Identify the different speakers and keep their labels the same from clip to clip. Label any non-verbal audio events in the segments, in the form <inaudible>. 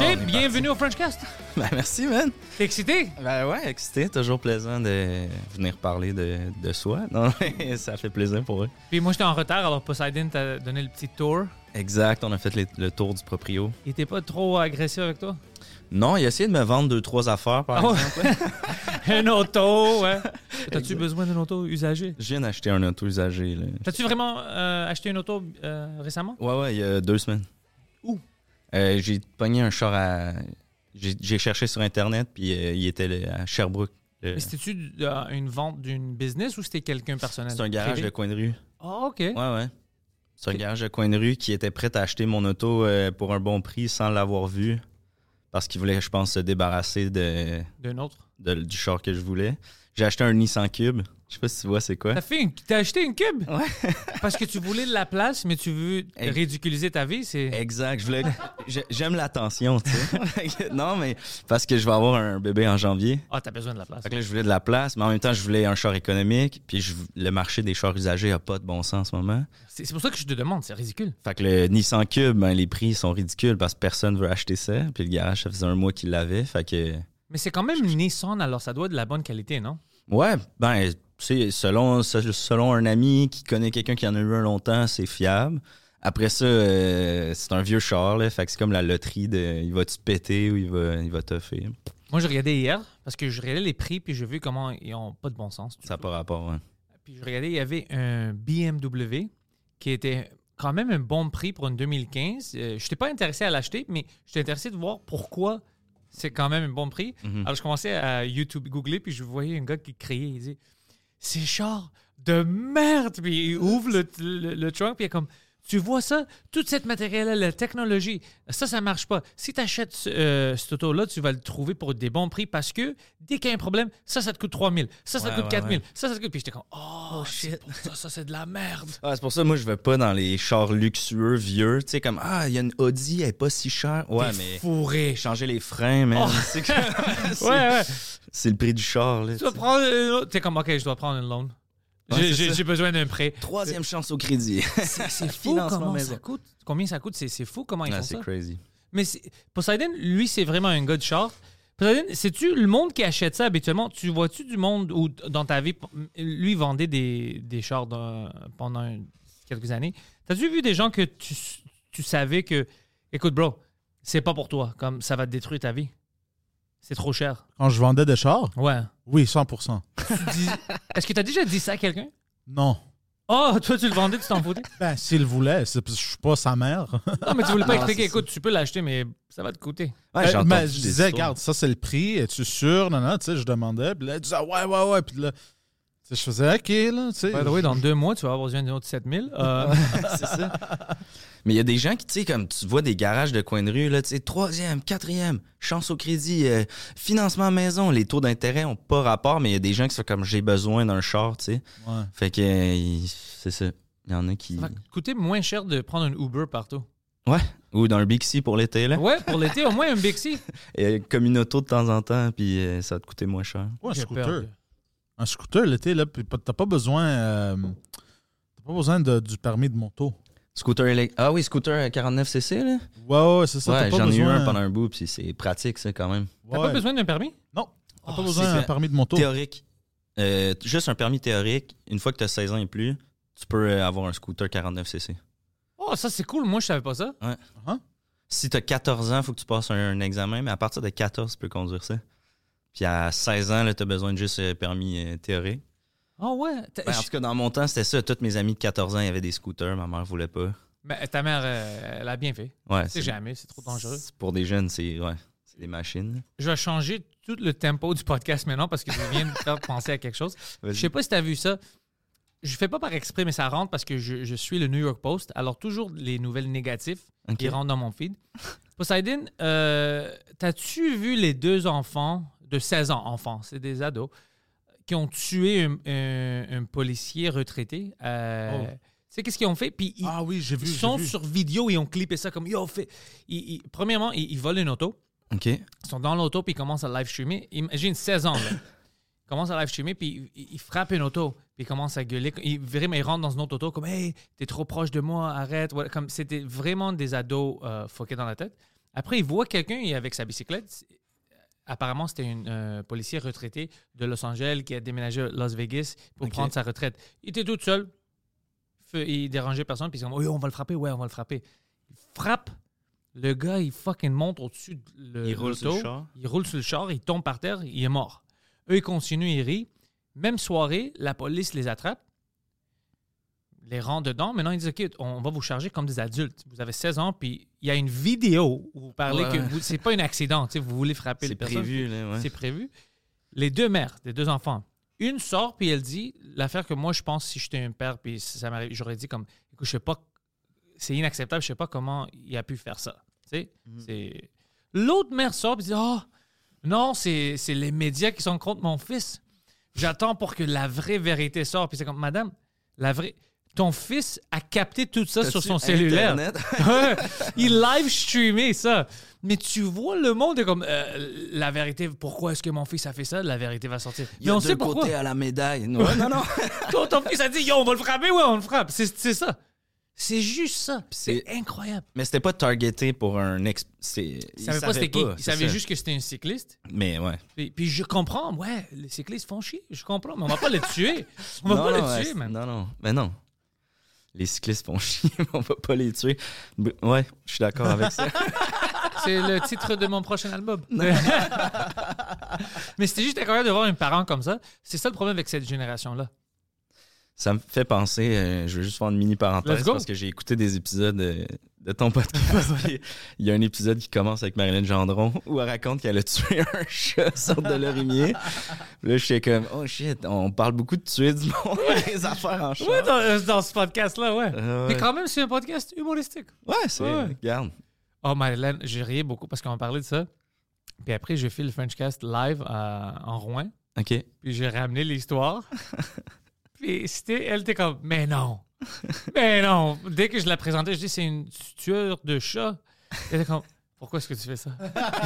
Speaker 1: Est
Speaker 2: bienvenue au Frenchcast. <laughs>
Speaker 1: Ben, merci, man.
Speaker 2: T'es excité?
Speaker 1: Ben ouais, excité. Toujours plaisant de venir parler de, de soi. Non, <laughs> ça fait plaisir pour eux.
Speaker 2: Puis moi, j'étais en retard, alors Poseidon t'a donné le petit tour.
Speaker 1: Exact, on a fait les- le tour du proprio.
Speaker 2: Il était pas trop agressif avec toi?
Speaker 1: Non, il a essayé de me vendre deux, trois affaires, par
Speaker 2: Ah
Speaker 1: exemple. <laughs>
Speaker 2: Un auto, ouais. T'as-tu besoin d'un auto usagé?
Speaker 1: Je viens d'acheter un auto usagé.
Speaker 2: T'as-tu vraiment euh, acheté une auto euh, récemment?
Speaker 1: Ouais, ouais, il y a deux semaines.
Speaker 2: Où?
Speaker 1: Euh, j'ai pogné un char à. J'ai cherché sur Internet, puis euh, il était à Sherbrooke. Le-
Speaker 2: Mais C'était-tu une vente d'une business ou c'était quelqu'un personnel?
Speaker 1: C'est un garage
Speaker 2: privé?
Speaker 1: de coin de rue.
Speaker 2: Ah, OK.
Speaker 1: Ouais, ouais. C'est un garage de coin de rue qui était prêt à acheter mon auto euh, pour un bon prix sans l'avoir vu. Parce qu'il voulait, je pense, se débarrasser de,
Speaker 2: D'un autre?
Speaker 1: de- du char que je voulais. J'ai acheté un Nissan Cube. Je sais pas si tu vois c'est quoi.
Speaker 2: T'as fait une- t'as acheté une cube?
Speaker 1: Ouais. <laughs>
Speaker 2: Parce que tu voulais de la place, mais tu veux
Speaker 1: Ex-
Speaker 2: ridiculiser ta vie, c'est...
Speaker 1: Exact. Je voulais. j'ai- J'aime l'attention, tu sais. <laughs> non, mais parce que je vais avoir un bébé en janvier.
Speaker 2: Ah, t'as besoin de la place.
Speaker 1: Fait que là, je voulais de la place, mais en même temps, je voulais un char économique. Puis je- le marché des chars usagés a pas de bon sens en ce moment.
Speaker 2: C'est c'est pour ça que je te demande, c'est ridicule.
Speaker 1: Fait que le Nissan Cube, ben, les prix sont ridicules parce que personne veut acheter ça. Puis le garage, ça faisait un mois qu'il l'avait. Fait que.
Speaker 2: Mais c'est quand même Nissan, alors ça doit être de la bonne qualité, non?
Speaker 1: Ouais, ben, c'est selon, se- selon un ami qui connaît quelqu'un qui en a eu un longtemps, c'est fiable. Après ça, euh, c'est un vieux char, là. Fait que c'est comme la loterie de il va-tu péter ou il va, il va toffer.
Speaker 2: Moi, je regardais hier parce que je regardais les prix puis j'ai vu comment ils ont pas de bon sens.
Speaker 1: Ça n'a pas rapport, hein.
Speaker 2: Puis je regardais, il y avait un BMW qui était quand même un bon prix pour une 2015. Euh, je n'étais pas intéressé à l'acheter, mais j'étais intéressé de voir pourquoi c'est quand même un bon prix.
Speaker 1: Mhm.
Speaker 2: Alors je commençais à YouTube googler puis je voyais un gars qui criait, il disait c'est char de merde. Puis il ouvre le, le, le trunk puis il est comme tu vois ça, tout cette matériel-là, la technologie, ça, ça marche pas. Si tu achètes ce, cette auto-là, tu vas le trouver pour des bons prix parce que dès qu'il y a un problème, ça, ça te coûte 3000, ça, ça
Speaker 1: Ouais,
Speaker 2: te coûte
Speaker 1: ouais,
Speaker 2: 4000,
Speaker 1: ouais.
Speaker 2: ça, ça te coûte. Puis j'étais comme, oh, shit, ça, ça c'est de la merde.
Speaker 1: Ah, c'est pour ça, moi, je vais pas dans les chars luxueux, vieux. Tu sais, comme, ah, il y a une Audi, elle est pas si chère. Ouais, mais.
Speaker 2: fourré.
Speaker 1: Changer les freins, man.
Speaker 2: Oh.
Speaker 1: C'est que- <laughs> <laughs> c'est-
Speaker 2: Ouais, ouais.
Speaker 1: c'est le prix du char, là.
Speaker 2: Tu vas prendre une. T'es comme, OK, je dois prendre une loan.
Speaker 1: Ouais,
Speaker 2: J'ai-
Speaker 1: c'est
Speaker 2: besoin d'un prêt.
Speaker 1: Troisième chance au crédit.
Speaker 2: C'est c'est fou <laughs>
Speaker 1: Financement
Speaker 2: comment
Speaker 1: maison.
Speaker 2: ça coûte. Combien ça coûte? C'est c'est fou comment ils
Speaker 1: Ah,
Speaker 2: font
Speaker 1: c'est
Speaker 2: ça.
Speaker 1: crazy.
Speaker 2: Mais c'est- Poseidon, lui, c'est vraiment un gars de char. Poseidon, sais-tu le monde qui achète ça habituellement? Tu vois-tu du monde où, dans ta vie, lui vendait des, des chars dans- pendant un- quelques années? T'as-tu vu des gens que tu, tu savais que, écoute, bro, c'est pas pour toi, comme ça va te détruire ta vie? C'est trop cher.
Speaker 3: Quand je vendais des chars,
Speaker 2: Ouais.
Speaker 3: oui, 100%.
Speaker 2: Tu dis- Est-ce que t'as déjà dit ça à quelqu'un?
Speaker 3: Non.
Speaker 2: Oh, toi, tu le vendais, tu t'en foutais?
Speaker 3: Ben, s'il voulait, c'est parce que je suis pas sa mère.
Speaker 2: Non, mais tu voulais pas
Speaker 1: Non,
Speaker 2: expliquer,
Speaker 1: c'est
Speaker 2: écoute, tu peux l'acheter, mais ça va te coûter.
Speaker 1: Ouais,
Speaker 3: Euh, mais
Speaker 1: entendu
Speaker 3: je
Speaker 1: des
Speaker 3: disais,
Speaker 1: histoires.
Speaker 3: regarde, ça c'est le prix, es-tu sûr? Non, non, tu sais, je demandais. Puis là, il disait, ouais, ouais, ouais. Puis là, tu sais, je faisais, OK, là, tu sais.
Speaker 2: By the way, dans deux mois, tu vas avoir besoin d'une autre 7000. Euh, <laughs>
Speaker 1: c'est ça. Mais il y a des gens qui, tu sais, comme tu vois des garages de coin de rue, là, tu sais, troisième, quatrième, chance au crédit, euh, financement maison, les taux d'intérêt ont pas rapport, mais il y a des gens qui sont comme j'ai besoin d'un char, tu sais.
Speaker 3: Ouais.
Speaker 1: Fait que euh, c'est ça. Il y en a qui.
Speaker 2: ça va coûter moins cher de prendre un Uber partout.
Speaker 1: Ouais. Ou dans le Bixi pour l'été, là.
Speaker 2: Ouais, pour l'été, au moins un Bixi. <laughs>
Speaker 1: Et comme une auto de temps en temps, puis euh, ça va te coûter moins cher.
Speaker 3: Ouais, un scooter.
Speaker 2: peur
Speaker 3: Un scooter, l'été, là, puis t'as pas besoin. euh, t'as pas besoin de- du permis de moto.
Speaker 1: Scooter électrique. Ah oui, scooter 49cc, là.
Speaker 3: Ouais, ouais, c'est ça.
Speaker 1: ouais,
Speaker 3: t'as pas
Speaker 1: j'en ai eu un pendant un bout, puis c'est pratique, ça, quand même.
Speaker 2: T'as
Speaker 3: Ouais.
Speaker 2: pas besoin d'un permis?
Speaker 3: Non. T'as
Speaker 2: Oh,
Speaker 3: pas besoin
Speaker 1: c'est
Speaker 3: d'un permis de moto.
Speaker 1: Théorique. Euh, juste un permis théorique. Une fois que tu as 16 ans et plus, tu peux euh, avoir un scooter 49cc.
Speaker 2: Oh, ça, c'est cool. Moi, je savais pas ça.
Speaker 1: Si tu as 14 ans, il faut que tu passes un, un examen, mais à partir de 14, tu peux conduire ça. Puis à 16 ans, tu as besoin de juste un permis euh,
Speaker 2: Oh, ouais?
Speaker 1: Ben, en tout cas, dans mon temps, c'était ça. Tous mes amis de 14 ans, il y avait des scooters. Ma mère voulait pas.
Speaker 2: Mais ta mère, euh, elle a bien fait.
Speaker 1: Ouais,
Speaker 2: C'est jamais, c'est trop dangereux.
Speaker 1: Pour des jeunes, c'est ouais, c'est des machines.
Speaker 2: Je vais changer tout le tempo du podcast maintenant parce que je viens de <laughs> faire penser à quelque chose. Je sais pas si tu as vu ça. Je fais pas par exprès, mais ça rentre parce que je, je suis le New York Post. Alors, toujours les nouvelles négatives qui rentrent dans mon feed. Poseidon, euh, t'as-tu vu les deux enfants de 16 ans, enfants, c'est des ados, qui ont tué un, un- un policier retraité? Euh,
Speaker 3: Oh.
Speaker 2: Tu sais, qu'est-ce qu'ils ont fait? Puis ils,
Speaker 3: Ah oui, j'ai vu.
Speaker 2: ils
Speaker 3: j'ai
Speaker 2: sont
Speaker 3: vu.
Speaker 2: sur vidéo, ils ont clippé ça comme Yo, fait. Ils- ils- premièrement, ils, volent une auto.
Speaker 1: OK.
Speaker 2: Ils sont dans l'auto, puis ils commencent à live streamer. Imagine 16 ans, là. Ils commencent à live streamer, puis ils, frappent une auto, puis ils commencent à gueuler. Ils, vraiment, ils rentrent dans une autre auto, comme Hey, t'es trop proche de moi, arrête. Comme C'était vraiment des ados euh, foqués dans la tête. Après, ils voient quelqu'un avec sa bicyclette. Apparemment, c'était un euh, policier retraité de Los Angeles qui a déménagé à Las Vegas pour prendre sa retraite. Il était tout seul. Il dérangeait personne, puis ils sont Oui, on va le frapper, ouais, on va le frapper. Il frappe. Le gars, il fucking monte au-dessus de le-
Speaker 1: Il roule sur le char.
Speaker 2: Il roule sur le char, il tombe par terre, il est mort. Eux, ils continuent, ils rient. Même soirée, la police les attrape, les rend dedans. Maintenant, ils disent OK, on va vous charger comme des adultes. Vous avez 16 ans, puis il y a une vidéo où vous parlez
Speaker 1: Ouais,
Speaker 2: que c'est pas un accident, tu sais, vous voulez frapper les personnes.
Speaker 1: prévu, là, ouais.
Speaker 2: C'est prévu. Les deux mères, des deux enfants. Une sort, puis elle dit l'affaire que moi, je pense, si j'étais un père, puis ça m'arrive, j'aurais dit comme écoute, je sais pas, c'est inacceptable, je sais pas comment il a pu faire ça. Tu sais,
Speaker 1: Mhm.
Speaker 2: c'est. L'autre mère sort, puis dit oh, non, c'est c'est les médias qui sont contre mon fils. J'attends pour que la vraie vérité sorte. Puis c'est comme madame, la vraie. Ton fils a capté tout ça sur son cellulaire? <laughs> Il live streamé ça. Mais tu vois, le monde est comme euh, la vérité. Pourquoi est-ce que mon fils a fait ça? La vérité va sortir.
Speaker 1: Il y
Speaker 2: Mais
Speaker 1: a
Speaker 2: on
Speaker 1: deux
Speaker 2: sait pourquoi.
Speaker 1: côtés à la médaille. Non, non, non. <laughs>
Speaker 2: Ton fils a dit Yo, on va le frapper, ouais, on le frappe. C'est ça. C'est juste ça. C'est incroyable.
Speaker 1: Mais c'était pas targeté pour un ex.
Speaker 2: Il savait pas c'était qui? Il savait juste que c'était un cycliste.
Speaker 1: Mais ouais.
Speaker 2: Puis, puis je comprends, ouais, les cyclistes font chier. Je comprends, mais on va pas les tuer. On va
Speaker 1: non,
Speaker 2: pas
Speaker 1: non,
Speaker 2: les
Speaker 1: ouais,
Speaker 2: tuer, man.
Speaker 1: Non, non. Mais non. Les cyclistes font <laughs> chier, mais on va pas les tuer. Ouais, je suis d'accord avec ça. <laughs>
Speaker 2: C'est le titre de mon prochain album. <laughs> Mais c'était juste incroyable de voir un parent comme ça. C'est ça le problème avec cette génération-là.
Speaker 1: Ça me fait penser, euh, je veux juste faire une mini parenthèse parce que j'ai écouté des épisodes euh, de ton podcast. <laughs> Il y a un épisode qui commence avec Marilyn Gendron où elle raconte qu'elle a tué <laughs> un chat sur de l'orimier. Là, je suis comme, oh shit, on parle beaucoup de tuer du monde, des <laughs> affaires en chat.
Speaker 2: Ouais, dans, euh, dans ce podcast-là, ouais.
Speaker 1: Euh,
Speaker 2: Mais quand même, c'est un podcast humoristique.
Speaker 1: Ouais, c'est.
Speaker 2: Ouais.
Speaker 1: Regarde.
Speaker 2: Oh, Marilyn, j'ai ri beaucoup parce qu'on parlait de ça. Puis après, j'ai fait le Frenchcast live à- en Rouen.
Speaker 1: OK.
Speaker 2: Puis j'ai ramené l'histoire. Puis c'était, elle était comme, mais non. Mais non. Dès que je la présentais, je dis, c'est une tueur de chat. Elle était comme, pourquoi est-ce que tu fais ça?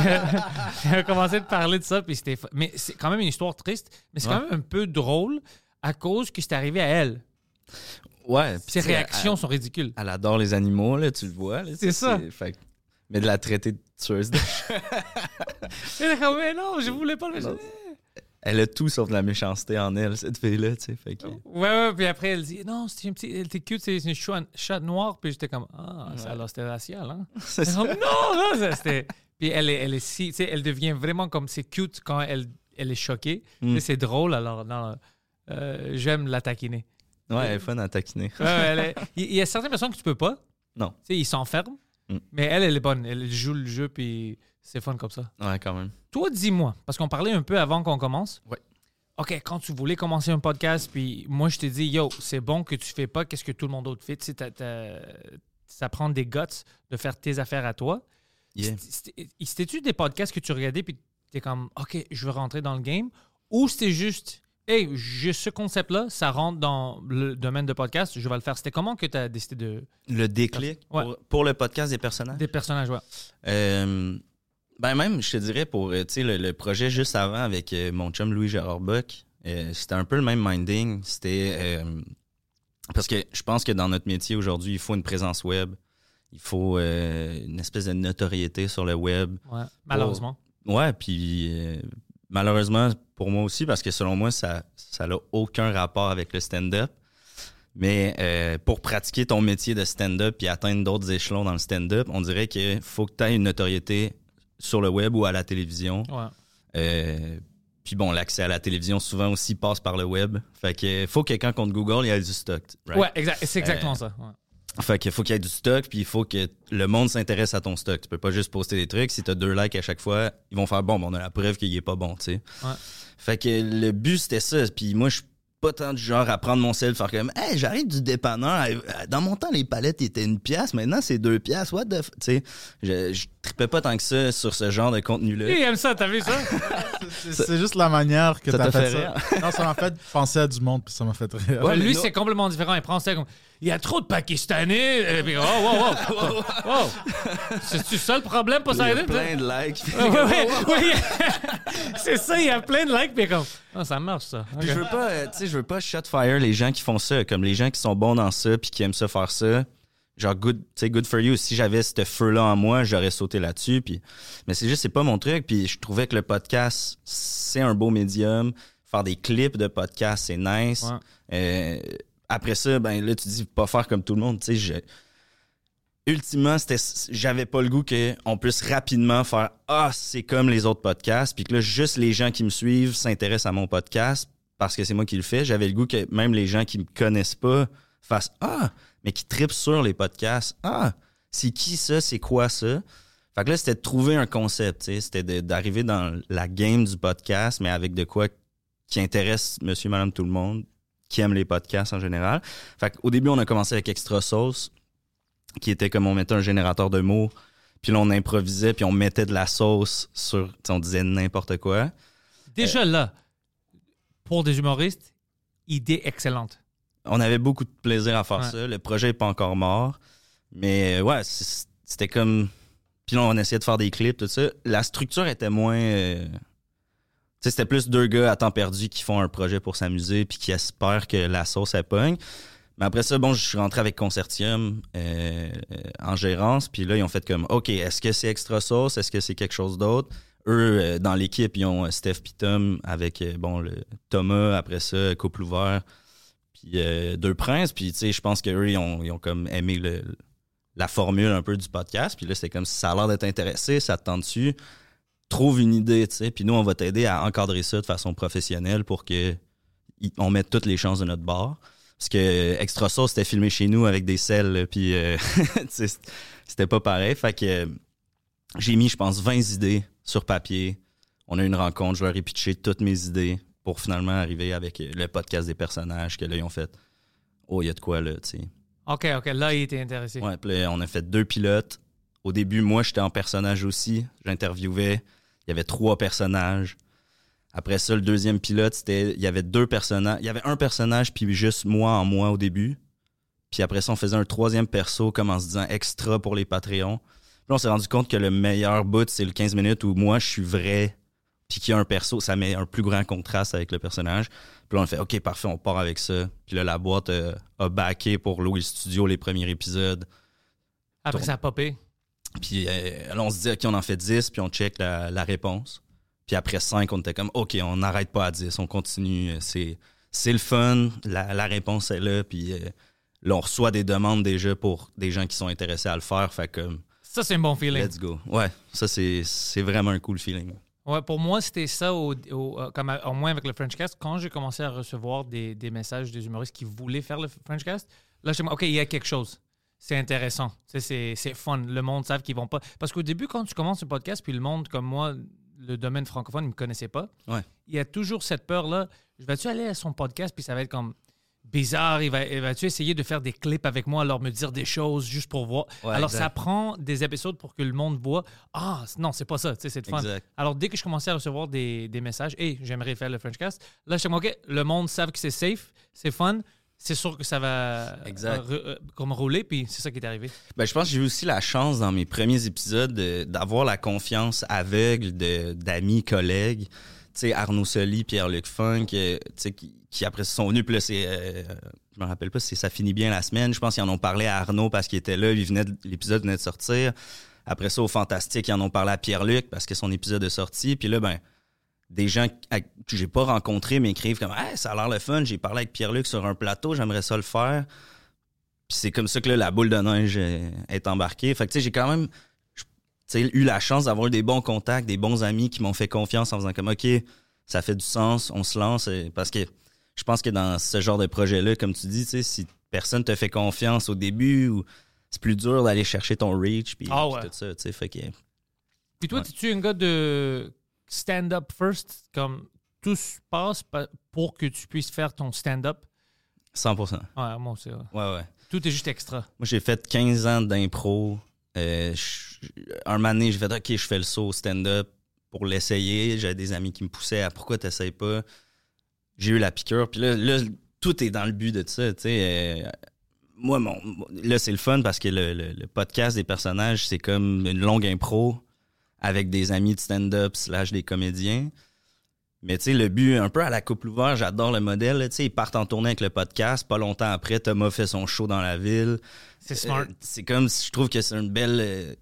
Speaker 2: <laughs> Elle a commencé de parler de ça. Puis c'était, mais c'est quand même une histoire triste. Mais c'est
Speaker 1: Ouais.
Speaker 2: quand même un peu drôle à cause que c'est arrivé à elle.
Speaker 1: Ouais. puis
Speaker 2: Ses réactions
Speaker 1: elle-
Speaker 2: sont ridicules.
Speaker 1: Elle adore les animaux, là, tu le vois.
Speaker 2: C'est ça.
Speaker 1: fait Mais de la traiter de tueuse de <laughs>
Speaker 2: Elle était comme, mais non, je voulais pas le.
Speaker 1: Elle a tout sauf de la méchanceté en elle, cette fille-là, tu sais. Fait que...
Speaker 2: Ouais, ouais, puis après, elle dit, non, c'est un petit, elle était cute, c'est une chat, chat noire. Puis j'étais comme, ah,
Speaker 1: Ouais.
Speaker 2: alors c'était racial, hein? <laughs>
Speaker 1: C'est
Speaker 2: Elle est
Speaker 1: ça.
Speaker 2: comme, non, non, c'était. Puis elle est, elle est si, tu sais, elle devient vraiment comme c'est cute quand elle, elle est choquée.
Speaker 1: Mm.
Speaker 2: C'est drôle, alors non, euh, j'aime la taquiner.
Speaker 1: Ouais, elle est fun à taquiner.
Speaker 2: Ouais, est- Il il y a certaines personnes que tu peux pas.
Speaker 1: Non.
Speaker 2: Tu sais, ils s'enferment.
Speaker 1: Mm.
Speaker 2: Mais elle, elle est bonne. Elle joue le jeu, puis c'est fun comme ça.
Speaker 1: Ouais, quand même.
Speaker 2: Toi, dis-moi, parce qu'on parlait un peu avant qu'on commence.
Speaker 1: Ouais.
Speaker 2: OK, quand tu voulais commencer un podcast, puis moi, je t'ai dit, yo, c'est bon que tu fais pas qu'est-ce que tout le monde d'autre fait? Tu sais, t'as- t'as- ça prend des guts de faire tes affaires à toi.
Speaker 1: Yeah.
Speaker 2: C'était- C'était-tu des podcasts que tu regardais, puis t'es comme, OK, je veux rentrer dans le game, ou c'était juste, hey, j'ai ce concept-là, ça rentre dans le domaine de podcast, je vais le faire. C'était comment que tu as décidé de.
Speaker 1: Le déclic
Speaker 2: Ouais.
Speaker 1: pour, pour le podcast des personnages?
Speaker 2: Des personnages, ouais.
Speaker 1: Euh, ben même, je te dirais, pour euh, le, le projet juste avant avec euh, mon chum Louis-Gérard Bock, euh, c'était un peu le même minding. C'était... euh, parce que je pense que dans notre métier aujourd'hui, il faut une présence web. Il faut euh, une espèce de notoriété sur le web.
Speaker 2: ouais. Malheureusement.
Speaker 1: Ouais, puis... malheureusement pour moi aussi, parce que selon moi, ça ça n'a aucun rapport avec le stand-up. Mais euh, pour pratiquer ton métier de stand-up et atteindre d'autres échelons dans le stand-up, on dirait qu'il faut que tu aies une notoriété sur le web ou à la télévision.
Speaker 2: Ouais.
Speaker 1: Euh, puis bon, l'accès à la télévision souvent aussi passe par le web. Fait que faut que quand on te Google, il y a du stock. right?
Speaker 2: Ouais, exact, c'est exactement
Speaker 1: Euh,
Speaker 2: ça. ouais.
Speaker 1: Fait qu'il faut qu'il y ait du stock, puis il faut que le monde s'intéresse à ton stock. Tu peux pas juste poster des trucs. Si t'as deux likes à chaque fois, ils vont faire bon, ben, on a la preuve qu'il est pas bon, tu sais.
Speaker 2: Ouais.
Speaker 1: Fait que le but, c'était ça. Puis moi, je suis pas tant du genre à prendre mon sel, faire comme, hey, j'arrive du dépanneur. Dans mon temps, les palettes étaient une pièce. Maintenant, c'est deux pièces. What the f... Tu sais, je, je tripais pas tant que ça sur ce genre de contenu-là.
Speaker 2: Il aime ça, t'as vu ça? <laughs>
Speaker 3: C'est juste la manière que
Speaker 1: Ça
Speaker 3: t'as
Speaker 1: t'a
Speaker 3: fait,
Speaker 1: fait
Speaker 3: ça. Non, ça m'a fait penser à du monde, puis ça m'a fait rire.
Speaker 1: Ouais,
Speaker 2: lui, c'est complètement différent. Il prend ça comme. Il y a trop de Pakistanais. Et puis, oh, wow, <laughs> wow. C'est-tu ça le problème pour
Speaker 1: Il y
Speaker 2: ça?
Speaker 1: a plein de likes.
Speaker 2: Ouais, ouais, ouais, <laughs> ouais. c'est ça, il y a plein de likes, puis comme. Ah, ça marche, ça.
Speaker 1: Puis je veux pas, euh, tu sais, je veux pas shot fire les gens qui font ça, comme les gens qui sont bons dans ça puis qui aiment ça faire ça. Genre good, good for you. Si j'avais ce feu-là en moi, j'aurais sauté là-dessus. Puis, mais c'est juste, c'est pas mon truc. Puis je trouvais que le podcast, c'est un beau médium. Faire des clips de podcast, c'est nice.
Speaker 2: Ouais.
Speaker 1: Euh, après ça, ben là, tu dis pas faire comme tout le monde. Tu sais, je- ultimement, c'était, j'avais pas le goût qu'on puisse rapidement faire ah c'est comme les autres podcasts, puis que là juste les gens qui me suivent s'intéressent à mon podcast parce que c'est moi qui le fais. J'avais le goût que même les gens qui me connaissent pas fassent ah mais qui tripent sur les podcasts ah c'est qui ça, c'est quoi ça. Fait que là c'était de trouver un concept, c'était d'arriver dans la game du podcast mais avec de quoi qui intéresse Monsieur, Madame, tout le monde, qui aime les podcasts en général. Fait qu'au début on a commencé avec Extra Sauce qui était comme on mettait un générateur de mots, puis là on improvisait, puis on mettait de la sauce sur, on disait n'importe quoi.
Speaker 2: Déjà là, pour des humoristes, idée excellente.
Speaker 1: On avait beaucoup de plaisir à faire
Speaker 2: Ouais.
Speaker 1: ça. Le projet est pas encore mort, mais euh, ouais, c'était comme. Puis là on essayait de faire des clips, tout ça. La structure était moins. euh, c'était plus deux gars à temps perdu qui font un projet pour s'amuser, puis qui espèrent que la sauce elle pogne. Mais après ça, bon, je suis rentré avec Concertium euh, euh, en gérance, puis là, ils ont fait comme, OK, est-ce que c'est extra sauce? Est-ce que c'est quelque chose d'autre? Eux, euh, dans l'équipe, ils ont Steph puis Tom avec, bon, le Thomas, après ça, Couple ouvert, puis Deux Princes. Puis, je pense qu'eux, ils ont, ils comme aimé le, la formule un peu du podcast. Puis là, c'était comme, ça a l'air d'être intéressé, ça te tente dessus, trouve une idée, tu sais. Puis nous, on va t'aider à encadrer ça de façon professionnelle pour que on mette toutes les chances de notre bord. Parce que Extra Sauce, c'était filmé chez nous avec des selles, puis euh, <laughs> c'était pas pareil. Fait que euh, j'ai mis, je pense, 20 idées sur papier. On a eu une rencontre, je leur ai pitché toutes mes idées pour finalement arriver avec euh, le podcast des personnages que là, ils ont fait. Oh, il y a de quoi là, tu sais.
Speaker 2: OK, OK, là, il était intéressé.
Speaker 1: Ouais, puis on a fait deux pilotes. Au début, moi, j'étais en personnage aussi. J'interviewais. Il y avait trois personnages. Après ça, le deuxième pilote, c'était. Il y avait deux personnages. Il y avait un personnage, puis juste moi en moi au début. Puis après ça, on faisait un troisième perso, comme en se disant extra pour les Patreons. Puis là, on s'est rendu compte que le meilleur bout, c'est le 15 minutes où moi, je suis vrai, puis qu'il y a un perso. Ça met un plus grand contraste avec le personnage. Puis là, on a fait, OK, parfait, on part avec ça. Puis là, la boîte euh, a backé pour le studio les premiers épisodes.
Speaker 2: Après, ça a popé.
Speaker 1: Puis euh, là, on se dit, OK, on en fait 10, puis on check la, la réponse. Puis après 5, on était comme, OK, on n'arrête pas à 10, on continue. C'est, c'est le fun, la, la réponse est là. Puis euh, là, on reçoit des demandes déjà pour des gens qui sont intéressés à le faire. Fait que,
Speaker 2: Ça, c'est un bon feeling.
Speaker 1: let's go. Ouais, ça, c'est, vraiment un cool feeling.
Speaker 2: Ouais, pour moi, c'était ça, au, au- euh, comme à- au moins avec le Frenchcast. Quand j'ai commencé à recevoir des, des messages des humoristes qui voulaient faire le Frenchcast, là, je me OK, il y a quelque chose. C'est intéressant. Tu C'est c'est fun. Le monde savent qu'ils vont pas. Parce qu'au début, quand tu commences un podcast, puis le monde, comme moi, le domaine francophone, ne me connaissait pas,
Speaker 1: Ouais.
Speaker 2: il y a toujours cette peur-là. Je vais-tu aller à son podcast, puis ça va être comme bizarre? Il va, il va-tu essayer de faire des clips avec moi, alors me dire des choses juste pour voir?
Speaker 1: Ouais,
Speaker 2: alors,
Speaker 1: exact.
Speaker 2: ça prend des épisodes pour que le monde voit. Ah, non, c'est pas ça. Tu C'est fun.
Speaker 1: Exact.
Speaker 2: Alors, dès que je commençais à recevoir des, des messages, hey, j'aimerais faire le Frenchcast, là, je suis comme, OK, le monde savent que c'est safe, c'est fun, c'est sûr que ça va
Speaker 1: Exact.
Speaker 2: euh, euh, comme rouler, puis c'est ça qui est arrivé.
Speaker 1: Ben, je pense que j'ai eu aussi la chance dans mes premiers épisodes de- d'avoir la confiance aveugle de- d'amis, collègues. Tu sais, Arnaud Soli, Pierre-Luc Funk, euh, qui, qui après sont venus, puis là, c'est. euh, je me rappelle pas si ça finit bien la semaine. Je pense qu'ils en ont parlé à Arnaud parce qu'il était là, l'épisode venait de sortir. Après ça, au Fantastique, ils en ont parlé à Pierre-Luc parce que son épisode est sorti. Puis là, ben, des gens que j'ai pas rencontrés m'écrivent comme hey, ça a l'air le fun, j'ai parlé avec Pierre-Luc sur un plateau, j'aimerais ça le faire. Puis c'est comme ça que là, la boule de neige est embarquée. Fait que tu sais, j'ai quand même je- tu sais, eu la chance d'avoir des bons contacts, des bons amis qui m'ont fait confiance en faisant comme OK, ça fait du sens, on se lance. Parce que je pense que dans ce genre de projet-là, comme tu dis, si personne te fait confiance au début, ou c'est plus dur d'aller chercher ton reach puis
Speaker 2: Ah
Speaker 1: puis tout ça. Tu sais, fait que
Speaker 2: Puis toi,
Speaker 1: Ouais.
Speaker 2: es-tu un gars de stand-up first? Comme tout se passe pa- pour que tu puisses faire ton stand-up?
Speaker 1: 100 Ouais,
Speaker 2: Ouais, moi aussi. ouais.
Speaker 1: ouais.
Speaker 2: Tout est juste extra.
Speaker 1: Moi, j'ai fait 15 ans d'impro. Euh, un moment donné, j'ai fait OK, je fais le saut au stand-up pour l'essayer. J'avais des amis qui me poussaient à pourquoi t'essayes pas? J'ai eu la piqûre. Puis là, là, tout est dans le but de ça. Tu sais, Euh, moi, mon, là, c'est le fun parce que le, le- le podcast des personnages, c'est comme une longue impro avec des amis de stand-up slash des comédiens. Mais tu sais, le but, un peu à la couple ouverte, j'adore le modèle. Tu sais, ils partent en tournée avec le podcast. Pas longtemps après, Thomas fait son show dans la ville.
Speaker 2: C'est smart.
Speaker 1: Euh, c'est comme, si- je trouve que c'est une belle. euh,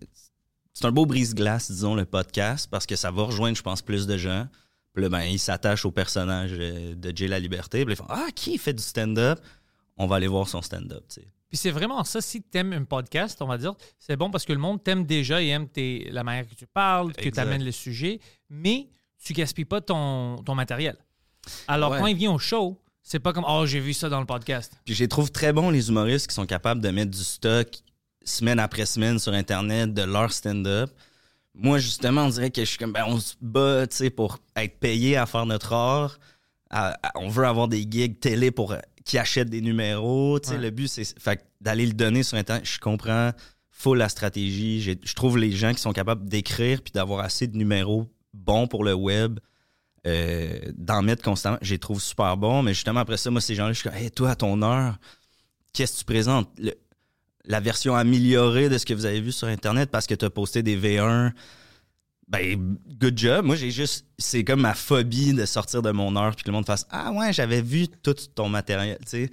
Speaker 1: c'est un beau brise-glace, disons, le podcast, parce que ça va rejoindre, je pense, plus de gens. Puis là, ben, ils s'attachent au personnage euh, de Jay La Liberté. Puis ils font Ah, qui fait du stand-up? On va aller voir son stand-up, tu sais.
Speaker 2: Puis c'est vraiment ça, si tu aimes un podcast, on va dire, c'est bon parce que le monde t'aime déjà et aime tes- la manière que tu parles, que tu amènes le sujet, mais tu gaspilles pas ton, ton matériel. Alors
Speaker 1: Ouais.
Speaker 2: quand il vient au show, c'est pas comme Oh, j'ai vu ça dans le podcast.
Speaker 1: Puis je les trouve très bons, les humoristes qui sont capables de mettre du stock semaine après semaine sur Internet de leur stand-up. Moi, justement, on dirait que je suis comme, ben, on se bat, tu sais, pour être payé à faire notre art. À- à- on veut avoir des gigs télé pour qui achètent des numéros. Tu sais,
Speaker 2: Ouais.
Speaker 1: le but, c'est d'aller le donner sur Internet. Je comprends full la stratégie. Je trouve les gens qui sont capables d'écrire puis d'avoir assez de numéros bons pour le web, euh, d'en mettre constamment, je les trouve super bons. Mais justement, après ça, moi, ces gens-là, je suis comme, hey, toi, à ton heure, qu'est-ce que tu présentes? Le- la version améliorée de ce que vous avez vu sur Internet parce que tu as posté des V1. Ben, good job. Moi, j'ai juste. C'est comme ma phobie de sortir de mon heure puis que le monde fasse Ah ouais, j'avais vu tout ton matériel. Tu sais.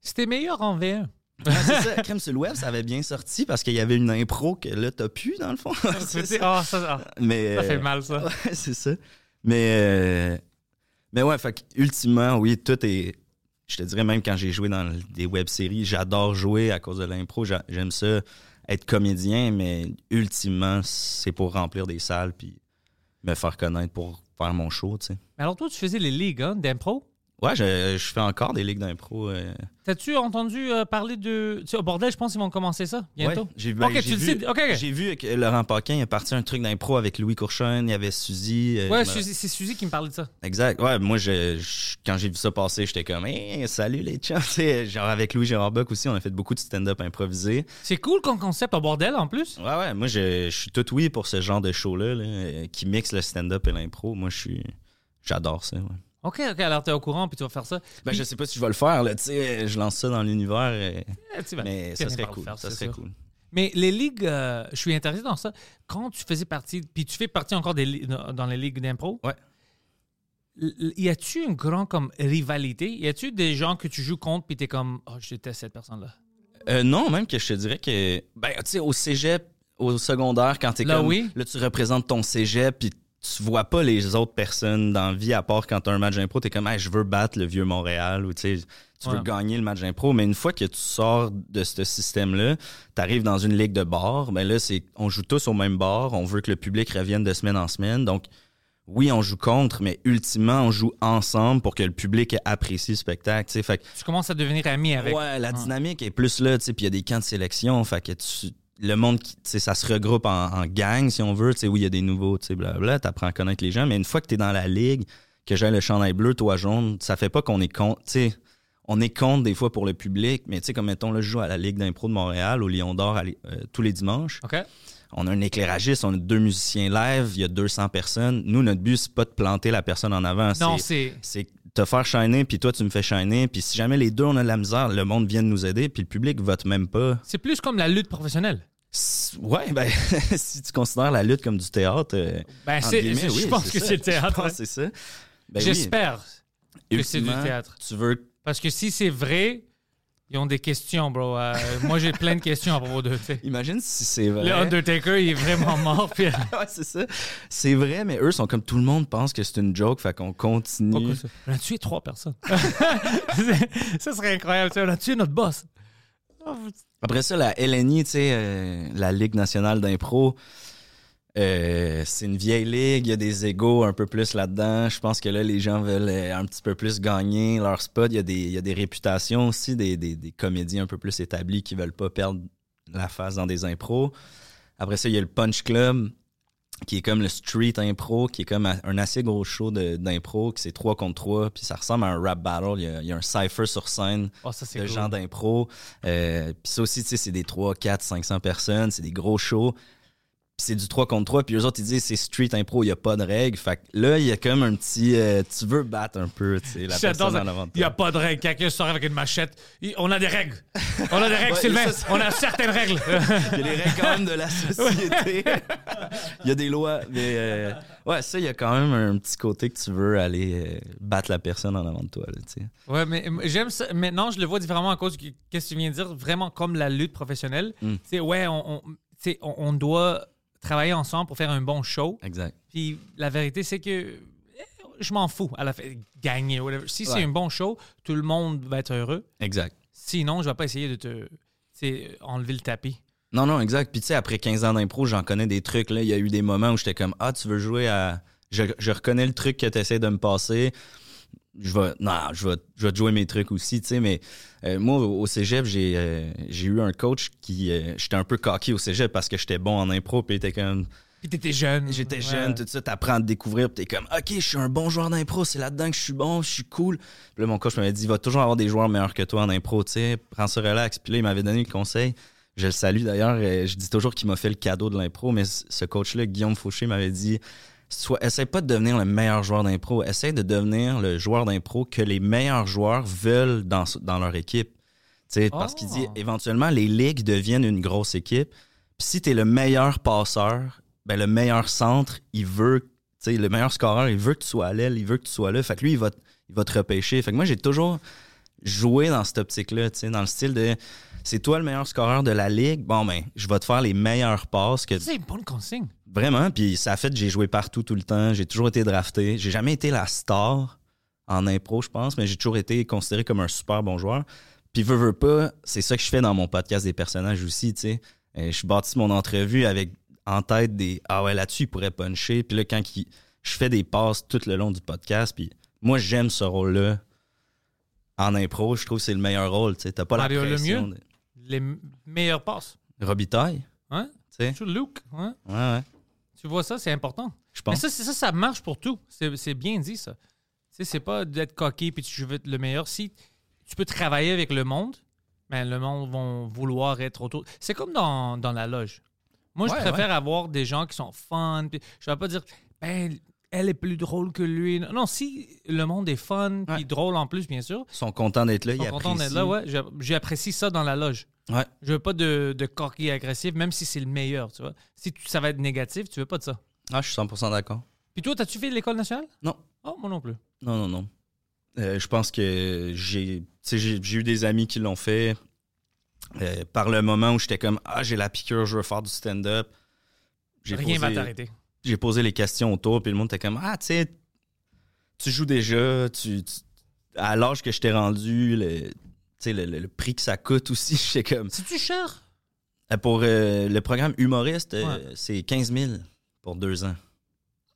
Speaker 2: C'était meilleur en V1.
Speaker 1: Ouais, c'est ça. Crème sur le web, ça avait bien sorti parce qu'il y avait une impro que là, t'as pu, dans le fond. <laughs> C'est ça.
Speaker 2: Ah, ça, ah,
Speaker 1: Mais,
Speaker 2: ça fait mal, ça. <laughs>
Speaker 1: Ouais, c'est ça. Mais, euh, mais ouais, fait ultimement, oui, tout est. Je te dirais même quand j'ai joué dans des web-séries, j'adore jouer à cause de l'impro. J'a- J'aime ça être comédien, mais ultimement, c'est pour remplir des salles puis me faire connaître pour faire mon show, tu sais.
Speaker 2: Alors toi, tu faisais les ligues hein.
Speaker 1: Ouais, je, je fais encore des ligues d'impro. euh,
Speaker 2: T'as-tu entendu euh, parler de... Tu sais, au bordel, je pense qu'ils vont commencer ça bientôt.
Speaker 1: Ouais, j'ai ben,
Speaker 2: Ok,
Speaker 1: j'ai
Speaker 2: tu le
Speaker 1: vu-
Speaker 2: sais.
Speaker 1: J'ai vu que Laurent Paquin est parti un truc d'impro avec Louis Courchaine, il y avait Suzy. euh,
Speaker 2: Ouais, c'est Suzy qui me parlait de ça.
Speaker 1: Exact. Ouais, moi, je, je- quand j'ai vu ça passer, j'étais comme, hey, salut les chums. <laughs> Genre avec Louis Gérard Bock aussi, on a fait beaucoup de stand-up improvisé.
Speaker 2: C'est cool comme concept au bordel en plus.
Speaker 1: Ouais, ouais, moi, je, suis tout oui pour ce genre de show-là, là, qui mixe le stand-up et l'impro. Moi, je suis. J'adore ça, ouais.
Speaker 2: Ok, ok, alors t'es au courant puis tu vas faire ça.
Speaker 1: Ben, je sais pas si je vais le faire, là, tu sais, je lance ça dans l'univers, euh,
Speaker 2: Eh,
Speaker 1: mais ça serait cool.
Speaker 2: faire,
Speaker 1: ça serait
Speaker 2: sûr.
Speaker 1: cool.
Speaker 2: Mais les ligues, euh, je suis intéressé dans ça. Quand tu faisais partie, puis tu fais partie encore des, dans les ligues d'impro.
Speaker 1: Ouais.
Speaker 2: Y a-tu une grande comme rivalité? Y a-tu des gens que tu joues contre puis t'es comme, oh, je déteste cette personne-là.
Speaker 1: Euh, non, même que je te dirais que, ben, tu sais, au cégep, au secondaire, quand t'es
Speaker 2: Là,
Speaker 1: comme,
Speaker 2: oui.
Speaker 1: là, tu représentes ton cégep, puis tu vois pas les autres personnes dans la vie, à part quand t'as un match d'impro, t'es comme, hey, je veux battre le vieux Montréal, ou tu tu veux
Speaker 2: Ouais.
Speaker 1: gagner le match d'impro, mais une fois que tu sors de ce système-là, t'arrives dans une ligue de bar, ben là, c'est, on joue tous au même bar, on veut que le public revienne de semaine en semaine, donc, oui, on joue contre, mais ultimement, on joue ensemble pour que le public apprécie le spectacle, tu fait que
Speaker 2: Tu commences à devenir ami avec.
Speaker 1: Ouais, la dynamique est plus là, tu sais, puis il y a des camps de sélection, fait que tu- le monde, qui- tu sais, ça se regroupe en, en gang, si on veut, tu sais, où il y a des nouveaux, tu sais, blablabla, t'apprends à connaître les gens, mais une fois que t'es dans la ligue, que j'ai le chandail bleu, toi jaune, ça fait pas qu'on est contre, tu sais, on est contre des fois pour le public, mais tu sais, comme mettons, là, je joue à la Ligue d'impro de Montréal, au Lion d'Or, euh, tous les dimanches.
Speaker 2: OK?
Speaker 1: On a un éclairagiste, on a deux musiciens live, il y a 200 personnes. Nous, notre but, c'est pas de planter la personne en avant,
Speaker 2: Non,
Speaker 1: c'est
Speaker 2: c'est.
Speaker 1: Te faire shiner, puis toi, tu me fais shiner. Puis si jamais les deux, on a de la misère, le monde vient de nous aider, puis le public vote même pas.
Speaker 2: C'est plus comme la lutte professionnelle.
Speaker 1: Ouais, ben, <laughs> si tu considères la lutte comme du théâtre, euh,
Speaker 2: Ben, c'est, je
Speaker 1: oui,
Speaker 2: pense que c'est le <laughs> théâtre.
Speaker 1: Je c'est ça. Ben oui,
Speaker 2: J'espère que c'est du théâtre.
Speaker 1: Tu veux...
Speaker 2: Parce que si c'est vrai, Ils ont des questions, bro. Euh, moi, j'ai plein de questions à propos d'eux. tu sais.
Speaker 1: Imagine si c'est vrai.
Speaker 2: Le Undertaker, il est vraiment mort. Puis, <laughs>
Speaker 1: ouais, c'est ça. C'est vrai, mais eux sont comme tout le monde pense que c'est une joke, fait qu'on continue.
Speaker 2: Pourquoi ça? On a tué trois personnes. <laughs> ça serait incroyable. tu sais, On a tué notre boss.
Speaker 1: Après ça, la LNI, tu sais, euh, la Ligue nationale d'impro, euh, c'est une vieille ligue, il y a des égaux un peu plus là-dedans. Je pense que là, les gens veulent euh, un petit peu plus gagner leur spot. Il y a des, il y a des réputations aussi, des, des, des comédiens un peu plus établis qui veulent pas perdre la face dans des impros. Après ça, il y a le Punch Club, qui est comme le street impro, qui est comme un assez gros show de- d'impro, qui c'est 3 contre 3, puis ça ressemble à un rap battle. Il y a, il y a un cypher sur scène
Speaker 2: Oh, ça,
Speaker 1: de
Speaker 2: cool.
Speaker 1: gens d'impro. Euh, puis ça aussi, tu sais, c'est des 3, 4, 500 personnes, c'est des gros shows. Puis c'est du 3 contre 3, puis eux autres, ils disent c'est street impro, il n'y a pas de règles. Fait que là, il y a comme un petit. euh, tu veux battre un peu, tu sais, la personne en avant de
Speaker 2: Il n'y a pas de règles. Quelqu'un sort avec une machette. Il- On a des règles. On a des règles,
Speaker 1: Ouais,
Speaker 2: Sylvain. On a certaines règles. <laughs>
Speaker 1: Il y a les règles quand même de la société. <laughs> il y a des lois. Mais euh, ouais, ça, il y a quand même un petit côté que tu veux aller euh, battre la personne en avant de toi, là, tu sais.
Speaker 2: Ouais, mais j'aime ça. Maintenant, je le vois différemment à cause de qu'est-ce que tu viens de dire. Vraiment comme la lutte professionnelle.
Speaker 1: Mm.
Speaker 2: C'est ouais, on, on, tu sais, on, on doit travailler ensemble pour faire un bon show.
Speaker 1: Exact.
Speaker 2: Puis la vérité, c'est que eh, je m'en fous à la fin. Gagner, whatever. Si c'est un bon show, tout le monde va être heureux.
Speaker 1: Exact.
Speaker 2: Sinon, je vais pas essayer de te enlever le tapis.
Speaker 1: Non, non, exact. Puis tu sais, après 15 ans d'impro, j'en connais des trucs. Là, il y a eu des moments où j'étais comme Ah, tu veux jouer à. Je, je reconnais le truc que tu essaies de me passer. Je vais. Non, je vais, je vais te jouer mes trucs aussi, tu sais. Mais euh, moi, au cégep, j'ai euh, j'ai eu un coach qui. euh, j'étais un peu cocky au cégep parce que j'étais bon en impro. Puis il était comme.
Speaker 2: Puis t'étais jeune.
Speaker 1: J'étais
Speaker 2: Ouais.
Speaker 1: jeune, tout ça, t'apprends à te découvrir, puis t'es comme, OK, je suis un bon joueur d'impro, c'est là-dedans que je suis bon, je suis cool. Puis là, mon coach m'avait dit, il va toujours avoir des joueurs meilleurs que toi en impro, tu sais, prends ça relax. Puis là, il m'avait donné le conseil. Je le salue d'ailleurs, je dis toujours qu'il m'a fait le cadeau de l'impro, mais ce coach-là, Guillaume Fauché, m'avait dit, Sois, essaie pas de devenir le meilleur joueur d'impro, essaie de devenir le joueur d'impro que les meilleurs joueurs veulent dans, dans leur équipe. Tu Parce
Speaker 2: Oh.
Speaker 1: qu'il dit, éventuellement, les ligues deviennent une grosse équipe. Puis si t'es le meilleur passeur, ben le meilleur centre, il veut, tu le meilleur scoreur, il veut que tu sois à l'aile, il veut que tu sois là. Fait que lui, il va, il va te repêcher. Fait que moi, j'ai toujours joué dans cette optique-là, tu dans le style de, c'est toi le meilleur scoreur de la ligue, bon ben, je vais te faire les meilleures passes que
Speaker 2: C'est une bonne consigne.
Speaker 1: Vraiment, puis ça a fait que j'ai joué partout tout le temps. J'ai toujours été drafté. J'ai jamais été la star en impro, je pense, mais j'ai toujours été considéré comme un super bon joueur. Puis veux, veux pas, c'est ça que je fais dans mon podcast des personnages aussi, tu sais. Euh, Je bâtis mon entrevue avec en tête des ah ouais là-dessus il pourrait puncher. Puis là quand il- je fais des passes tout le long du podcast, puis moi j'aime ce rôle-là en impro. Je trouve que c'est le meilleur rôle, tu sais. T'as pas
Speaker 2: Mario
Speaker 1: la pression.
Speaker 2: Lemieux? Les meilleures passes.
Speaker 1: Robitaille,
Speaker 2: Hein?
Speaker 1: tu
Speaker 2: Luke. Hein?
Speaker 1: Ouais ouais.
Speaker 2: Tu vois ça, c'est important.
Speaker 1: Je
Speaker 2: Mais
Speaker 1: pense.
Speaker 2: ça, c'est- ça, ça marche pour tout. C'est bien dit, ça. Tu sais, c'est pas d'être coquille puis tu veux être le meilleur. Si tu peux travailler avec le monde, ben, le monde va vouloir être autour. C'est comme dans, dans la loge. Moi, je
Speaker 3: Ouais,
Speaker 2: préfère avoir des gens qui sont fun. puis Je vais pas dire, ben, elle est plus drôle que lui. Non, si le monde est fun puis drôle en plus, bien sûr,
Speaker 1: Ils sont contents d'être là,
Speaker 2: ils
Speaker 1: ils
Speaker 2: sont contents d'être là. Ouais, j'apprécie ça dans la loge.
Speaker 1: Ouais.
Speaker 2: Je veux pas de, de coquille agressif, même si c'est le meilleur, tu vois. Si tu- ça va être négatif, tu veux pas de ça.
Speaker 1: Ah, je suis 100% d'accord.
Speaker 2: Puis toi, t'as-tu fait l'école nationale?
Speaker 1: Non.
Speaker 2: Oh, moi non plus.
Speaker 1: Non, non, non. Euh, je pense que j'ai, tu sais, j'ai, j'ai eu des amis qui l'ont fait. Euh, par le moment où j'étais comme ah j'ai la piqûre, je veux faire du stand-up. J'ai
Speaker 2: Rien va
Speaker 1: posé,
Speaker 2: t'arrêter.
Speaker 1: j'ai posé les questions autour puis le monde était comme ah tu sais tu joues déjà, tu, tu- à l'âge que je t'ai rendu, le, sais, le, le- le prix que ça coûte aussi, <laughs> j'étais comme
Speaker 2: C'est-tu cher?
Speaker 1: Euh, pour euh, le programme humoriste, euh, c'est 15 000 pour deux ans.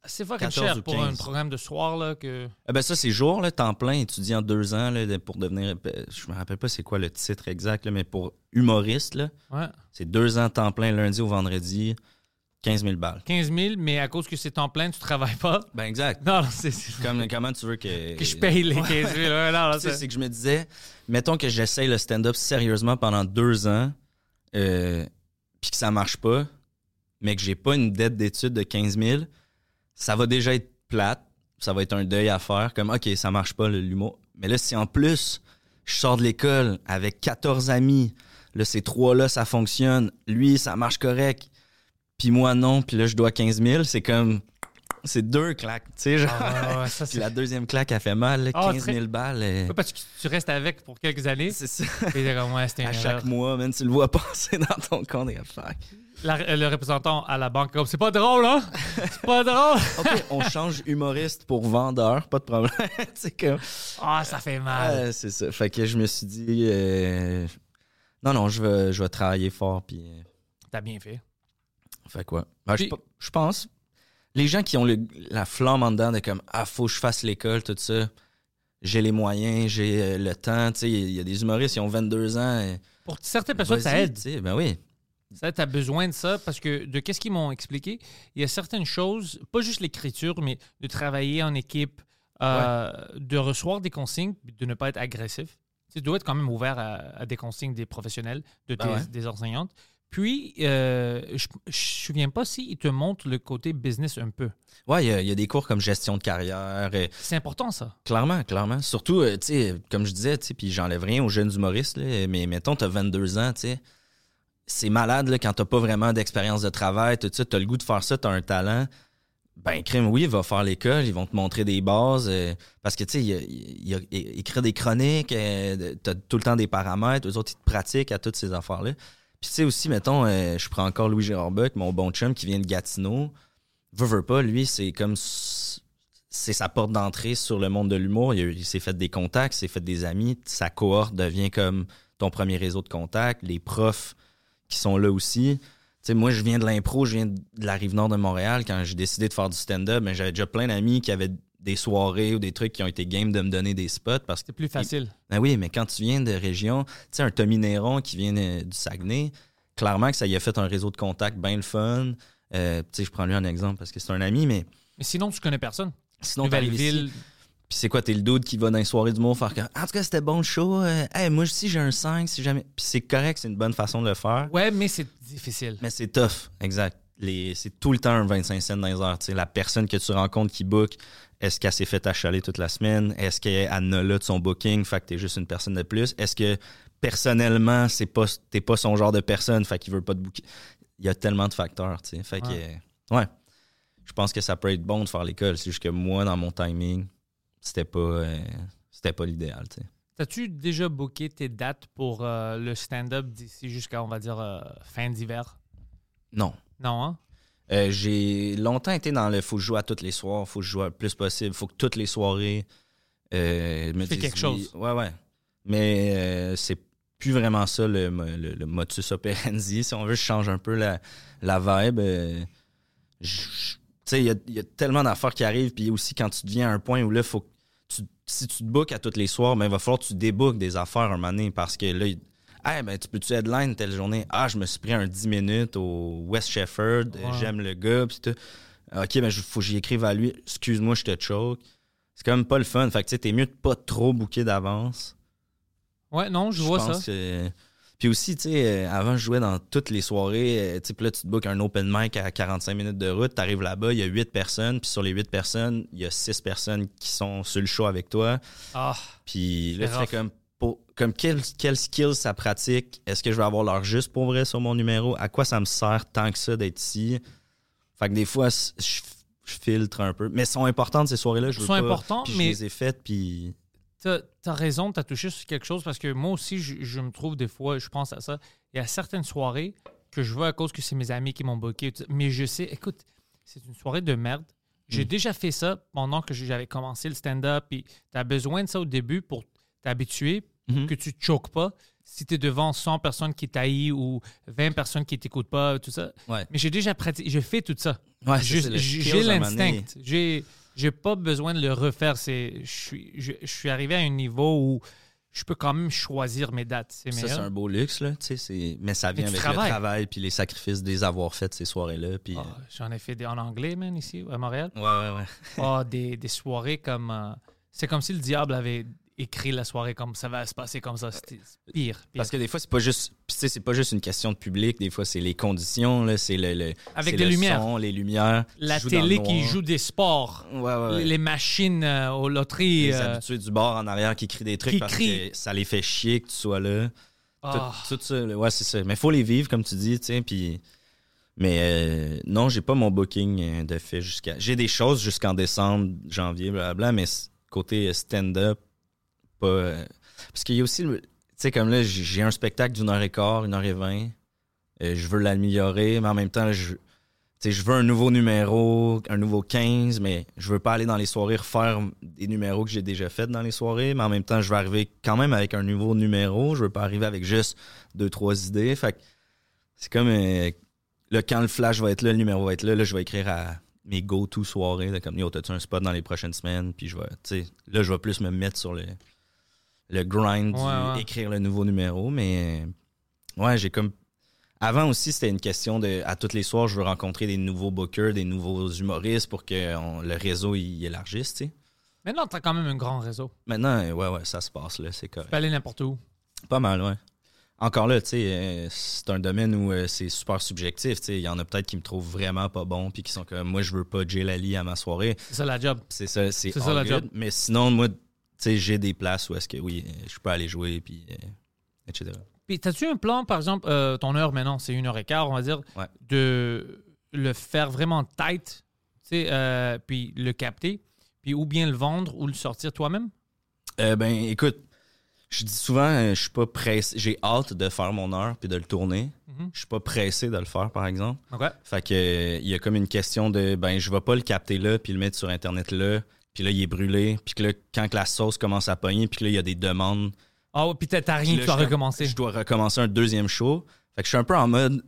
Speaker 2: C'est pas
Speaker 1: 14
Speaker 2: cher
Speaker 1: ou
Speaker 2: pour un
Speaker 1: 15.
Speaker 2: programme de soir là que.
Speaker 1: Ah ben ça, c'est jour, là, temps plein, étudiant deux ans là, pour devenir. Je me rappelle pas c'est quoi le titre exact, là, mais pour humoriste, là,
Speaker 2: Ouais.
Speaker 1: c'est deux ans temps plein, lundi au vendredi, 15 000 balles.
Speaker 2: 15 000, mais à cause que c'est temps plein, tu travailles pas.
Speaker 1: Ben exact.
Speaker 2: Non, non, c'est.
Speaker 1: Comme, comment tu veux que.
Speaker 2: Que je paye les 15 000. Ouais, non, c'est-
Speaker 1: c'est que je me disais, mettons que j'essaye le stand-up sérieusement pendant deux ans, euh, puis que ça marche pas, mais que j'ai pas une dette d'études de 15 000, ça va déjà être plate, ça va être un deuil à faire, comme OK, ça marche pas le- l'humour. Mais là, si en plus, je sors de l'école avec 14 amis, là, ces trois-là, ça fonctionne, lui, ça marche correct, puis moi, non, puis là, je dois 15 000, c'est comme. C'est deux claques, tu sais. genre.
Speaker 2: Ah, ça, <laughs>
Speaker 1: Puis la deuxième claque, elle fait mal, là,
Speaker 2: Ah,
Speaker 1: 15
Speaker 2: très-
Speaker 1: 000 balles. euh,
Speaker 2: Ouais, parce que tu restes avec pour quelques années.
Speaker 1: C'est ça.
Speaker 2: Et comme, ouais,
Speaker 1: À chaque mois, même, tu le vois <laughs> passer dans ton compte. et fuck.
Speaker 2: La- le représentant à la banque, comme, c'est pas drôle, hein? C'est pas <laughs> drôle!
Speaker 1: OK, on change humoriste pour vendeur, pas de problème. c'est comme.
Speaker 2: Ah, ça fait mal.
Speaker 1: C'est ça. Fait que je me suis dit, euh, non, non, je vais, je vais travailler fort. Puis, euh,
Speaker 2: T'as bien fait.
Speaker 1: Fait quoi? Ben, je, pense, les gens qui ont le- la flamme en dedans de comme, ah, faut que je fasse l'école, tout ça. J'ai les moyens, j'ai euh, le temps. Tu sais, il y a des humoristes qui ont 22 ans. et-
Speaker 2: Pour certaines personnes, ça aide.
Speaker 1: Ben oui.
Speaker 2: Ça, tu as besoin de ça parce que de qu'est-ce qu'ils m'ont expliqué, il y a certaines choses, pas juste l'écriture, mais de travailler en équipe, euh, de recevoir des consignes, de ne pas être agressif. Tu dois être quand même ouvert à, à des consignes des professionnels, de tes-
Speaker 1: ouais.
Speaker 2: des enseignantes. Puis, euh, je ne me souviens pas s'ils te montrent le côté business un peu.
Speaker 1: Ouais, il y a- il y, a des cours comme gestion de carrière.
Speaker 2: C'est important, ça.
Speaker 1: Clairement, clairement. Surtout, euh, tu sais, comme je disais, tu sais, puis j'enlève rien aux jeunes humoristes, là, mais mettons, t'as 22 ans, tu sais. C'est malade, là, quand t'as pas vraiment d'expérience de travail, tout ça, t'as le goût de faire ça, t'as un talent. Ben, crime, oui, va faire l'école, ils vont te montrer des bases. euh, parce que, tu sais, il y a- il y a- il- écrire des chroniques, euh, t'as tout le temps des paramètres, eux autres, ils te pratiquent à toutes ces affaires-là. Puis, tu sais, aussi, mettons, euh, je prends encore Louis Gérard Buck, mon bon chum qui vient de Gatineau. Veux, veux pas, lui, c'est comme. C'est sa porte d'entrée sur le monde de l'humour. Il, s'est fait des contacts, il s'est fait des amis. Sa cohorte devient comme ton premier réseau de contacts. Les profs qui sont là aussi. Tu sais, moi, je viens de l'impro, je viens de la rive nord de Montréal. Quand j'ai décidé de faire du stand-up, ben, j'avais déjà plein d'amis qui avaient des soirées ou des trucs qui ont été game de me donner des spots parce que
Speaker 2: C'est plus facile.
Speaker 1: ben oui, mais quand tu viens de région, tu sais, un Tommy Néron qui vient euh, du Saguenay, clairement que ça y a fait un réseau de contacts bien le fun. Euh, tu sais, je prends lui un exemple parce que c'est un ami, mais
Speaker 2: Mais sinon, tu connais personne.
Speaker 1: sinon, t'arrives ici, puis c'est quoi, t'es le dude qui va dans les soirées d'humour faire comme, en tout cas, c'était bon le show. euh, hey, moi aussi, j'ai un 5, si jamais. Puis c'est correct, c'est une bonne façon de le faire.
Speaker 2: Ouais, mais c'est difficile.
Speaker 1: Mais c'est tough, exact. Les- C'est tout le temps un 25 cents dans les heures. la personne que tu rencontres qui book, est-ce qu'elle s'est fait achaler toute la semaine? Est-ce qu'elle a là de son booking? Fait que t'es juste une personne de plus? Est-ce que personnellement, c'est pas, t'es pas son genre de personne? Fait qu'il veut pas te booker? Il y a tellement de facteurs. Fait que,
Speaker 2: Ouais.
Speaker 1: euh, ouais. Je pense que ça peut être bon de faire l'école. C'est juste que moi, dans mon timing, c'était pas, euh, c'était pas l'idéal, tu sais.
Speaker 2: T'as-tu déjà booké tes dates pour euh, le stand-up d'ici jusqu'à, on va dire, euh, fin d'hiver?
Speaker 1: Non.
Speaker 2: Non, hein?
Speaker 1: Euh, j'ai longtemps été dans le faut que je joue à tous les soirs, faut que je joue le plus possible, faut que toutes les soirées euh, me disent
Speaker 2: quelque
Speaker 1: oui.
Speaker 2: chose.
Speaker 1: Ouais, ouais. Mais euh, c'est plus vraiment ça le, mo- le, le motus operandi. Si on veut, je change un peu la, la vibe. euh, tu sais, il y a, il y a tellement d'affaires qui arrivent, puis aussi quand tu deviens à un point où là, faut que tu, si tu te bookes à tous les soirs, ben, il va falloir que tu débookes des affaires un moment donné parce que là, Hey, ben, tu peux-tu headline telle journée? Ah, je me suis pris un 10 minutes au West Shefford.
Speaker 2: Ouais.
Speaker 1: J'aime le gars. Puis tout. OK, ben, il faut que j'y écrive à lui. Excuse-moi, je te choke. C'est quand même pas le fun. Fait que, tu sais, t'es mieux de pas trop booker d'avance.
Speaker 2: Ouais, non, je vois
Speaker 1: pense
Speaker 2: ça.
Speaker 1: que- Puis aussi, tu sais, euh, avant, je jouais dans toutes les soirées. euh, Tu là, tu te bookes un open mic à 45 minutes de route. T'arrives là-bas, il y a 8 personnes. Puis sur les 8 personnes, il y a 6 personnes qui sont sur le show avec toi.
Speaker 2: Ah,
Speaker 1: Puis là,
Speaker 2: C'est
Speaker 1: tu fais comme, pour- comme quel, quel skill ça pratique? Est-ce que je vais avoir l'heure juste pour vrai sur mon numéro? À quoi ça me sert tant que ça d'être ici? Fait que des fois, je, je filtre un peu. Mais sont importantes ces soirées-là. Je veux
Speaker 2: sont
Speaker 1: pas.
Speaker 2: importantes,
Speaker 1: Puis je
Speaker 2: mais
Speaker 1: les ai faites, puis...
Speaker 2: t'as as raison, t'as touché sur quelque chose parce que moi aussi, je, je me trouve des fois, je pense à ça. Il y a certaines soirées que je vois à cause que c'est mes amis qui m'ont ça. Mais je sais, écoute, c'est une soirée de merde. J'ai
Speaker 1: Mm.
Speaker 2: déjà fait ça pendant que j'avais commencé le stand-up. Puis t'as besoin de ça au début pour t'habituer,
Speaker 1: Mhm.
Speaker 2: que tu te choques pas. Si tu es devant 100 personnes qui t'haïssent ou 20 personnes qui t'écoutent pas, tout ça.
Speaker 1: Ouais.
Speaker 2: Mais j'ai déjà pratiqué, j'ai fait tout ça.
Speaker 1: Ouais,
Speaker 2: J'ai l'instinct. J'ai j'ai pas besoin de le refaire. C'est je suis je, je suis arrivé à un niveau où je peux quand même choisir mes dates. C'est
Speaker 1: Ça, c'est un beau luxe, là. Mais ça vient avec
Speaker 2: travailles.
Speaker 1: le travail puis les sacrifices des avoir fait ces soirées-là. Puis...
Speaker 2: Ah, J'en ai fait des en anglais, man, ici, à Montréal.
Speaker 1: Ouais, ouais, ouais.
Speaker 2: Des, des soirées comme. euh, c'est comme si le diable avait écrit la soirée comme ça va se passer comme ça. C'était pire. pire.
Speaker 1: Parce que des fois, c'est pas juste. c'est pas juste une question de public. Des fois, c'est les conditions, là. C'est le, le-
Speaker 2: Avec
Speaker 1: c'est
Speaker 2: des
Speaker 1: le
Speaker 2: lumières.
Speaker 1: son, les lumières.
Speaker 2: la télé qui joue des sports,
Speaker 1: Ouais, ouais, ouais.
Speaker 2: les machines euh, aux loteries.
Speaker 1: les
Speaker 2: euh,
Speaker 1: habitués du bar en arrière qui crient des trucs
Speaker 2: qui
Speaker 1: parce
Speaker 2: crient.
Speaker 1: que ça les fait chier que tu sois là. Tout-
Speaker 2: ah.
Speaker 1: Tout, ça, ouais, c'est ça. Mais faut les vivre, comme tu dis, tu sais, puis Mais euh, non, j'ai pas mon booking euh, de fait jusqu'à. J'ai des choses jusqu'en décembre, janvier, blablabla, mais côté euh, stand-up, euh, Parce qu'il y a aussi, tu sais, comme là, j'ai un spectacle d'une heure et quart, une heure et vingt. Euh, je veux l'améliorer, mais en même temps, je, je veux un nouveau numéro, un nouveau 15, mais je veux pas aller dans les soirées refaire des numéros que j'ai déjà fait dans les soirées, mais en même temps, je veux arriver quand même avec un nouveau numéro. Je veux pas arriver avec juste deux, trois idées. Fait c'est comme euh, là, quand le flash va être là, le numéro va être là, là, je vais écrire à mes go-to soirées, comme yo, t'as-tu un spot dans les prochaines semaines? Puis je vais, tu sais, là, je vais plus me mettre sur le, le grind, du
Speaker 2: Ouais,
Speaker 1: écrire le nouveau numéro, mais ouais, j'ai comme. Avant aussi, c'était une question de. À tous les soirs, je veux rencontrer des nouveaux bookers, des nouveaux humoristes pour que on- le réseau il élargisse, tu sais.
Speaker 2: Maintenant, tu as quand même un grand réseau.
Speaker 1: Maintenant, euh, ouais, ouais, ça se passe, là, c'est correct.
Speaker 2: Tu peux aller n'importe où.
Speaker 1: Pas mal, ouais. Encore là, tu sais, euh, c'est un domaine où euh, c'est super subjectif. tu sais. Il y en a peut-être qui me trouvent vraiment pas bon, puis qui sont comme moi, je veux pas Jay Lally à ma soirée.
Speaker 2: C'est ça la job.
Speaker 1: C'est ça, c'est
Speaker 2: ça, la job.
Speaker 1: Mais sinon, moi, j'ai des places où est-ce que oui, je peux aller jouer, puis euh, etc.
Speaker 2: Puis, as-tu un plan, par exemple, euh, ton heure maintenant, c'est une heure et quart, on va dire,
Speaker 1: Ouais.
Speaker 2: de le faire vraiment tight, euh, puis le capter, puis ou bien le vendre ou le sortir toi-même?
Speaker 1: Ben, écoute, je dis souvent, je suis pas pressé. J'ai hâte de faire mon heure puis de le tourner.
Speaker 2: Mhm.
Speaker 1: Je suis pas pressé de le faire, par exemple. Fait que il y a comme une question de ben je vais pas le capter là puis le mettre sur internet là puis là il est brûlé. Puis que là quand que la sauce commence à pogner puis que là il y a des demandes.
Speaker 2: Ah, ouais, puis t'as rien, tu dois recommencer.
Speaker 1: je dois recommencer un deuxième show. Fait que je suis un peu en mode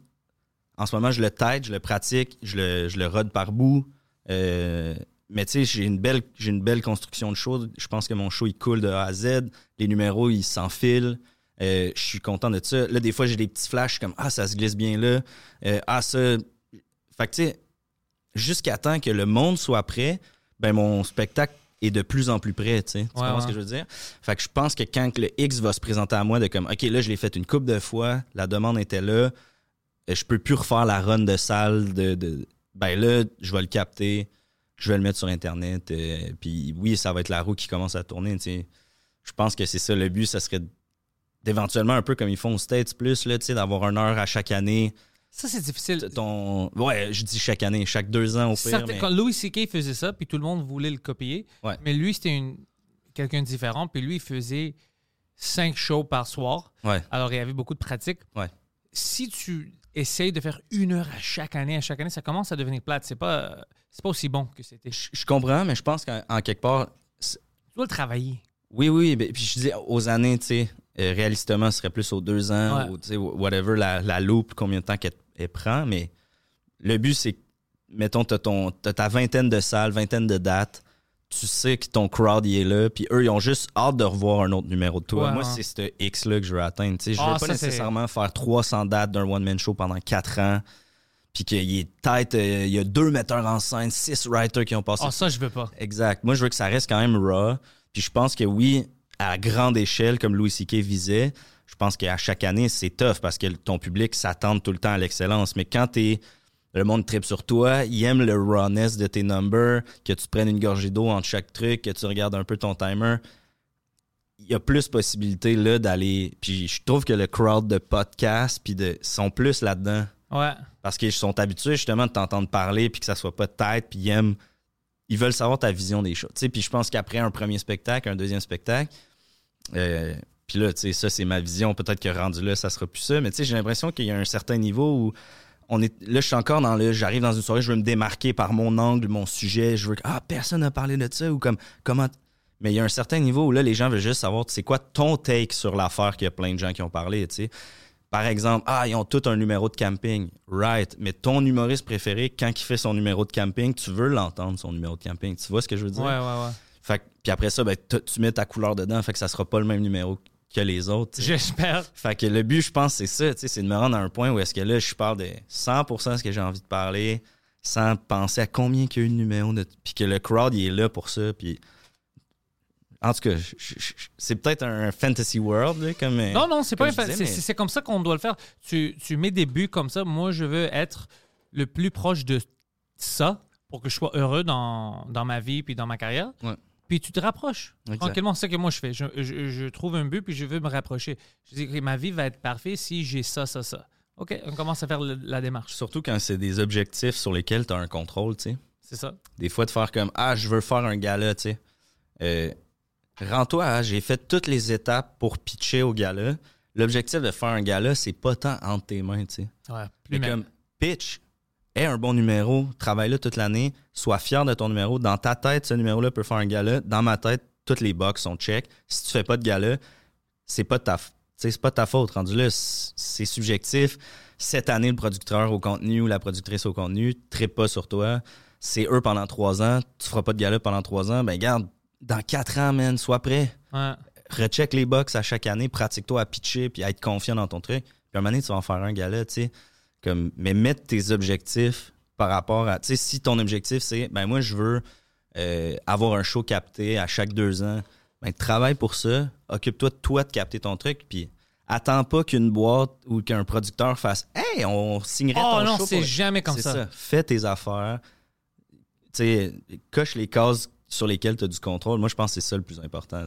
Speaker 1: en ce moment je le tête je le pratique je le je le rode par bout. Euh, mais tu sais j'ai une belle j'ai une belle construction de show. Je pense que mon show il coule de A à Z. Les numéros ils s'enfilent. Euh, je suis content de ça. Là des fois j'ai des petits flashs comme ah ça se glisse bien là. Euh, ah ça. Fait que tu sais jusqu'à temps que le monde soit prêt, ben mon spectacle est de plus en plus près, tu sais. Tu
Speaker 2: Ouais,
Speaker 1: comprends ce que je veux dire? Fait que je pense que quand le X va se présenter à moi de comme, OK, là, je l'ai fait une coupe de fois, la demande était là, je peux plus refaire la run de salle de, de- ben là, je vais le capter, je vais le mettre sur Internet, euh, puis oui, ça va être la roue qui commence à tourner, tu sais. Je pense que c'est ça le but, ça serait d'éventuellement un peu comme ils font aux States plus, là, tu sais, d'avoir une heure à chaque année.
Speaker 2: Ça, c'est difficile.
Speaker 1: Ton... Ouais, je dis chaque année, chaque deux ans au pire.
Speaker 2: Certain-
Speaker 1: mais-
Speaker 2: Quand Louis C.K. faisait ça, puis tout le monde voulait le copier,
Speaker 1: Ouais.
Speaker 2: mais lui, c'était une... quelqu'un de différent, puis lui, il faisait cinq shows par soir.
Speaker 1: Ouais.
Speaker 2: Alors, il y avait beaucoup de pratique.
Speaker 1: Ouais.
Speaker 2: Si tu essayes de faire une heure à chaque année, à chaque année, ça commence à devenir plate. C'est pas, c'est pas aussi bon que c'était. Tu
Speaker 1: Je, je comprends, mais je pense qu'en en quelque part,
Speaker 2: dois le travailler.
Speaker 1: oui, oui, puis je dis aux années, tu sais, euh, réalistement, ce serait plus aux deux ans,
Speaker 2: Ouais.
Speaker 1: ou tu sais, whatever, la, la loupe, combien de temps qu'elle elle prend, mais le but, c'est, que, mettons, t'as, ton, t'as ta vingtaine de salles, vingtaine de dates, tu sais que ton crowd y est là, puis eux, ils ont juste hâte de revoir un autre numéro de toi.
Speaker 2: Ouais,
Speaker 1: Moi, c'est ce X-là que je veux atteindre, tu sais, je
Speaker 2: Ah,
Speaker 1: veux pas
Speaker 2: ça,
Speaker 1: nécessairement faire 300 dates d'un one-man show pendant quatre ans, puis qu'il est tête, euh, il y a deux metteurs en scène, six writers qui ont passé
Speaker 2: Ah, ça, je veux pas.
Speaker 1: Exact. Moi, je veux que ça reste quand même raw. Puis je pense que oui, à grande échelle, comme Louis C.K. visait, je pense qu'à chaque année, c'est tough parce que ton public s'attend tout le temps à l'excellence. Mais quand t'es le monde tripe sur toi, il aime le rawness de tes numbers, que tu prennes une gorgée d'eau entre chaque truc, que tu regardes un peu ton timer. Il y a plus possibilité là d'aller. Puis je trouve que le crowd de podcasts puis de sont plus là-dedans
Speaker 2: Ouais.
Speaker 1: parce qu'ils sont habitués justement de t'entendre parler puis que ça soit pas de tête puis ils aiment ils veulent savoir ta vision des choses. Tu sais, puis je pense qu'après un premier spectacle, un deuxième spectacle, euh, puis là, tu sais, ça c'est ma vision. Peut-être que rendu là, ça sera plus ça. Mais tu sais, j'ai l'impression qu'il y a un certain niveau où on est. Là, je suis encore dans le. J'arrive dans une soirée, je veux me démarquer par mon angle, mon sujet. Je veux que ah personne n'a parlé de ça ou comme comment. Mais il y a un certain niveau où là, les gens veulent juste savoir, c'est quoi ton take sur l'affaire qu'il y a plein de gens qui ont parlé, tu sais. Par exemple, ah, ils ont tout un numéro de camping. Right. Mais ton humoriste préféré, quand il fait son numéro de camping, tu veux l'entendre, son numéro de camping. Tu vois ce que je veux
Speaker 2: Ouais,
Speaker 1: dire?
Speaker 2: ouais, ouais.
Speaker 1: Fait que- puis après ça, ben, tu mets ta couleur dedans, fait que ça sera pas le même numéro que les autres.
Speaker 2: J'espère.
Speaker 1: Fait que le but, je pense, c'est ça, c'est de me rendre à un point où est-ce que là, je parle de 100% de ce que j'ai envie de parler, sans penser à combien qu'il y a eu de numéros, de... puis que le crowd, il est là pour ça, puis... En tout cas, c'est peut-être un fantasy world, comme... euh,
Speaker 2: Non, non, c'est pas un
Speaker 1: mais-
Speaker 2: C'est comme ça qu'on doit le faire. Tu, tu mets des buts comme ça. Moi, je veux être le plus proche de ça pour que je sois heureux dans, dans ma vie puis dans ma carrière.
Speaker 1: Ouais.
Speaker 2: Puis tu te rapproches.
Speaker 1: Exact.
Speaker 2: Tranquillement, c'est ça que moi je fais. Je, je- je trouve un but puis je veux me rapprocher. Je dis que ma vie va être parfaite si j'ai ça, ça, ça. OK, on commence à faire le- la démarche.
Speaker 1: Surtout quand c'est des objectifs sur lesquels tu as un contrôle, tu sais.
Speaker 2: C'est ça.
Speaker 1: Des fois, de faire comme Ah, je veux faire un gala, tu sais. Euh, Rends-toi à j'ai fait toutes les étapes pour pitcher au gala. L'objectif de faire un gala, c'est pas tant entre tes mains, tu sais.
Speaker 2: Ouais,
Speaker 1: Mais
Speaker 2: plus même.
Speaker 1: comme pitch, aie un bon numéro, travaille là toute l'année, sois fier de ton numéro. Dans ta tête, ce numéro-là peut faire un gala. Dans ma tête, toutes les box sont check. Si tu fais pas de gala, c'est pas de ta, c'est pas de ta faute. Rendu là, c'est subjectif. Cette année, le producteur au contenu ou la productrice au contenu ne pas sur toi. C'est eux pendant trois ans. Tu feras pas de gala pendant trois ans. Ben, garde, dans quatre ans, man, sois prêt
Speaker 2: Ouais.
Speaker 1: recheck les box à chaque année, pratique-toi à pitcher puis à être confiant dans ton truc. Puis à un moment donné, tu vas en faire un gala, tu sais. Comme, mais mettre tes objectifs par rapport à. Tu sais, si ton objectif, c'est, ben moi, je veux euh, avoir un show capté à chaque deux ans, ben travaille pour ça. Occupe-toi de toi de capter ton truc, puis attends pas qu'une boîte ou qu'un producteur fasse Hey, on signerait
Speaker 2: Oh
Speaker 1: ton
Speaker 2: non,
Speaker 1: show.
Speaker 2: c'est
Speaker 1: pour-
Speaker 2: jamais comme
Speaker 1: c'est
Speaker 2: ça.
Speaker 1: Fais tes affaires. Tu sais, coche les cases sur lesquelles tu as du contrôle. Moi, je pense que c'est ça le plus important.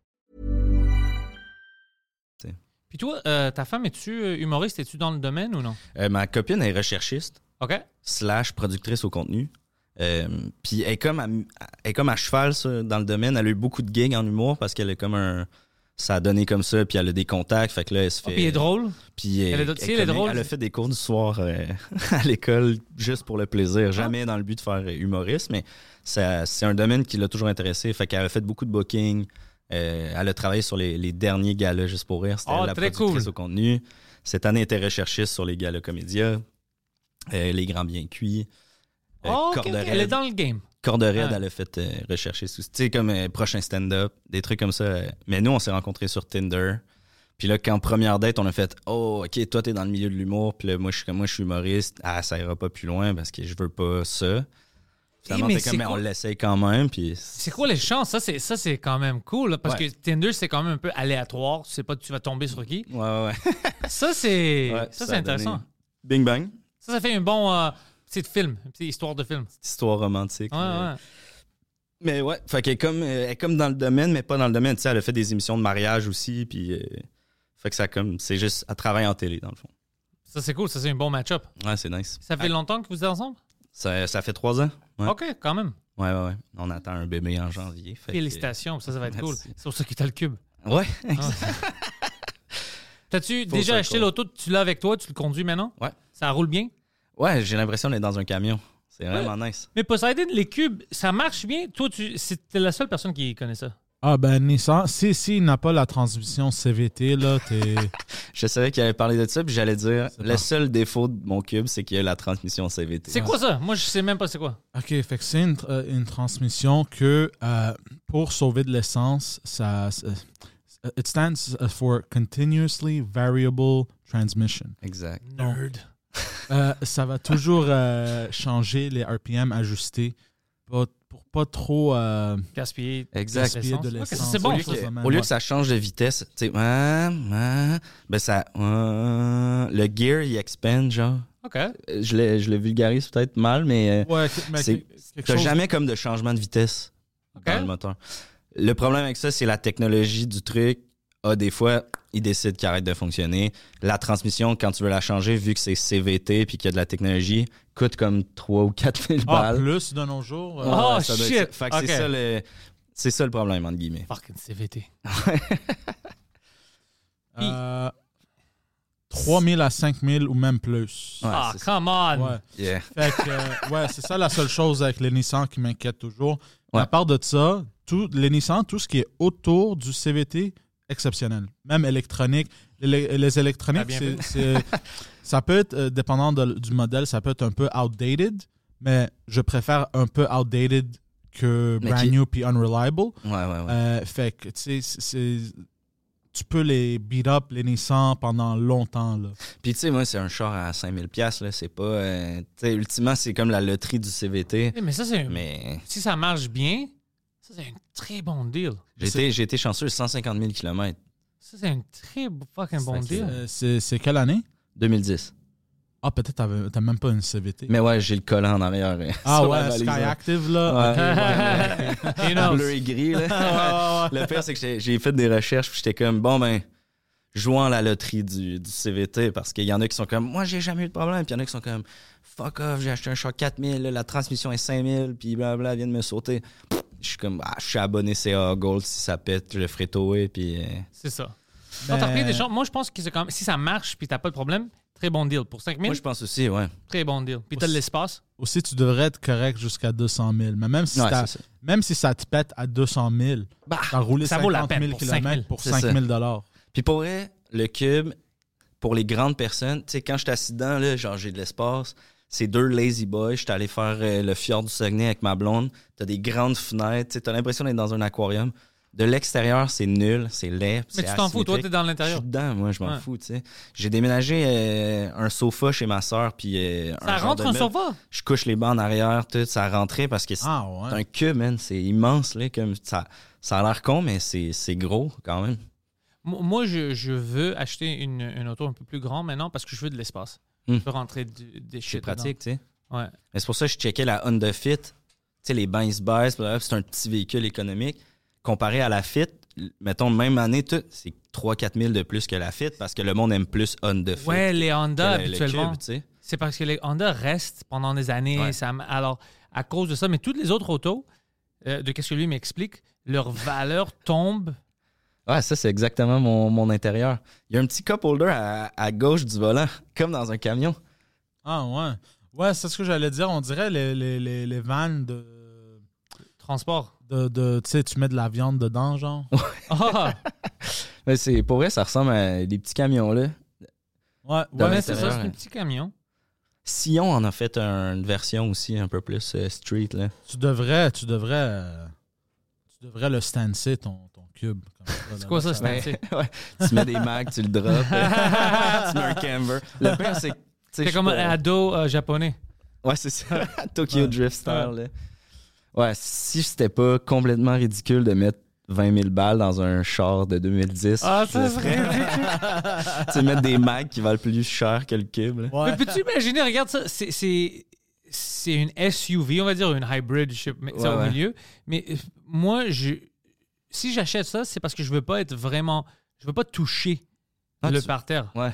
Speaker 2: Toi, euh, ta femme, es-tu euh, humoriste? Es-tu dans le domaine ou non?
Speaker 1: Euh, ma copine est recherchiste.
Speaker 2: OK.
Speaker 1: slash productrice au contenu. Euh, puis elle est comme à, elle est comme à cheval ça, dans le domaine. Elle a eu beaucoup de gigs en humour parce qu'elle est comme un. Ça a donné comme ça, puis elle a des contacts. Fait que là, elle se
Speaker 2: Ah,
Speaker 1: fait.
Speaker 2: puis elle est drôle.
Speaker 1: Puis
Speaker 2: Elle est-
Speaker 1: elle,
Speaker 2: tu sais, elle est
Speaker 1: comique.
Speaker 2: drôle.
Speaker 1: Elle a fait des cours du soir euh, <laughs> à l'école juste pour le plaisir. Jamais dans le but de faire humoriste, mais c'est un domaine qui l'a toujours intéressé. Fait qu'elle a fait beaucoup de booking. Euh, elle a travaillé sur les, les derniers galas juste pour rire. C'était
Speaker 2: Ah,
Speaker 1: la
Speaker 2: très
Speaker 1: productrice
Speaker 2: cool.
Speaker 1: au contenu. Cette année, elle était recherchiste sur les galas comédia. Euh, les grands bien cuits. Euh,
Speaker 2: Oh. Elle est dans le game.
Speaker 1: Corde raide,
Speaker 2: Ah.
Speaker 1: elle a fait rechercher. Tu sais, comme prochain stand-up, des trucs comme ça. Mais nous, on s'est rencontrés sur Tinder. Puis là, quand première date, on a fait Oh, OK, toi, t'es dans le milieu de l'humour. Puis là, moi, je suis comme moi, je suis humoriste. Ah, ça ira pas plus loin parce que je veux pas ça. Finalement,
Speaker 2: mais
Speaker 1: t'es
Speaker 2: c'est
Speaker 1: comme, mais
Speaker 2: quoi-
Speaker 1: on l'essaye quand même. Puis
Speaker 2: C'est quoi les chances? Ça, c'est, ça, c'est quand même cool. là, parce
Speaker 1: Ouais.
Speaker 2: que Tinder, c'est quand même un peu aléatoire. Tu sais pas tu vas tomber sur qui.
Speaker 1: Ouais, ouais, ouais. <laughs>
Speaker 2: Ça, c'est,
Speaker 1: Ouais,
Speaker 2: ça,
Speaker 1: ça
Speaker 2: c'est intéressant.
Speaker 1: donné- Bing bang.
Speaker 2: Ça, ça fait un bon euh, petit film, une petite histoire de film.
Speaker 1: Petite histoire romantique.
Speaker 2: Ouais,
Speaker 1: mais-
Speaker 2: ouais.
Speaker 1: Mais ouais, fait qu'elle est comme, elle est comme dans le domaine, mais pas dans le domaine. Tu sais, elle a fait des émissions de mariage aussi. Puis. euh, fait que ça comme. C'est juste. Elle travaille en télé, dans le fond.
Speaker 2: Ça, c'est cool. Ça, c'est un bon match-up.
Speaker 1: Ouais, c'est nice.
Speaker 2: Ça fait longtemps que vous êtes ensemble?
Speaker 1: Ça, ça fait trois ans. Ouais.
Speaker 2: OK, quand même.
Speaker 1: Ouais, ouais, ouais. On attend un bébé en janvier. que-
Speaker 2: Félicitations. Ça, ça va être cool. C'est pour ça que tu as le cube.
Speaker 1: Ouais, <laughs>
Speaker 2: T'as-tu
Speaker 1: Faut
Speaker 2: déjà acheté l'auto? Tu l'as avec toi? Tu le conduis maintenant?
Speaker 1: Ouais.
Speaker 2: Ça roule bien?
Speaker 1: ouais j'ai l'impression d'être dans un camion. C'est vraiment nice.
Speaker 2: Mais Poseidon, les cubes, ça marche bien? Toi, tu c'était la seule personne qui connaît ça.
Speaker 3: Ah ben Nissan, si, si il n'a pas la transmission CVT, là, t'es... <laughs>
Speaker 1: Je savais qu'il allait parler de ça, puis j'allais dire le
Speaker 3: pas-
Speaker 1: seul défaut de mon cube, c'est qu'il y a la transmission CVT.
Speaker 2: C'est quoi ça? Moi, je sais même pas c'est quoi.
Speaker 3: OK, fait que c'est une, euh, une transmission que euh, pour sauver de l'essence, ça, ça- it stands for continuously variable transmission.
Speaker 1: Exact.
Speaker 2: Nerd.
Speaker 3: Euh, ça va toujours euh, changer les RPM, ajuster pas- pour pas trop euh,
Speaker 2: Gaspiller.
Speaker 1: Exact.
Speaker 3: gaspiller de l'essence.
Speaker 2: c'est bon,
Speaker 1: au lieu,
Speaker 2: ça,
Speaker 1: que,
Speaker 3: ça,
Speaker 1: au lieu
Speaker 3: ouais.
Speaker 1: que ça change de vitesse, tu sais, ben ça. le gear, il expand, genre.
Speaker 2: OK.
Speaker 1: Euh, Je le, je le vulgarise peut-être mal, mais. euh,
Speaker 3: Ouais, mais
Speaker 1: T'as
Speaker 3: chose-
Speaker 1: jamais comme de changement de vitesse dans le moteur. Le problème avec ça, c'est la technologie du truc. Ah, des fois, il décide qu'il arrête de fonctionner. La transmission, quand tu veux la changer, vu que c'est CVT puis qu'il y a de la technologie, coûte comme 3 ou 4 000
Speaker 3: Ah,
Speaker 1: balles.
Speaker 3: plus de nos jours. euh,
Speaker 2: Ah,
Speaker 1: doit
Speaker 2: shit!
Speaker 1: Fait que c'est ça le. C'est ça le problème, entre guillemets.
Speaker 2: Fucking CVT. <laughs>
Speaker 3: euh, 3 000 à 5 000 ou même plus.
Speaker 1: Ouais,
Speaker 2: ah,
Speaker 1: ça.
Speaker 2: come on!
Speaker 3: Ouais.
Speaker 1: Yeah.
Speaker 3: Fait que, euh, ouais, c'est ça la seule chose avec les Nissan qui m'inquiète toujours.
Speaker 1: Ouais.
Speaker 3: À part de ça, tout, les Nissan, tout ce qui est autour du CVT, exceptionnel. Même électronique. Les, les électroniques,
Speaker 2: bien
Speaker 3: c'est- c'est- <laughs> ça peut être, euh, dépendant de- du modèle, ça peut être un peu outdated, mais je préfère un peu outdated que
Speaker 1: Mais
Speaker 3: brand
Speaker 1: qui-
Speaker 3: new puis unreliable.
Speaker 1: Ouais, ouais, ouais.
Speaker 3: Euh, fait que, tu sais, tu peux les beat up, les Nissan, pendant longtemps. Là.
Speaker 1: Puis, tu sais, moi, c'est un char à 5000$, piastres, là. C'est pas. euh, tu sais, ultimement, c'est comme la loterie du CVT.
Speaker 2: Mais ça, c'est un-
Speaker 1: Mais
Speaker 2: si ça marche bien, c'est un très bon deal.
Speaker 1: j'ai été, j'ai été chanceux, 150 000 km.
Speaker 2: Ça, c'est un très fucking bon deal.
Speaker 3: Euh, c'est c'est quelle année?
Speaker 1: 2010.
Speaker 3: Ah, peut-être t'avais- t'as même pas une CVT.
Speaker 1: Mais ouais, j'ai le collant en arrière. euh,
Speaker 3: ah
Speaker 1: sur la
Speaker 3: ouais,
Speaker 1: valise,
Speaker 3: Sky
Speaker 1: hein.
Speaker 3: Active, là.
Speaker 1: Ouais.
Speaker 3: Ok, ouais.
Speaker 2: You <laughs> know,
Speaker 1: Bleu et gris, là. <laughs> Le pire, c'est que j'ai- j'ai fait des recherches, puis j'étais comme, bon, ben, jouant à la loterie du, du CVT, parce qu'il y en a qui sont comme, moi, j'ai jamais eu de problème, puis il y en a qui sont comme, fuck off, j'ai acheté un char 4000, là, la transmission est 5000, puis blablabla, vient de me sauter. Je suis comme, ah, je suis abonné CA Gold, si ça pète, je le ferai tower, puis. euh,
Speaker 2: c'est ça.
Speaker 3: Mais-
Speaker 2: Quand t'as pris des gens, moi, je pense que c'est quand même- si ça marche puis t'as pas de problème, très bon deal. Pour 5 000,
Speaker 1: Moi, je pense aussi, ouais.
Speaker 2: très bon deal. Puis t'as de l'espace.
Speaker 3: Aussi, tu devrais être correct jusqu'à 200 000. Mais même si,
Speaker 1: Ouais,
Speaker 3: même si ça te pète à 200 000,
Speaker 2: Bah,
Speaker 3: t'as roulé
Speaker 2: ça
Speaker 3: 50
Speaker 2: vaut la peine
Speaker 3: 000
Speaker 2: pour 5 000.
Speaker 3: kilomètres pour
Speaker 1: C'est
Speaker 3: 5
Speaker 1: ça.
Speaker 3: 000 dollars.
Speaker 1: Puis pour vrai, le cube, pour les grandes personnes, tu sais, quand je suis assis dedans, là, genre, j'ai de l'espace. C'est deux lazy boys. J'étais allé faire euh, le fjord du Saguenay avec ma blonde. T'as des grandes fenêtres. T'as l'impression d'être dans un aquarium. De l'extérieur, c'est nul, c'est laid.
Speaker 2: Mais tu t'en fous, toi, t'es dans
Speaker 1: Je
Speaker 2: l'intérieur.
Speaker 1: suis dedans, moi, je m'en
Speaker 2: Ouais.
Speaker 1: fous, tu sais. J'ai déménagé euh, un sofa chez ma soeur, puis euh,
Speaker 2: Ça
Speaker 1: un
Speaker 2: rentre
Speaker 1: meuble.
Speaker 2: sofa?
Speaker 1: Je couche les bancs en arrière, tout, ça rentrait parce que c'est
Speaker 3: Ah
Speaker 1: c'est
Speaker 3: ouais.
Speaker 1: un cube, man. C'est immense, là, comme ça. Ça a l'air con, mais c'est gros, quand même.
Speaker 2: Mo- Moi, je, je veux acheter une, une auto un peu plus grande maintenant parce que je veux de l'espace. Je peux rentrer du- des
Speaker 1: C'est pratique, tu sais.
Speaker 2: Ouais.
Speaker 1: Mais c'est pour ça que je checkais la Honda Fit. Tu sais, les bancs ils se baissent, c'est un petit véhicule économique. Comparé à la Fit, mettons, même année, c'est 3-4 000 de plus que la Fit parce que le monde aime plus Honda Fit.
Speaker 2: Ouais, les Honda,
Speaker 1: le- le
Speaker 2: habituellement, c'est parce que les Honda restent pendant des années.
Speaker 1: Ouais.
Speaker 2: Ça m- alors, à cause de ça, mais toutes les autres autos, euh, de qu'est-ce que lui m'explique, leur valeur tombe.
Speaker 1: Ouais, ça, c'est exactement mon, mon intérieur. Il y a un petit cup holder à, à gauche du volant, <laughs> comme dans un camion.
Speaker 3: Ah ouais. Ouais, c'est ce que j'allais dire. On dirait les, les, les, les vannes de.
Speaker 2: Transport.
Speaker 3: de, de tu sais, tu mets de la viande dedans, genre. <laughs>
Speaker 2: Ah, <laughs>
Speaker 1: Mais c'est, pour vrai, ça ressemble à des petits camions, là.
Speaker 3: Ouais, ouais.
Speaker 2: ouais, c'est ça, c'est un
Speaker 1: hein.
Speaker 2: petit camion.
Speaker 1: Sillon en a fait un- une version aussi un peu plus euh, street, là.
Speaker 3: Tu devrais, tu devrais, euh, tu devrais le stancer ton cube.
Speaker 2: C'est quoi ça, c'est
Speaker 1: ouais. Tu mets des mags, tu le drops. <laughs> tu mets un camber. Le pire, c'est
Speaker 2: C'est comme un ado euh, japonais.
Speaker 1: Ouais, c'est ça. <laughs> Tokyo
Speaker 3: Ouais.
Speaker 1: Drift style, là. Ouais, si c'était pas complètement ridicule de mettre 20 000 balles dans un char de 2010,
Speaker 2: Ah, ça serait
Speaker 1: ferais. <laughs> tu sais, mettre des mags qui valent plus cher que le cube, là.
Speaker 3: Ouais.
Speaker 2: Mais peux-tu imaginer, regarde ça, c'est- c'est une SUV, on va dire une hybrid, je sais mais c'est
Speaker 1: Ouais,
Speaker 2: au
Speaker 1: ouais.
Speaker 2: milieu. Mais euh, moi, je, si j'achète ça, c'est parce que je veux pas être vraiment, je veux pas toucher
Speaker 1: Ah,
Speaker 2: le
Speaker 1: tu-
Speaker 2: parterre.
Speaker 1: Ouais.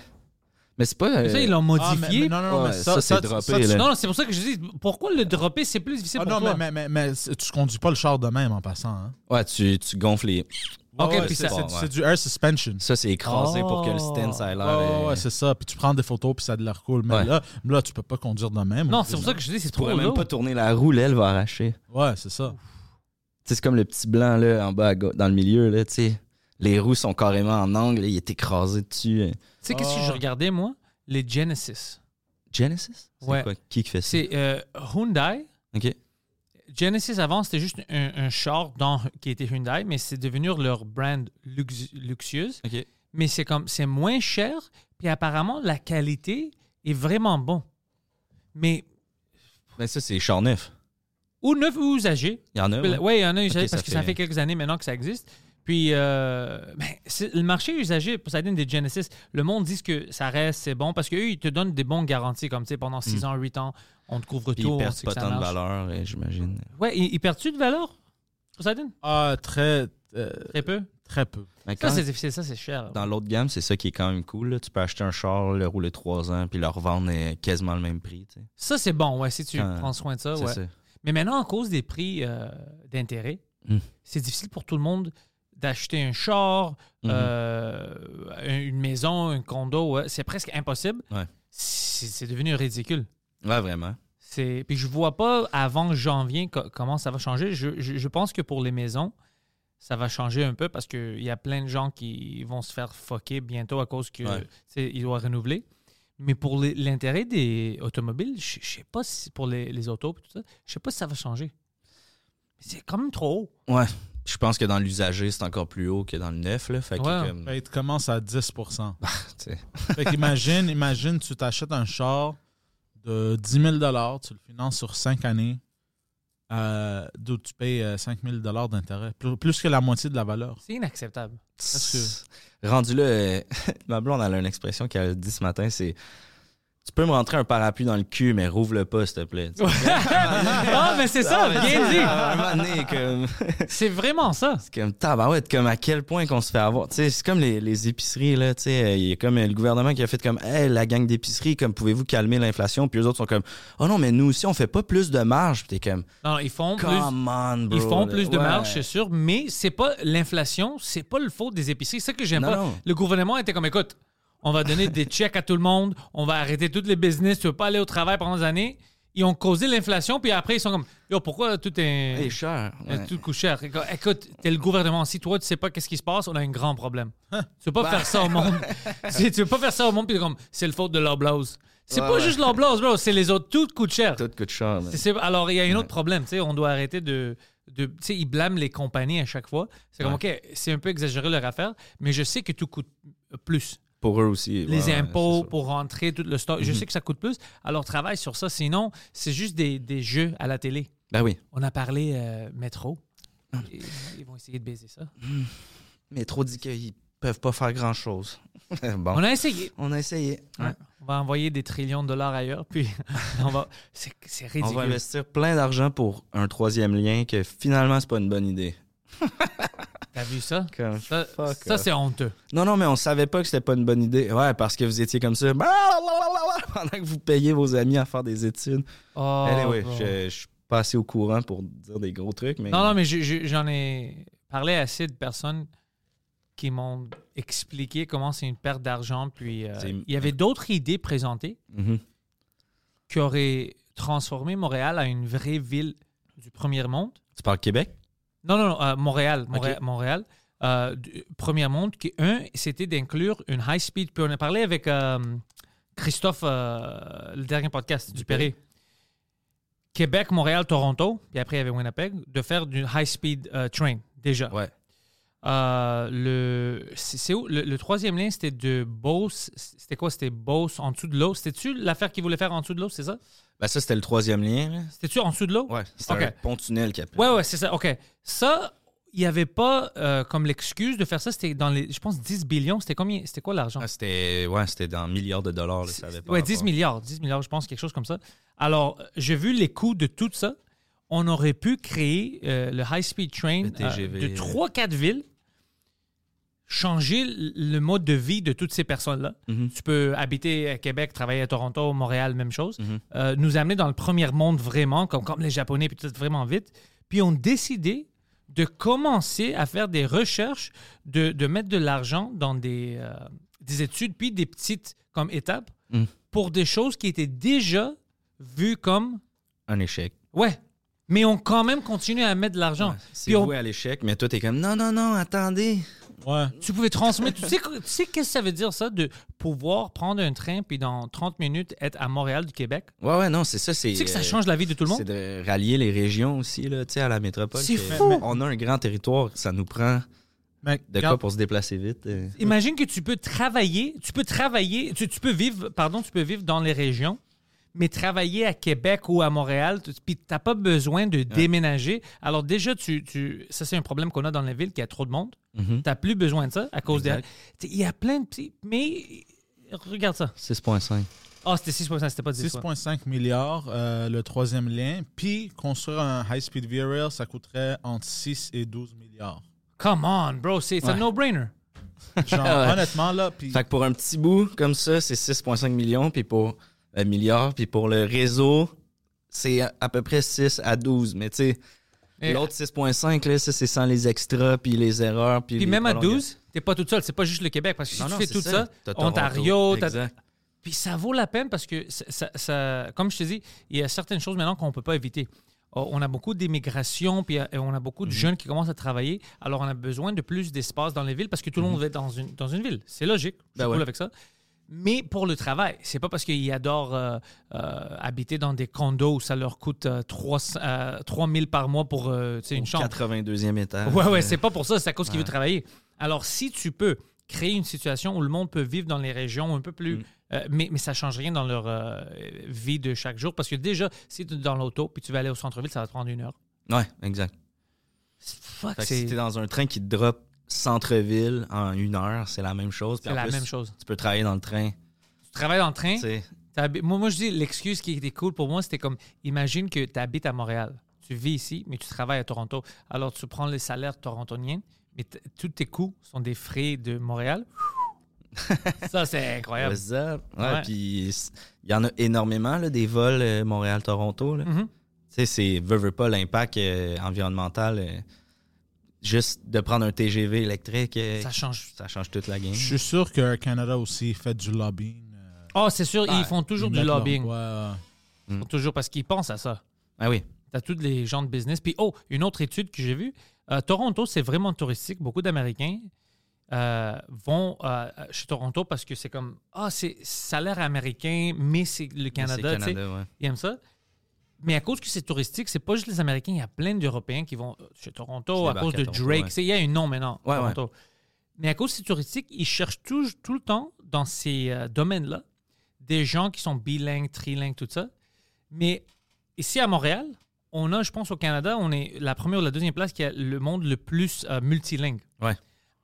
Speaker 1: Mais c'est pas.
Speaker 2: Mais ça,
Speaker 1: euh,
Speaker 2: ils l'ont
Speaker 3: Ah, mais-
Speaker 2: modifié.
Speaker 3: mais non, non, non,
Speaker 1: Ouais,
Speaker 3: mais
Speaker 1: ça,
Speaker 3: ça,
Speaker 1: c'est droppé,
Speaker 3: tu-
Speaker 1: là.
Speaker 2: Non, non, c'est pour ça que je dis, pourquoi le dropper, c'est plus difficile
Speaker 3: Ah
Speaker 2: pour
Speaker 3: non,
Speaker 2: toi?
Speaker 3: mais, mais, mais, mais c'est- tu conduis pas le char de même en passant. Hein?
Speaker 1: Ouais, tu, tu gonfles les.
Speaker 2: Ok,
Speaker 3: Ouais,
Speaker 2: puis
Speaker 3: c'est,
Speaker 2: ça-
Speaker 3: c'est- du air suspension.
Speaker 1: Ça, c'est écrasé pour que le stand, ça ait
Speaker 3: Ouais,
Speaker 1: l'air.
Speaker 3: ouais,
Speaker 1: euh,
Speaker 3: c'est ça. Puis tu prends des photos, puis ça a de l'air cool. Mais
Speaker 1: Ouais.
Speaker 3: là, là, tu peux pas conduire de même.
Speaker 2: Non, c'est pour ça que je dis, c'est
Speaker 1: Tu
Speaker 2: trop
Speaker 1: pourrais même
Speaker 2: lourd.
Speaker 1: pas tourner la roue, l'aile va arracher.
Speaker 3: Ouais, c'est ça.
Speaker 1: C'est comme le petit blanc là, en bas à gau- dans le milieu. Là, tu sais. les roues sont carrément en angle. là, il est écrasé dessus.
Speaker 2: Tu sais, qu'est-ce que je regardais, moi? Les Genesis.
Speaker 1: Genesis? C'est
Speaker 2: Ouais.
Speaker 1: quoi? Qui fait ça?
Speaker 2: C'est euh, Hyundai.
Speaker 1: Ok.
Speaker 2: Genesis avant, c'était juste un, un char dans, qui était Hyundai, mais c'est devenu leur brand lux- luxueuse.
Speaker 1: Ok.
Speaker 2: Mais c'est comme c'est moins cher, puis apparemment la qualité est vraiment bon. Mais
Speaker 1: Mais ça, c'est char neuf.
Speaker 2: Ou neuf ou usagé.
Speaker 1: Il y en a.
Speaker 2: Oui,
Speaker 1: ouais.
Speaker 2: il y en a usagé
Speaker 1: Ok,
Speaker 2: parce
Speaker 1: ça
Speaker 2: que ça
Speaker 1: fait-
Speaker 2: quelques années maintenant que ça existe. Puis euh, ben, c'est- le marché usagé, pour ça donne des Genesis, le monde dit que ça reste, c'est bon parce qu'eux, ils te donnent des bons garanties, comme tu sais, pendant 6 ans, 8 ans, on te couvre
Speaker 1: Hmm. Puis
Speaker 2: tout.
Speaker 1: ils perdent pas tant de valeur, euh, j'imagine.
Speaker 2: Ouais, ils, ils perdent-tu de valeur? Poseidon?
Speaker 3: Ah, très, euh,
Speaker 2: Très peu.
Speaker 3: très peu.
Speaker 1: Mais
Speaker 2: Ça, c'est difficile, ça, c'est cher.
Speaker 1: dans l'autre gamme, c'est ça qui est quand même cool. là. Tu peux acheter un char, le rouler 3 ans, puis le revendre euh, quasiment le même prix. tu sais.
Speaker 2: Ça, c'est bon, ouais, si tu
Speaker 1: Quand-
Speaker 2: prends soin de ça.
Speaker 1: C'est
Speaker 2: ouais.
Speaker 1: ça.
Speaker 2: Mais maintenant, à cause des prix euh, d'intérêt,
Speaker 1: Hmm.
Speaker 2: c'est difficile pour tout le monde d'acheter un char,
Speaker 1: Mhm.
Speaker 2: euh, une maison, un condo. C'est presque impossible.
Speaker 1: Ouais.
Speaker 2: C'est devenu ridicule.
Speaker 1: Ouais, vraiment.
Speaker 2: Puis je vois pas avant janvier co- comment ça va changer. Je, je- je pense que pour les maisons, ça va changer un peu parce qu'il y a plein de gens qui vont se faire fucker bientôt à cause que
Speaker 1: Ouais.
Speaker 2: tu sais, ils doivent renouveler. Mais pour l'intérêt des automobiles, je sais pas si pour les, les autos et tout ça, je sais pas si ça va changer. C'est quand même trop haut.
Speaker 1: Ouais. Je pense que dans l'usager, c'est encore plus haut que dans le neuf. Là. Fait que,
Speaker 2: Ouais.
Speaker 1: comme,
Speaker 3: Ben, il commence à 10 <laughs>
Speaker 1: tu sais,
Speaker 3: Fait qu'imagine, imagine, tu t'achètes un char de 10 000 tu le finances sur 5 années, euh, d'où tu payes euh, 5 000 d'intérêt, plus, plus que la moitié de la valeur.
Speaker 2: C'est inacceptable.
Speaker 3: Parce
Speaker 1: Rendu là, euh, <laughs> ma blonde, a une expression qu'elle a dit ce matin, c'est Tu peux me rentrer un parapluie dans le cul, mais rouvre-le pas, s'il te plaît. <laughs>
Speaker 2: Ah, mais c'est ça,
Speaker 1: Ah,
Speaker 2: bien dit.
Speaker 1: comme, <laughs>
Speaker 2: C'est vraiment ça.
Speaker 1: c'est comme tabarouette, comme à quel point qu'on se fait avoir. Tu sais, c'est comme les, les épiceries, là, tu sais, il y a comme euh, le gouvernement qui a fait comme, hey, la gang d'épicerie, comme, pouvez-vous calmer l'inflation? Puis eux autres sont comme, oh non, mais nous aussi, on fait pas plus de marge. Puis t'es comme,
Speaker 2: Non, ils font plus.
Speaker 1: come on, bro.
Speaker 2: Ils font
Speaker 1: là.
Speaker 2: plus de
Speaker 1: Ouais.
Speaker 2: marge, c'est sûr, mais c'est pas l'inflation, c'est pas le faute des épiceries. C'est ça que j'aime pas.
Speaker 1: non.
Speaker 2: Le gouvernement était comme, écoute, on va donner des chèques à tout le monde, on va arrêter toutes les business, tu veux pas aller au travail pendant des années. Ils ont causé l'inflation, puis après, ils sont comme, yo, pourquoi tout est.
Speaker 1: Cher.
Speaker 2: Euh,
Speaker 1: ouais.
Speaker 2: Tout coûte cher? Écoute, t'es le gouvernement. Si toi, tu sais pas qu'est-ce qui se passe, on a un grand problème.
Speaker 1: Hein?
Speaker 2: Tu veux pas faire ça au monde. <laughs> Tu tu veux pas faire ça au monde, puis comme, c'est le faute de l'oblose. C'est
Speaker 1: Ouais,
Speaker 2: pas
Speaker 1: ouais.
Speaker 2: juste l'oblose, bro. C'est les autres. Tout coûte cher.
Speaker 1: Tout coûte cher. man.
Speaker 2: C'est- c'est- alors, il y a un autre problème. Tu sais, on doit arrêter de. de tu sais, ils blâment les compagnies à chaque fois. C'est comme, OK, c'est un peu exagéré leur affaire, mais je sais que tout coûte plus.
Speaker 1: Pour eux aussi.
Speaker 2: Les
Speaker 1: ouais,
Speaker 2: impôts pour rentrer, tout le stock. Je sais que ça coûte plus. Alors, travaille sur ça. Sinon, c'est juste des, des jeux à la télé.
Speaker 1: Ben oui.
Speaker 2: On a parlé euh, métro. Et- Ils vont essayer de baiser ça.
Speaker 1: Mais trop dit qu'ils peuvent pas faire grand-chose. <laughs> bon.
Speaker 2: On a essayé.
Speaker 1: On a essayé.
Speaker 2: Ouais. On va envoyer des trillions de dollars ailleurs, puis <laughs> on va. C'est c'est
Speaker 1: On
Speaker 2: ridicule.
Speaker 1: va investir plein d'argent pour un troisième lien que finalement, c'est pas une bonne idée. <laughs>
Speaker 2: T'as vu ça?
Speaker 1: Comme,
Speaker 2: Ça,
Speaker 1: off.
Speaker 2: c'est honteux.
Speaker 1: Non, non, mais on savait pas que c'était pas une bonne idée. Ouais, parce que vous étiez comme ça <laughs> pendant que vous payez vos amis à faire des études.
Speaker 2: Oh,
Speaker 1: anyway,
Speaker 2: bon.
Speaker 1: je, je suis pas assez au courant pour dire des gros trucs, mais.
Speaker 2: Non, non, mais je- je- j'en ai parlé à assez de personnes qui m'ont expliqué comment c'est une perte d'argent. Puis euh, il y avait d'autres idées présentées
Speaker 1: Mhm.
Speaker 2: qui auraient transformé Montréal à une vraie ville du premier monde.
Speaker 1: Tu parles Québec?
Speaker 2: Non, non, non, euh, Montréal. Montréal.
Speaker 1: Ok.
Speaker 2: Montréal euh, premier monde, qui, un, c'était d'inclure une high speed. Puis on a parlé avec euh, Christophe, euh, le dernier podcast du Perret. Québec, Montréal, Toronto, puis après il y avait Winnipeg, de faire du high speed train, déjà.
Speaker 1: Ouais.
Speaker 2: Le, c'est c'est où? Le, le troisième lien, c'était de Beauce. C'était quoi? C'était Beauce en dessous de l'eau. C'était-tu l'affaire qu'ils voulaient faire en dessous de l'eau, c'est ça?
Speaker 1: Ben, ça, c'était le troisième lien. là.
Speaker 2: C'était-tu en dessous de l'eau?
Speaker 1: Ouais, c'était
Speaker 2: Ok.
Speaker 1: un pont-tunnel qui appelle.
Speaker 2: Ouais, ouais, c'est ça. OK. Ça, il n'y avait pas euh, comme l'excuse de faire ça. C'était dans les, je pense, 10 billions. C'était combien? C'était quoi l'argent?
Speaker 1: Ah, c'était ouais, c'était dans milliards de dollars. Là, ça avait pas
Speaker 2: ouais,
Speaker 1: rapport.
Speaker 2: 10 milliards. 10 milliards, je pense, quelque chose comme ça. Alors, euh, j'ai vu les coûts de tout ça. On aurait pu créer euh, le high-speed train
Speaker 1: Le TGV,
Speaker 2: euh, de 3-4 villes, changer le mode de vie de toutes ces personnes-là.
Speaker 1: Mhm.
Speaker 2: Tu peux habiter à Québec, travailler à Toronto, Montréal, même chose.
Speaker 1: Mhm.
Speaker 2: Euh, nous amener dans le premier monde vraiment, comme, comme les Japonais, puis tout vraiment vite. Puis on décidé de commencer à faire des recherches, de, de mettre de l'argent dans des, euh, des études, puis des petites comme étapes
Speaker 1: Mhm.
Speaker 2: pour des choses qui étaient déjà vues comme
Speaker 1: Un échec.
Speaker 2: ouais. Mais on quand même continué à mettre de l'argent.
Speaker 1: Ouais, c'est
Speaker 2: on-
Speaker 1: à l'échec, mais toi, t'es comme non, non, non, attendez.
Speaker 3: Ouais.
Speaker 2: tu pouvais transmettre. tu sais, tu sais qu'est-ce que ça veut dire ça de pouvoir prendre un train puis dans 30 minutes être à Montréal du Québec?
Speaker 1: Ouais, ouais, non, c'est ça. C'est,
Speaker 2: Tu sais que ça
Speaker 1: euh,
Speaker 2: change la vie de tout le
Speaker 1: C'est
Speaker 2: monde?
Speaker 1: de rallier les régions aussi, là, tu sais, à la métropole.
Speaker 2: C'est fou!
Speaker 1: On a un grand territoire, ça nous prend
Speaker 3: Mais
Speaker 1: de quoi pour se déplacer vite. euh.
Speaker 2: Imagine que tu peux travailler, tu peux travailler, tu, tu peux vivre, pardon, tu peux vivre dans les régions, mais travailler à Québec ou à Montréal, tu- puis tu n'as pas besoin de déménager. Alors déjà, tu, tu, ça c'est un problème qu'on a dans les villes, qu'il y a trop de monde.
Speaker 1: Mhm.
Speaker 2: Tu n'as plus besoin de ça à cause.
Speaker 1: Exact.
Speaker 2: Sais, Il y a plein de petits... Mais regarde ça.
Speaker 1: 6,5.
Speaker 2: Ah, c'était 6,5, c'était pas 10. ouais.
Speaker 3: 6,5 milliards, euh, le troisième lien. Puis, construire un high-speed via rail, ça coûterait entre 6 et 12 milliards.
Speaker 2: Come on, bro, c'est un no-brainer.
Speaker 3: Genre, <laughs>
Speaker 1: Ouais.
Speaker 3: honnêtement, là, puis...
Speaker 1: Fait que pour un petit bout comme ça, c'est 6,5 millions, puis pour un milliard, puis pour le réseau, c'est à, peu près 6 à 12. Mais tu sais,
Speaker 2: Et-
Speaker 1: l'autre 6,5, là, ça, c'est sans les extras, puis les erreurs. Puis,
Speaker 2: Puis
Speaker 1: les
Speaker 2: même à
Speaker 1: prolongations.
Speaker 2: 12, t'es pas toute seule. C'est pas juste le Québec. Parce que si
Speaker 1: Non,
Speaker 2: tu
Speaker 1: non,
Speaker 2: fais
Speaker 1: c'est
Speaker 2: tout
Speaker 1: ça.
Speaker 2: ça, Ontario. Puis ça vaut la peine parce que, ça, ça- ça- comme je te dis, il y a certaines choses maintenant qu'on ne peut pas éviter. Oh, On a beaucoup d'immigration, puis euh, on a beaucoup de
Speaker 1: Mhm.
Speaker 2: jeunes qui commencent à travailler. Alors, on a besoin de plus d'espace dans les villes parce que tout le monde va être dans une, dans une ville. C'est logique. Je suis
Speaker 1: Ben
Speaker 2: cool
Speaker 1: ouais.
Speaker 2: avec ça. Mais pour le travail. C'est pas parce qu'ils adorent euh, euh, habiter dans des condos où ça leur coûte euh, 3, 3000 par mois pour euh, tu une chambre.
Speaker 1: 82e étage.
Speaker 2: Ouais, ouais, c'est pas pour ça, c'est à cause qu'il
Speaker 1: Ouais.
Speaker 2: veut travailler. Alors, si tu peux créer une situation où le monde peut vivre dans les régions un peu plus.
Speaker 1: Mm.
Speaker 2: mais, mais ça change rien dans leur vie de chaque jour. Parce que déjà, si tu es dans l'auto puis tu vas aller au centre-ville, ça va te prendre une heure.
Speaker 1: Ouais, exact.
Speaker 2: Fuck,
Speaker 1: Fait que
Speaker 2: c'est
Speaker 1: si t'es dans un train qui te drop centre-ville en une heure, c'est la même chose.
Speaker 2: C'est la
Speaker 1: plus,
Speaker 2: même chose.
Speaker 1: Tu peux travailler dans le train.
Speaker 2: Tu travailles dans le train? Moi, moi, je dis, l'excuse qui était cool pour moi, c'était comme, imagine que tu habites à Montréal. Tu vis ici, mais tu travailles à Toronto. Alors, tu prends les salaires torontoniens, mais tous tes coûts sont des frais de Montréal. <laughs> ça, c'est incroyable.
Speaker 1: What's up? Ouais,
Speaker 2: Ouais.
Speaker 1: puis il y en a énormément, là, des vols euh, Montréal-Toronto.
Speaker 2: Mhm.
Speaker 1: Tu sais, c'est, veux, veux pas, l'impact euh, environnemental. euh, juste de prendre un TGV électrique, euh,
Speaker 2: Ça change.
Speaker 1: ça change toute la game.
Speaker 3: Je suis sûr que Canada aussi fait du lobbying.
Speaker 2: Oh, c'est sûr,
Speaker 3: ah,
Speaker 2: ils font toujours
Speaker 3: ils
Speaker 2: du lobbying.
Speaker 3: ouais, ouais.
Speaker 2: Ils font Toujours parce qu'ils pensent à ça.
Speaker 1: Ah oui.
Speaker 2: T'as tous les gens de business. Puis, oh, une autre étude que j'ai vue. euh, Toronto, c'est vraiment touristique. Beaucoup d'Américains euh, vont euh, chez Toronto parce que c'est comme, ah, c'est ça a l'air américain, mais c'est le Canada. Sais.
Speaker 1: Canada, ouais.
Speaker 2: Ils aiment ça. Mais à cause que c'est touristique, c'est pas juste les Américains. Il y a plein d'Européens qui vont euh, chez Toronto à cause de
Speaker 1: Toronto,
Speaker 2: Drake.
Speaker 1: ouais.
Speaker 2: Il y a un nom maintenant,
Speaker 1: Ouais,
Speaker 2: Toronto. Mais à cause que c'est touristique, ils cherchent tout, tout le temps dans ces euh, domaines-là des gens qui sont bilingues, trilingues, tout ça. Mais ici à Montréal, on a, je pense, au Canada, on est la première ou la deuxième place qui a le monde le plus euh, multilingue.
Speaker 1: Ouais.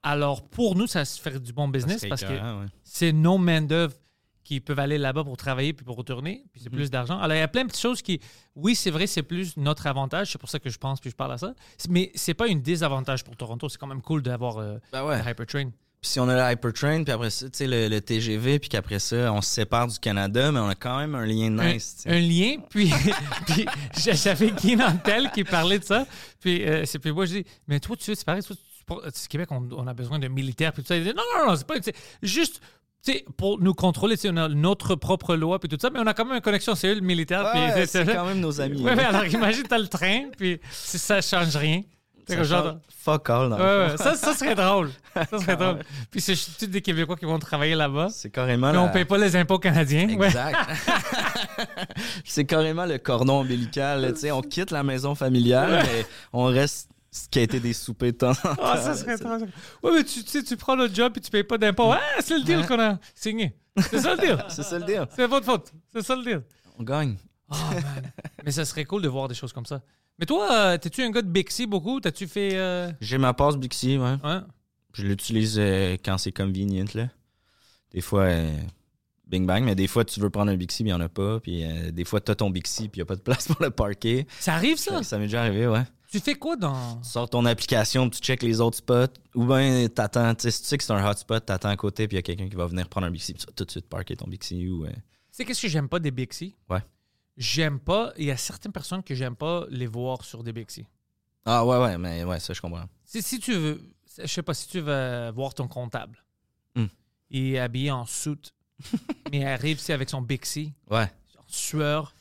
Speaker 2: Alors, pour nous, ça se fait du bon business parce que
Speaker 1: ouais.
Speaker 2: c'est nos main-d'œuvre qui peuvent aller là-bas pour travailler puis pour retourner, puis c'est
Speaker 1: Mhm.
Speaker 2: plus d'argent. Alors, il y a plein de petites choses qui, oui, c'est vrai, c'est plus notre avantage, c'est pour ça que je pense puis je parle à ça, mais c'est pas une désavantage pour Toronto, c'est quand même cool d'avoir euh,
Speaker 1: Ben ouais.
Speaker 2: le Hypertrain.
Speaker 1: Puis si on a le Hypertrain, puis après ça, tu sais, le, le TGV, puis qu'après ça, on se sépare du Canada, mais on a quand même un lien nice.
Speaker 2: Un lien, puis, <laughs> puis j'avais Guy Nantel qui parlait de ça, puis, euh, c'est, puis moi, je dis, mais toi, tu sais, c'est pareil, toi, tu- tu- Québec, on, on a besoin de militaires, puis tout ça. Il dit, non, non, non, c'est pas, juste, sais, pour nous contrôler, on a notre propre loi, puis tout ça, mais on a quand même une connexion, c'est eux, le militaire, puis
Speaker 1: Ouais, c'est quand même nos amis.
Speaker 2: Ouais, mais alors imagine, t'as le train, puis si ça change rien. C'est
Speaker 1: Ça
Speaker 2: comme genre-
Speaker 1: Fuck all, dans le
Speaker 2: Ouais, ça, ça serait drôle. Ça serait <laughs> drôle. Puis c'est tous des Québécois qui vont travailler là-bas.
Speaker 1: C'est carrément
Speaker 2: Mais
Speaker 1: la-
Speaker 2: on paye pas les impôts canadiens. Ouais.
Speaker 1: Exact. <laughs> c'est carrément le cordon ombilical. on quitte la maison familiale, mais on reste ce qui a été des soupers de temps en temps.
Speaker 2: Ah, ça serait trop. Ouais, mais tu, tu sais, tu prends le job et tu payes pas d'impôts. Ah, c'est le deal qu'on a signé. C'est ça le deal. <laughs>
Speaker 1: C'est ça le deal.
Speaker 2: C'est votre faute. C'est ça le deal.
Speaker 1: On gagne.
Speaker 2: Oh, man. Mais ça serait cool de voir des choses comme ça. Mais toi, euh, t'es-tu un gars de Bixi beaucoup? T'as-tu fait. euh,
Speaker 1: J'ai ma passe Bixi, ouais.
Speaker 2: Ouais.
Speaker 1: Je l'utilise euh, quand c'est convenient, là. Des fois, euh, bing bang, mais des fois, tu veux prendre un Bixi, mais il n'y en a pas. Puis euh, des fois, tu as ton Bixi, puis il n'y a pas de place pour le parquer.
Speaker 2: Ça arrive? Ça,
Speaker 1: ça m'est déjà arrivé, ouais.
Speaker 2: Tu fais quoi dans.
Speaker 1: Tu sors ton application, tu checkes les autres spots, ou bien t'attends, tu sais, si tu sais que c'est un hotspot, t'attends à côté, puis il y a quelqu'un qui va venir prendre un Bixi, puis tu vas tout de suite parker ton Bixi, ou... euh,
Speaker 2: C'est qu'est-ce que j'aime pas des Bixi?
Speaker 1: Ouais.
Speaker 2: J'aime pas. Il y a certaines personnes que j'aime pas les voir sur des Bixi.
Speaker 1: Ah ouais, ouais, mais ouais, ça, je comprends.
Speaker 2: Si, si tu veux, je sais pas, si tu veux voir ton comptable,
Speaker 1: Hmm.
Speaker 2: il est habillé en soute, <laughs> mais il arrive ici avec son Bixi,
Speaker 1: Ouais.
Speaker 2: en sueur.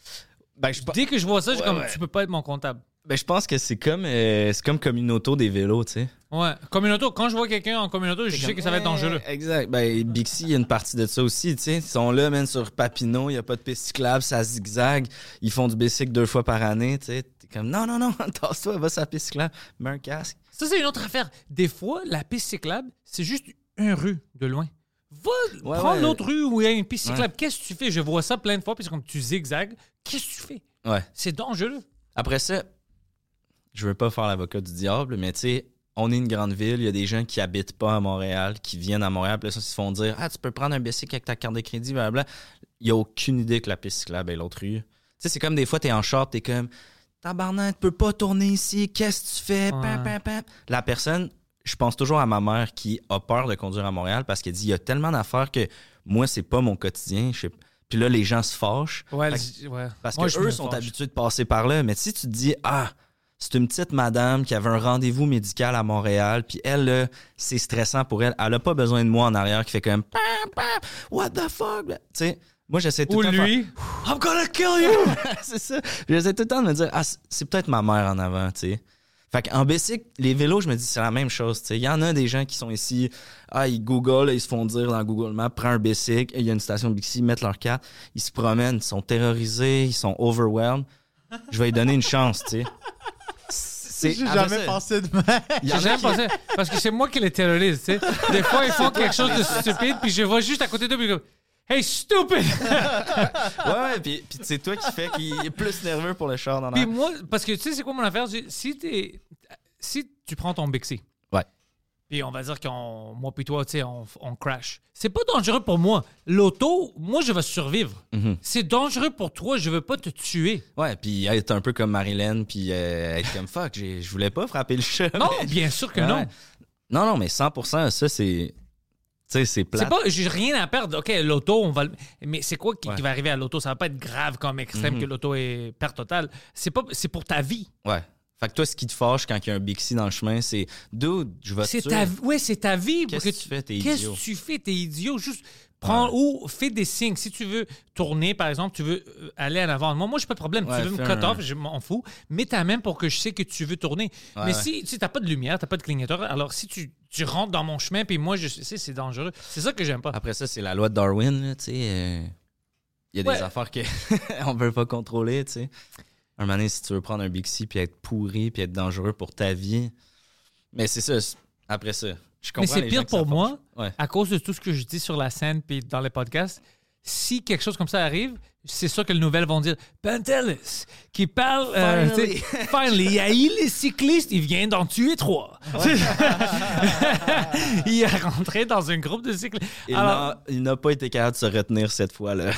Speaker 1: Ben, je,
Speaker 2: Dès que je vois ça, je suis
Speaker 1: Ouais,
Speaker 2: comme,
Speaker 1: ouais.
Speaker 2: tu peux pas être mon comptable.
Speaker 1: Ben, je pense que c'est comme, euh, c'est comme comme une auto des vélos, tu sais.
Speaker 2: Ouais. Communauto, quand je vois quelqu'un en communauto, je sais que ça va être dangereux.
Speaker 1: Exact. Ben, Bixi, il y a une partie de ça aussi, tu sais. Ils sont là, même sur Papineau, il n'y a pas de piste cyclable, ça zigzag. Ils font du bicycle deux fois par année, tu sais. T'es comme, non, non, non, <laughs> tasse-toi, va sur la piste cyclable, mets un casque.
Speaker 2: Ça, c'est une autre affaire. Des fois, la piste cyclable, c'est juste une rue de loin. Va,
Speaker 1: Ouais,
Speaker 2: prends
Speaker 1: ouais.
Speaker 2: l'autre rue où il y a une piste
Speaker 1: Ouais.
Speaker 2: cyclable. Qu'est-ce que tu fais? Je vois ça plein de fois, puis c'est comme tu zigzags. Qu'est-ce que tu fais?
Speaker 1: Ouais.
Speaker 2: C'est dangereux.
Speaker 1: Après ça, je veux pas faire l'avocat du diable, mais tu sais, on est une grande ville, il y a des gens qui habitent pas à Montréal, qui viennent à Montréal, puis là, ça, ils se font dire Ah, tu peux prendre un bicycle avec ta carte de crédit, blablabla. Il y a aucune idée que la piste cyclable est l'autre rue. Tu sais, c'est comme des fois, t'es en short, t'es comme Tabarnak, tu peux pas tourner ici, qu'est-ce que tu fais? Pam,
Speaker 2: Ouais.
Speaker 1: pam, pam. La personne, je pense toujours à ma mère qui a peur de conduire à Montréal parce qu'elle dit il y a tellement d'affaires que moi, c'est pas mon quotidien. Je sais- Puis là, les gens se fâchent.
Speaker 2: Ouais, ouais.
Speaker 1: parce que eux sont
Speaker 2: fâche.
Speaker 1: habitués de passer par là. Mais si tu te dis, ah, c'est une petite madame qui avait un rendez-vous médical à Montréal, puis elle, là, c'est stressant pour elle. Elle a pas besoin de moi en arrière qui fait comme, pam, pam, what the fuck? Tu sais, moi, j'essaie tout
Speaker 2: Ou
Speaker 1: le temps de
Speaker 2: lui.
Speaker 1: faire, I'm gonna kill you! <laughs> c'est ça. J'essaie tout le temps de me dire, ah, c'est- peut-être ma mère en avant, tu sais. Fait qu'en bicycle, les vélos, je me dis, c'est la même chose. tu sais. Il y en a des gens qui sont ici, ah, ils googlent, ils se font dire dans Google Maps, prends un bicycle, il y a une station de Bixi, ils mettent leur carte, ils se promènent, ils sont terrorisés, ils sont overwhelmed. Je vais lui donner une chance, tu sais. C'est-
Speaker 3: J'ai
Speaker 1: après
Speaker 3: jamais
Speaker 1: ça,
Speaker 3: pensé de même.
Speaker 2: J'ai jamais
Speaker 1: qui-
Speaker 2: pensé. Parce que c'est moi qui les terrorise, tu sais. <laughs> Des fois, ils font quelque chose de stupide, puis je vois juste à côté d'eux, puis je go, Hey, stupid! <laughs>
Speaker 1: Ouais, ouais, puis, puis c'est toi qui fais qu'il est plus nerveux pour le char dans
Speaker 2: Puis
Speaker 1: la...
Speaker 2: moi, parce que tu sais, c'est quoi mon affaire? Si, t'es- si tu prends ton Bixi. Puis on va dire qu'on, moi puis toi, tu sais, on, on crash. C'est pas dangereux pour moi. L'auto, moi, je vais survivre.
Speaker 1: Mhm.
Speaker 2: C'est dangereux pour toi, je veux pas te tuer.
Speaker 1: Ouais, puis être un peu comme Marilyn, puis euh, être comme fuck, j'ai- je voulais pas frapper le chat.
Speaker 2: Non,
Speaker 1: mais-
Speaker 2: bien sûr que
Speaker 1: Ouais.
Speaker 2: non.
Speaker 1: Non, non, mais 100%, ça, c'est. Tu sais, c'est
Speaker 2: C'est
Speaker 1: plate.
Speaker 2: pas, j'ai rien à perdre. OK, l'auto, on va le- Mais c'est quoi qui,
Speaker 1: Ouais.
Speaker 2: qui va arriver à l'auto? Ça va pas être grave comme extrême
Speaker 1: Mhm.
Speaker 2: que l'auto est perte totale. C'est pas, c'est pour ta vie.
Speaker 1: Ouais. Fait que toi, ce qui te fâche quand il y a un Bixi dans le chemin, c'est dude, je vais te
Speaker 2: ta, ouais, c'est ta vie.
Speaker 1: Qu'est-ce que tu fais, t'es
Speaker 2: Qu'est-ce
Speaker 1: idiot?
Speaker 2: que tu fais? T'es idiot? Juste prends ou fais des signes. Si tu veux tourner, par exemple, tu veux euh, aller en avant. Moi, moi, j'ai pas de problème.
Speaker 1: Ouais,
Speaker 2: tu veux me
Speaker 1: fais
Speaker 2: cut
Speaker 1: un-
Speaker 2: off, je m'en fous. Mets ta main pour que je sais que tu veux tourner.
Speaker 1: Ouais,
Speaker 2: Mais si tu n'as pas de lumière, t'as pas de clignoteur, alors si tu, tu rentres dans mon chemin, puis moi, je sais, c'est dangereux. C'est ça que j'aime pas.
Speaker 1: Après ça, c'est la loi de Darwin, tu sais. euh, Il y a des affaires que <laughs> on veut pas contrôler, tu sais. Un moment donné, si tu veux prendre un Bixi puis être pourri puis être dangereux pour ta vie. Mais c'est ça. Après ça, je comprends
Speaker 2: Mais c'est pire pour moi.
Speaker 1: Ouais.
Speaker 2: à cause de tout ce que je dis sur la scène puis dans les podcasts. Si quelque chose comme ça arrive, c'est sûr que les nouvelles vont dire Pantelis qui parle. euh,
Speaker 1: Finally.
Speaker 2: finally, il y a eu les cyclistes, il vient d'en tuer trois. <laughs> il est rentré dans un groupe de cyclistes.
Speaker 1: Il
Speaker 2: Alors,
Speaker 1: n'a- il n'a pas été capable de se retenir cette fois-là.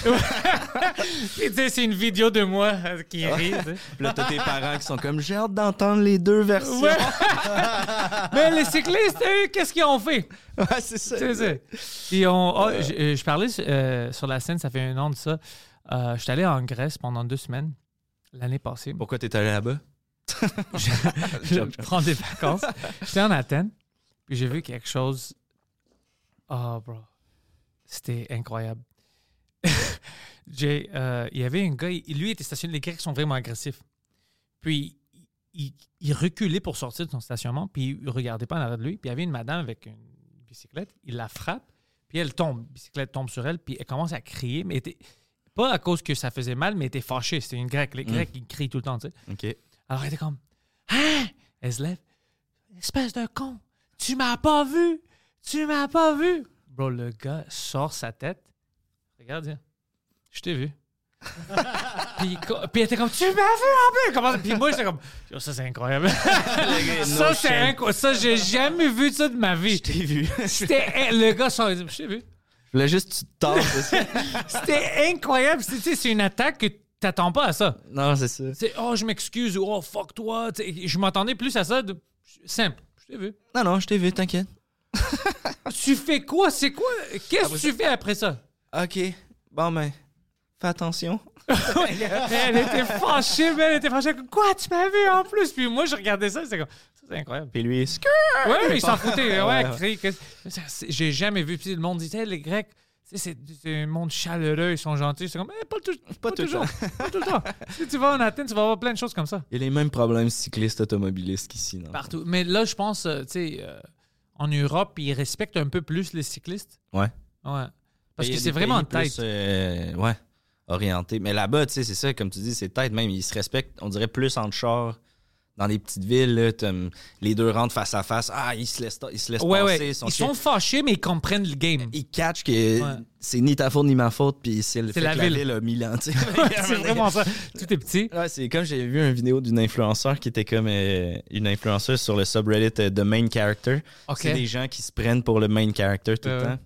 Speaker 2: puis, tu sais, c'est une vidéo de moi euh, qui rit.
Speaker 1: là, t'as tes parents qui sont comme j'ai hâte d'entendre les deux versions.
Speaker 2: Ouais. <laughs> Mais les cyclistes, eux, qu'est-ce qu'ils ont fait?
Speaker 1: Ouais, c'est ça.
Speaker 2: C'est ça. Puis on, oh, je, euh, je parlais euh, sur la scène, ça fait un an de ça. Euh, je suis allé en Grèce pendant deux semaines l'année passée.
Speaker 1: Pourquoi t'es allé là-bas? <laughs>
Speaker 2: je prends des vacances. J'étais en Athènes, puis j'ai vu quelque chose. Oh, bro. C'était incroyable. <laughs> J'ai, euh, il y avait un gars, il- lui était stationné. Les Grecs sont vraiment agressifs. Puis il, il reculait pour sortir de son stationnement, puis il regardait pas en arrière de lui. Puis il y avait une madame avec une bicyclette, il la frappe, puis elle tombe. La bicyclette tombe sur elle, puis elle commence à crier, mais elle était, pas à cause que ça faisait mal, mais elle était fâchée. C'était une grecque. Les Grecs, ils crient tout le temps, tu sais. Alors elle était comme Hein? Elle se lève. Espèce de con. Tu m'as pas vu. Tu m'as pas vu. Bro, le gars sort sa tête. Regarde, viens. Je t'ai vu. <laughs> puis, puis elle était comme Tu m'as vu en plus. Comment- Puis moi, j'étais comme Ça, c'est incroyable. <laughs> ça, c'est incroyable. Ça, j'ai jamais vu ça de ma vie.
Speaker 1: Je t'ai vu.
Speaker 2: C'était. Le gars sort. Je t'ai vu.
Speaker 1: Voulais juste tu te tasses. <laughs>
Speaker 2: C'était incroyable. C'est- une attaque que t'attends pas à ça.
Speaker 1: non, c'est ça.
Speaker 2: C'est oh, je m'excuse ou oh, fuck toi. Je m'attendais plus à ça. De... Simple. Je t'ai vu.
Speaker 1: Non, non, je t'ai vu, t'inquiète. <laughs>
Speaker 2: Tu fais quoi? C'est quoi? Qu'est-ce que tu fais après ça?
Speaker 1: OK. Bon, ben, fais attention.
Speaker 2: Elle était fâchée, mais elle était fâchée. Quoi? Tu m'as vu en plus? Puis moi, je regardais ça. C'est comme, c'est incroyable.
Speaker 1: Puis lui, skrrr.
Speaker 2: Ouais, il s'en foutait. Ouais, J'ai jamais vu. Puis le monde disait, les Grecs, c'est un monde chaleureux, ils sont gentils. C'est comme, eh, pas, tout- pas
Speaker 1: tout
Speaker 2: toujours. Pas tout le temps. <laughs> Si tu vas en Athènes, tu vas avoir plein de choses comme ça.
Speaker 1: Il y a les mêmes problèmes cyclistes automobilistes qu'ici.
Speaker 2: Partout. Mais là, je pense, euh, tu sais, euh, en Europe, ils respectent un peu plus les cyclistes.
Speaker 1: Ouais.
Speaker 2: Ouais. Parce que c'est vraiment
Speaker 1: pays
Speaker 2: tête.
Speaker 1: euh, ouais, orienté. Mais là-bas, tu sais, c'est ça, comme tu dis, c'est tête même. Ils se respectent, on dirait, plus entre chars. Dans les petites villes, là, hum, les deux rentrent face à face. Ah, ils se laissent, ils se laissent
Speaker 2: Ouais,
Speaker 1: passer.
Speaker 2: ouais.
Speaker 1: Ils sont,
Speaker 2: Ils sont fâchés, mais ils comprennent le game.
Speaker 1: Ils catchent que
Speaker 2: Ouais.
Speaker 1: c'est ni ta faute ni ma faute, puis c'est le
Speaker 2: C'est
Speaker 1: fait
Speaker 2: la
Speaker 1: que la
Speaker 2: ville.
Speaker 1: ville a mille ans. tu sais. <laughs>
Speaker 2: c'est vraiment ça. Tout est petit.
Speaker 1: Ouais, c'est comme j'ai vu une vidéo d'une influenceur qui était comme euh, une influenceuse sur le subreddit euh, The Main Character. C'est des gens qui se prennent pour le main character tout le temps.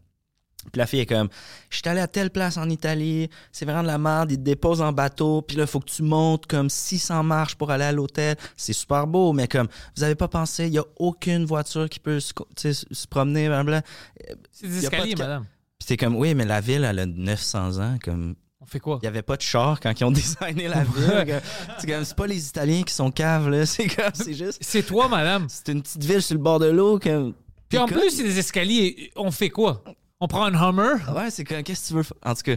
Speaker 1: Puis la fille est comme Je suis allé à telle place en Italie, c'est vraiment de la merde, ils te déposent en bateau, puis là, il faut que tu montes comme 600 marches pour aller à l'hôtel. C'est super beau, mais comme vous avez pas pensé, il y a aucune voiture qui peut se, se- promener, blablabla.
Speaker 2: C'est des escaliers,
Speaker 1: de
Speaker 2: madame.
Speaker 1: Puis t'es comme Oui, mais la ville, elle a 900 ans, comme
Speaker 2: On fait quoi?
Speaker 1: il y avait pas de char quand ils ont <laughs> designé la ville. C'est comme c'est pas les Italiens qui sont caves là, <laughs> c'est comme c'est juste
Speaker 2: C'est toi, madame.
Speaker 1: c'est une petite ville sur le bord de l'eau comme
Speaker 2: Puis en plus, c'est des escaliers. On fait quoi? On prend un Hummer?
Speaker 1: Ouais, c'est comme, qu'est-ce que tu veux faire? En tout cas,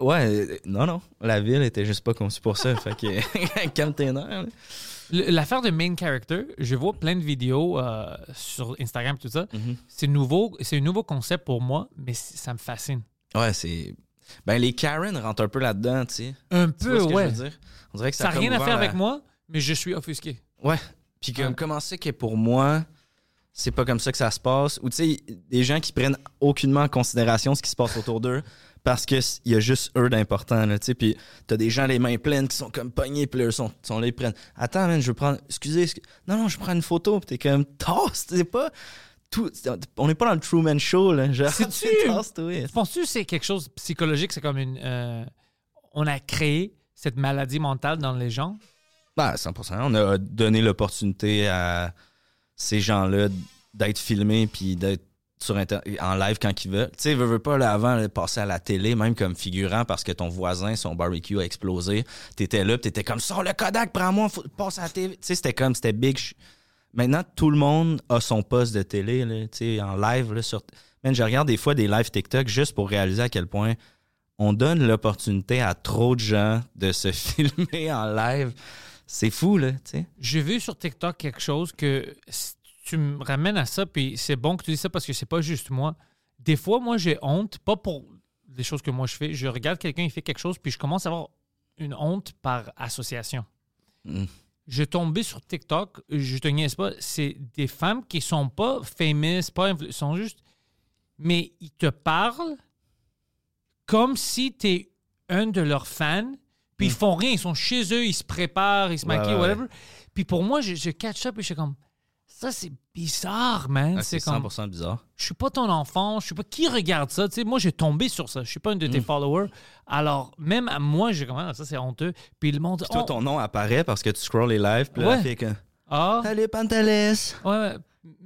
Speaker 1: ouais, non, non. La ville était juste pas conçue pour ça. <laughs> fait que, <laughs> calme tes nerfs.
Speaker 2: L'affaire de main character, je vois plein de vidéos euh, sur Instagram, tout ça.
Speaker 1: Mhm.
Speaker 2: C'est nouveau, c'est un nouveau concept pour moi, mais ça me fascine.
Speaker 1: Ouais, c'est. Ben, les Karen rentrent un peu là-dedans, tu sais.
Speaker 2: Un
Speaker 1: Tu
Speaker 2: peu, ouais.
Speaker 1: je veux dire? On dirait que ça,
Speaker 2: n'a rien à faire avec moi, mais je suis offusqué.
Speaker 1: Ouais. Puis comme,
Speaker 2: Ouais.
Speaker 1: comment c'est que pour moi, c'est pas comme ça que ça se passe? Ou tu sais, des gens qui prennent aucunement en considération ce qui se passe autour d'eux parce qu'il y a juste eux d'important, tu sais. Puis t'as des gens les mains pleines qui sont comme pognés, puis ils sont, sont là, ils prennent. Attends, man, je veux prendre. Excusez, excu- non, non, je prends une photo, puis t'es comme, tasse, c'est pas. Tout, on n'est pas dans le Truman Show, là. Genre,
Speaker 2: C'est-tu- <laughs>
Speaker 1: tasse-toi.
Speaker 2: Penses-tu que c'est quelque chose de psychologique? C'est comme une. euh, on a créé cette maladie mentale dans les gens?
Speaker 1: Ben, 100%. On a donné l'opportunité à ces gens-là d'être filmés puis d'être sur en live quand ils veulent. Tu sais, veux, veux pas, là, avant, passer à la télé, même comme figurant, parce que ton voisin, son barbecue a explosé. T'étais là, t'étais comme, sors le Kodak, prends-moi, passe à la télé. Tu sais, c'était comme, c'était big. Maintenant, tout le monde a son poste de télé, tu sais, en live, là, sur... Je regarde des fois des lives TikTok juste pour réaliser à quel point on donne l'opportunité à trop de gens de se <laughs> filmer en live. C'est fou, là, tu sais.
Speaker 2: J'ai vu sur TikTok quelque chose que si tu me ramènes à ça, puis c'est bon que tu dis ça parce que c'est pas juste moi. Des fois, moi, j'ai honte, pas pour des choses que moi je fais. Je regarde quelqu'un, il fait quelque chose, puis je commence à avoir une honte par association.
Speaker 1: Mm.
Speaker 2: Je tombé sur TikTok, je te niaise pas, c'est des femmes qui sont pas famous, pas sont juste. Mais ils te parlent comme si tu es un de leurs fans, puis ils font rien, ils sont chez eux, ils se préparent, ils se
Speaker 1: Mm.
Speaker 2: Maquillent, whatever. Puis pour moi, je, je catch up et je suis comme, ça c'est bizarre, man.
Speaker 1: Ah, c'est
Speaker 2: c'est comme,
Speaker 1: 100% bizarre.
Speaker 2: je suis pas ton enfant, je suis pas qui regarde ça? Tu sais, moi, j'ai tombé sur ça. Je suis pas un de
Speaker 1: Mm.
Speaker 2: tes followers. Alors, même à moi, j'ai comme, ah, ça c'est honteux. Puis le monde,
Speaker 1: Puis toi, ton nom apparaît parce que tu scrolls les lives, puis là,
Speaker 2: Ouais.
Speaker 1: comme,
Speaker 2: ah,
Speaker 1: Salut Pantalès,
Speaker 2: ouais, ouais.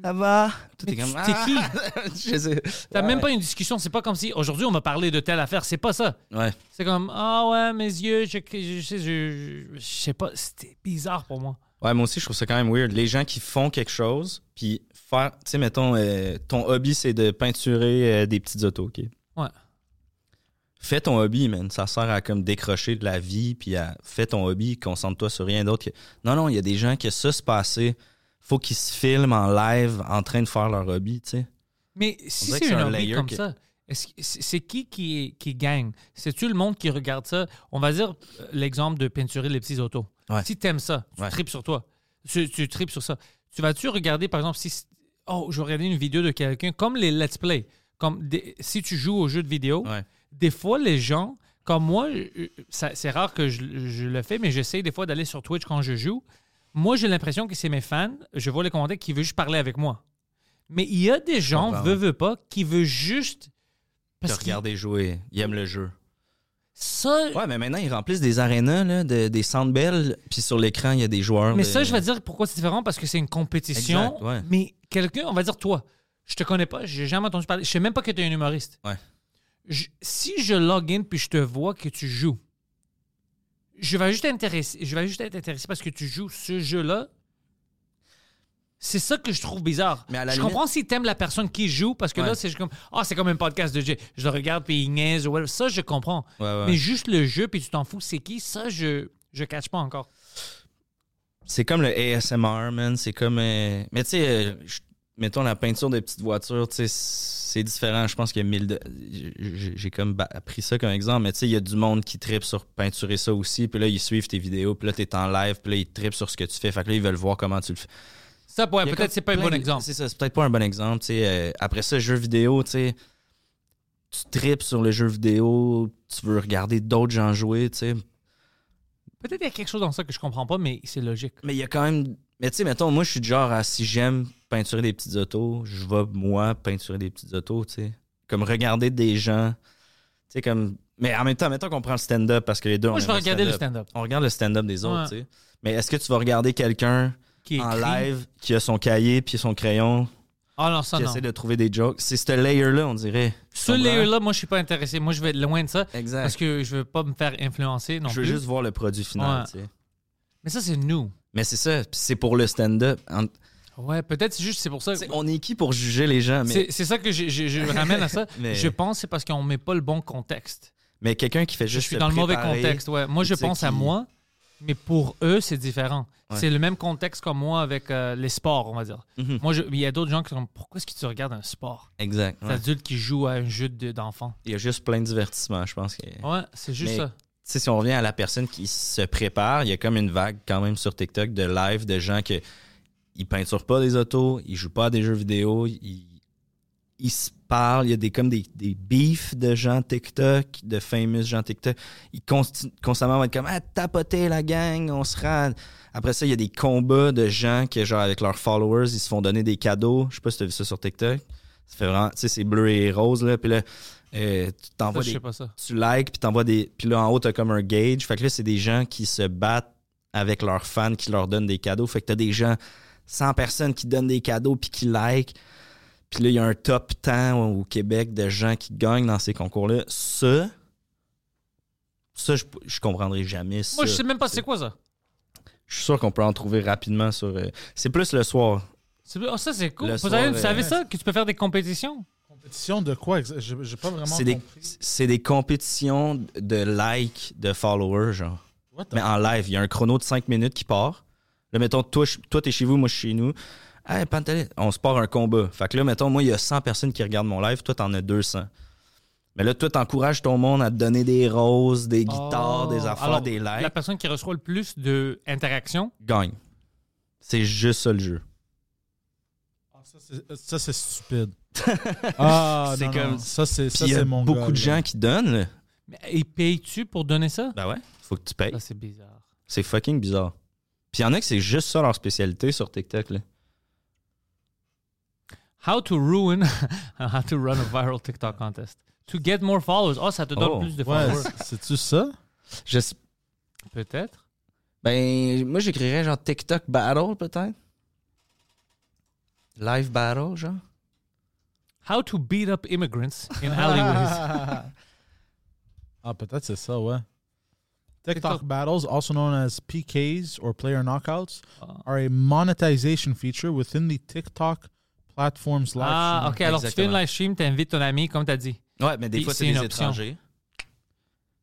Speaker 1: Ça va? Toi,
Speaker 2: Mais
Speaker 1: t'es comme,
Speaker 2: tu- t'es
Speaker 1: qui? <laughs> Je sais.
Speaker 2: T'as
Speaker 1: Ouais.
Speaker 2: même pas une discussion. C'est pas comme si aujourd'hui on va parler de telle affaire. C'est pas ça.
Speaker 1: Ouais.
Speaker 2: C'est comme ah ouais mes yeux, je, je, sais, je, je sais pas. C'était bizarre pour moi.
Speaker 1: Ouais, moi aussi, je trouve ça quand même weird. Les gens qui font quelque chose, puis faire, tu sais, mettons, euh, ton hobby, c'est de peinturer euh, des petites autos, OK?
Speaker 2: Ouais.
Speaker 1: Fais ton hobby, man. Ça sert à comme décrocher de la vie, puis à fais ton hobby, concentre-toi sur rien d'autre. que- Non, non, il y a des gens qui ça se passer. Faut qu'ils se filment en live en train de faire leur hobby, tu sais.
Speaker 2: Mais si c'est un
Speaker 1: un
Speaker 2: hobby comme
Speaker 1: que-
Speaker 2: ça, c'est qui qui, qui gagne? C'est-tu le monde qui regarde ça? On va dire euh, l'exemple de peinturer les petits autos.
Speaker 1: Ouais.
Speaker 2: Si t'aimes ça, tu
Speaker 1: Ouais.
Speaker 2: tripes sur toi. Tu, tu tripes sur ça. Tu vas-tu regarder, par exemple, si... Oh, je vais regarder une vidéo de quelqu'un, comme les let's play. Comme des- si tu joues aux jeux de vidéo,
Speaker 1: Ouais.
Speaker 2: des fois, les gens, comme moi, c'est rare que je, je le fais, mais j'essaie des fois d'aller sur Twitch quand je joue. Moi, j'ai l'impression que c'est mes fans, je vois les commentaires, qui veulent juste parler avec moi. Mais il y a des gens, veut, veut pas, qui veulent juste.
Speaker 1: Te regarder jouer. Ils aiment le jeu.
Speaker 2: ça.
Speaker 1: Ouais, mais maintenant, ils remplissent des arénas, là, de- des centres belles, puis sur l'écran, il y a des joueurs.
Speaker 2: mais
Speaker 1: de-
Speaker 2: ça, je vais dire pourquoi c'est différent, parce que c'est une compétition.
Speaker 1: Exact, ouais.
Speaker 2: Mais quelqu'un, on va dire toi, je te connais pas, j'ai jamais entendu parler, je sais même pas que tu es un humoriste.
Speaker 1: Ouais.
Speaker 2: Je- si je log in puis je te vois que tu joues, je vais juste intéresser, je vais juste être intéressé parce que tu joues ce jeu-là. C'est ça que je trouve bizarre.
Speaker 1: Mais à la
Speaker 2: je
Speaker 1: limite-
Speaker 2: comprends si t'aimes la personne qui joue parce que là, c'est juste comme ah c'est comme un podcast de jeu. Je le regarde puis il niaise ou whatever. Ça, je comprends.
Speaker 1: Ouais, ouais.
Speaker 2: Mais juste le jeu puis tu t'en fous, c'est qui? Ça, je je catch pas encore.
Speaker 1: C'est comme le ASMR, man. C'est comme. euh, Mais tu sais, euh, je- mettons la peinture des petites voitures, tu sais, c'est différent. Je pense qu'il y a mille. de- j'ai- comme ba- pris ça comme exemple, mais tu sais, il y a du monde qui tripe sur peinturer ça aussi. Puis là, ils suivent tes vidéos. Puis là, t'es en live. Puis là, ils trippent sur ce que tu fais. Fait que là, ils veulent voir comment tu le fais.
Speaker 2: Ça, ouais, peut-être c'est pas un bon
Speaker 1: de-
Speaker 2: exemple.
Speaker 1: C'est ça, c'est peut-être pas un bon exemple. tu sais. Euh, après ça, jeux vidéo, tu sais. Tu tripes sur les jeux vidéo. Tu veux regarder d'autres gens jouer, tu sais.
Speaker 2: Peut-être qu'il y a quelque chose dans ça que je comprends pas, mais c'est logique.
Speaker 1: Mais il y a quand même. Mais tu sais, mettons, moi, je suis du genre à si j'aime peinturer des petites autos, je vais, moi, peinturer des petites autos, tu sais. Comme regarder des gens. Tu sais, comme. Mais en même temps, mettons qu'on prend le stand-up parce que les deux,
Speaker 2: Moi,
Speaker 1: on
Speaker 2: je vais regarder le
Speaker 1: stand-up. On regarde le stand-up des autres,
Speaker 2: Ouais.
Speaker 1: tu sais. Mais est-ce que tu vas regarder quelqu'un
Speaker 2: Qui
Speaker 1: en live qui a son cahier puis son crayon,
Speaker 2: Ah non, ça
Speaker 1: qui
Speaker 2: non.
Speaker 1: essaie de trouver des jokes? C'est ce layer-là, on dirait.
Speaker 2: Ce layer-là, moi, je suis pas intéressé. Moi, je vais être loin de ça
Speaker 1: Exact.
Speaker 2: parce que je veux pas me faire influencer non
Speaker 1: je veux
Speaker 2: plus.
Speaker 1: juste voir le produit final,
Speaker 2: Ouais.
Speaker 1: tu sais.
Speaker 2: Mais ça, c'est nous.
Speaker 1: Mais c'est ça, c'est pour le stand-up.
Speaker 2: Ouais, peut-être c'est juste c'est pour ça.
Speaker 1: on est qui pour juger les gens? Mais,
Speaker 2: C'est ça que je, je- je ramène à ça. <laughs>
Speaker 1: Mais-
Speaker 2: Je pense que c'est parce qu'on met pas le bon contexte.
Speaker 1: mais quelqu'un qui fait
Speaker 2: Je
Speaker 1: juste
Speaker 2: suis
Speaker 1: se
Speaker 2: dans le mauvais contexte. Ouais. Moi, je pense à moi. Mais pour eux, c'est différent.
Speaker 1: Ouais.
Speaker 2: C'est le même contexte comme moi avec euh, les sports, on va dire.
Speaker 1: Mhm.
Speaker 2: Moi, je- il y a d'autres gens qui sont pourquoi est-ce que tu regardes un sport?
Speaker 1: Exact.
Speaker 2: C'est
Speaker 1: ouais.
Speaker 2: adulte qui joue à un jeu de- d'enfant.
Speaker 1: Il y a juste plein de divertissements, je pense. Que...
Speaker 2: Ouais, c'est juste
Speaker 1: Mais-
Speaker 2: ça.
Speaker 1: Si on revient à la personne qui se prépare, il y a comme une vague quand même sur TikTok de live de gens que ils peinturent pas des autos, ils jouent pas à des jeux vidéo, ils, ils se parlent, il y a des comme des, des beefs de gens TikTok, de famous gens TikTok. Ils consti- constamment vont être comme ah tapoter la gang, on se rend. Après ça, il y a des combats de gens qui genre avec leurs followers, ils se font donner des cadeaux. Je sais pas si tu as vu ça sur TikTok. Ça fait vraiment, tu sais, c'est bleu et rose là, puis là euh, tu t'envoies des tu likes puis t'envoies des puis là en haut t'as comme un gauge fait que là c'est des gens qui se battent avec leurs fans qui leur donnent des cadeaux fait que t'as des gens 100 personnes qui donnent des cadeaux puis qui like puis là il y a un top temps au Québec de gens qui gagnent dans ces concours là ça ça je, je comprendrai jamais ça.
Speaker 2: Moi, je sais même pas c'est quoi ça.
Speaker 1: je suis sûr qu'on peut en trouver rapidement sur euh, c'est plus le soir
Speaker 2: C'est- oh, ça, c'est cool.
Speaker 1: Le
Speaker 2: Vous
Speaker 1: soir,
Speaker 2: savez, vous
Speaker 1: euh,
Speaker 2: ça? Que tu peux faire des compétitions?
Speaker 3: Compétition de quoi? J'ai pas vraiment
Speaker 1: c'est des
Speaker 3: compris.
Speaker 1: c'est des compétitions de likes de followers genre
Speaker 3: What the-
Speaker 1: mais en live. Il y a un chrono de 5 minutes qui part. Là, mettons, toi, je- toi t'es chez vous, moi, je suis chez nous. Hey, on se part un combat. Fait que là, mettons, moi, il y a 100 personnes qui regardent mon live. Toi, t'en as 200. Mais là, toi, t'encourages ton monde à te donner des roses, des guitares,
Speaker 2: Oh.
Speaker 1: des affaires,
Speaker 2: Alors,
Speaker 1: des likes.
Speaker 2: La personne qui reçoit le plus d'interactions,
Speaker 1: Gagne. C'est juste ça, le jeu.
Speaker 3: Ah, ça, c'est- c'est stupide. <laughs> ah,
Speaker 1: C'est comme-
Speaker 3: non. Ça, c'est mon
Speaker 1: beaucoup
Speaker 3: gars,
Speaker 1: de
Speaker 3: là.
Speaker 1: gens qui donnent.
Speaker 2: mais ils payent-tu pour donner ça?
Speaker 1: Ben ouais, faut que tu payes.
Speaker 2: Ça, c'est bizarre.
Speaker 1: C'est fucking bizarre. Puis il y en a que c'est juste ça leur spécialité sur TikTok. Là.
Speaker 2: How to ruin, <laughs> how to run a viral TikTok contest. To get more followers. Oh, ça te donne
Speaker 1: Oh.
Speaker 2: plus de followers.
Speaker 3: c'est- c'est-tu ça?
Speaker 1: Je
Speaker 2: Peut-être.
Speaker 1: Ben, moi, j'écrirais genre TikTok Battle, peut-être. Live Battle, genre.
Speaker 2: How to beat up immigrants in alleyways. <laughs>
Speaker 3: ah, peut-être c'est ça, ouais. TikTok,
Speaker 2: TikTok.
Speaker 3: battles, also known as PKs or player knockouts,
Speaker 2: Ah.
Speaker 3: are a monetization feature within the TikTok platform's live
Speaker 2: Ah,
Speaker 3: streaming.
Speaker 2: ok. Alors, tu fais une
Speaker 1: Exactement.
Speaker 2: live stream, tu invites ton ami, comme tu as dit.
Speaker 1: Ouais, mais des
Speaker 2: Puis
Speaker 1: fois,
Speaker 2: c'est
Speaker 1: c'est des
Speaker 2: une option.
Speaker 1: étrangers.